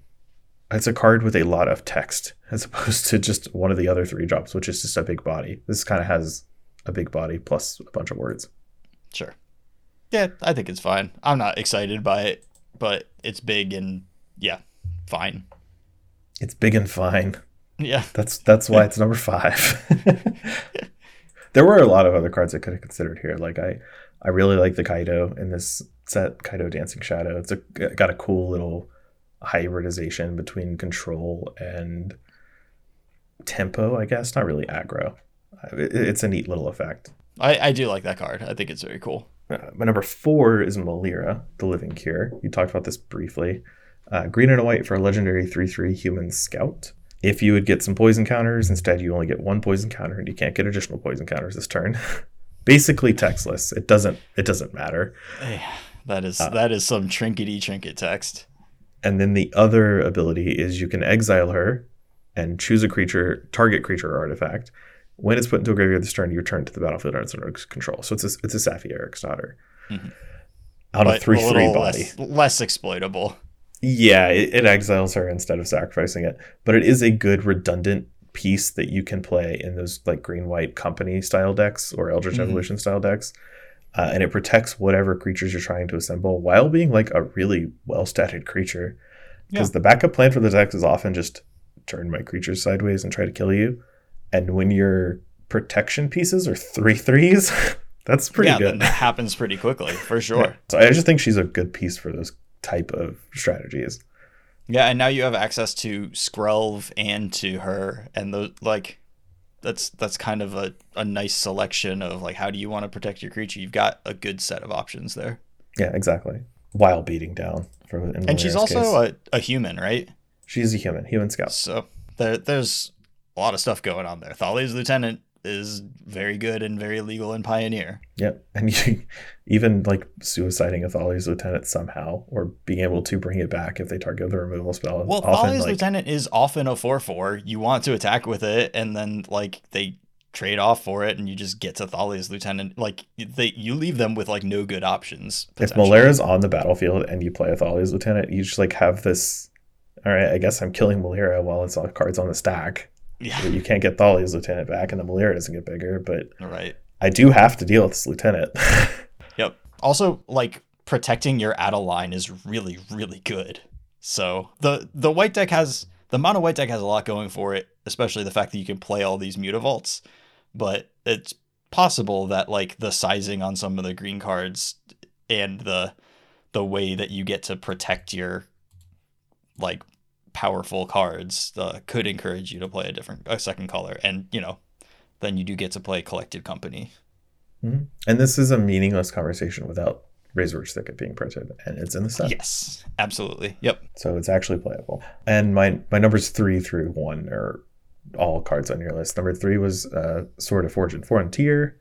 it's a card with a lot of text as opposed to just one of the other three drops, which is just a big body. This kind of has a big body plus a bunch of words. Sure. Yeah, I think it's fine. I'm not excited by it, but it's big and yeah, fine. It's big and fine. Yeah. That's that's why it's number five. there were a lot of other cards I could have considered here. Like I, I really like the Kaito in this set, Kaito Dancing Shadow. It's a got a cool little hybridization between control and tempo. I guess not really aggro. it's a neat little effect. I, I do like that card. I think it's very cool. Uh, my number four is Melira, the Living Cure. You talked about this briefly. Uh, green and a white for a legendary 3 3 human scout. If you would get some poison counters, instead you only get one poison counter and you can't get additional poison counters this turn. Basically textless. It doesn't it doesn't matter. that is uh, that is some trinkety trinket text. And then the other ability is you can exile her and choose a creature, target creature or artifact. When it's put into a graveyard this turn, you return to the battlefield under its control. So it's a, it's a Saffi Eriksdotter. Mm-hmm. On a 3 3 body. Less, less exploitable. Yeah, it, it, exiles her instead of sacrificing it, but it is a good redundant piece that you can play in those like green white company style decks or Eldritch mm-hmm. Evolution style decks. Uh, and it protects whatever creatures you're trying to assemble while being like a really well statted creature. Because yeah. the backup plan for the decks is often just turn my creatures sideways and try to kill you. And when your protection pieces are three threes, that's pretty yeah, good. That happens pretty quickly for sure. Yeah. So I just think she's a good piece for those type of strategies. Yeah, and now you have access to Skrelv and to her, and those like that's that's kind of a, a nice selection of like how do you want to protect your creature. You've got a good set of options there. Yeah, exactly. While beating down from and she's also a, a human, right? She's a human, human scout. So there there's a lot of stuff going on there. Thalia's lieutenant is very good and very legal in Pioneer. Yep. And you, even like suiciding a Thalia's lieutenant somehow, or being able to bring it back if they target the removal spell. Well, often, Thalia's like, lieutenant is often a four four. You want to attack with it, and then like they trade off for it, and you just get to Thalia's lieutenant. Like they, you leave them with like no good options. If Melira's on the battlefield and you play a Thalia's lieutenant, you just like have this. All right, I guess I'm killing Melira while it's all cards on the stack yeah. You can't get Thalia's lieutenant back, and the Melira doesn't get bigger. But right, I do have to deal with this lieutenant. yep. Also, like protecting your Adeline is really, really good. So the the white deck has the mono white deck has a lot going for it, especially the fact that you can play all these mutavaults. But it's possible that like the sizing on some of the green cards and the the way that you get to protect your like powerful cards uh, could encourage you to play a different a second color. And you know then you do get to play collected company. Mm-hmm. and this is a meaningless conversation without razorverge thicket being printed and it's in the set. Yes absolutely. Yep. So it's actually playable. And my my numbers three through one are all cards on your list. Number three was uh, sword of forge and frontier.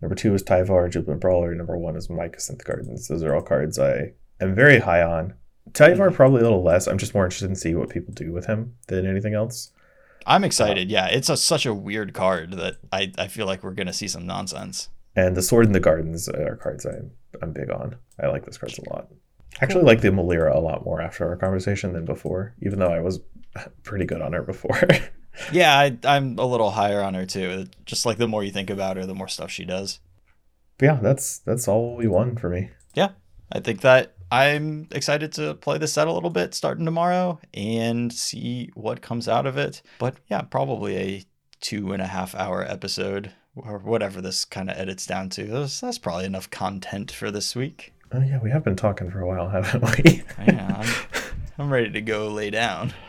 Number two was tyvar jubilant brawler. Number one is mycosynth gardens. Those are all cards i am very high on Tyvar probably a little less. I'm just more interested in see what people do with him than anything else. I'm excited. Um, yeah, it's a, such a weird card that I, I feel like we're gonna see some nonsense. And the Sword in the Gardens are cards I'm I'm big on. I like those cards a lot. I Actually, like the Melira a lot more after our conversation than before, even though I was pretty good on her before. yeah, I, I'm a little higher on her too. Just like the more you think about her, the more stuff she does. But yeah, that's that's all we won for me. Yeah, I think that I'm excited to play this set a little bit starting tomorrow and see what comes out of it. But yeah, probably a two and a half hour episode or whatever this kind of edits down to. That's, that's probably enough content for this week. Oh yeah, we have been talking for a while, haven't we? yeah, I'm, I'm ready to go lay down.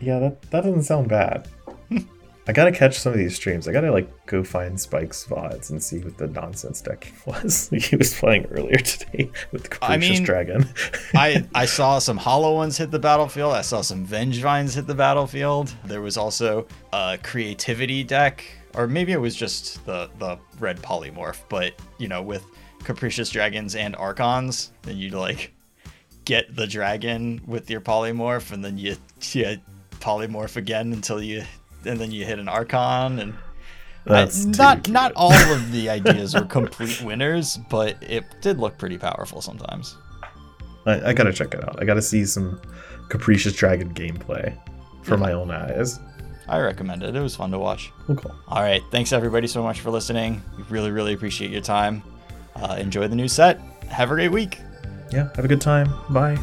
Yeah, that, that doesn't sound bad. I gotta catch some of these streams. I gotta like go find Spike's VODs and see what the nonsense deck was he was playing earlier today with Capricious I mean, Dragon. I, I saw some hollow ones hit the battlefield. I saw some Vengevines hit the battlefield. There was also a creativity deck, or maybe it was just the, the red polymorph, but you know, with Capricious Dragons and Archons, then you'd like get the dragon with your polymorph and then you, you polymorph again until you and then you hit an Archon, and That's I, not not all of the ideas were complete winners, but it did look pretty powerful sometimes. I, I gotta check it out. I gotta see some Capricious Dragon gameplay for yeah. my own eyes. I recommend it. It was fun to watch. cool. All right. Thanks everybody so much for listening. We really, really appreciate your time. Uh, enjoy the new set. Have a great week. Yeah. Have a good time. Bye.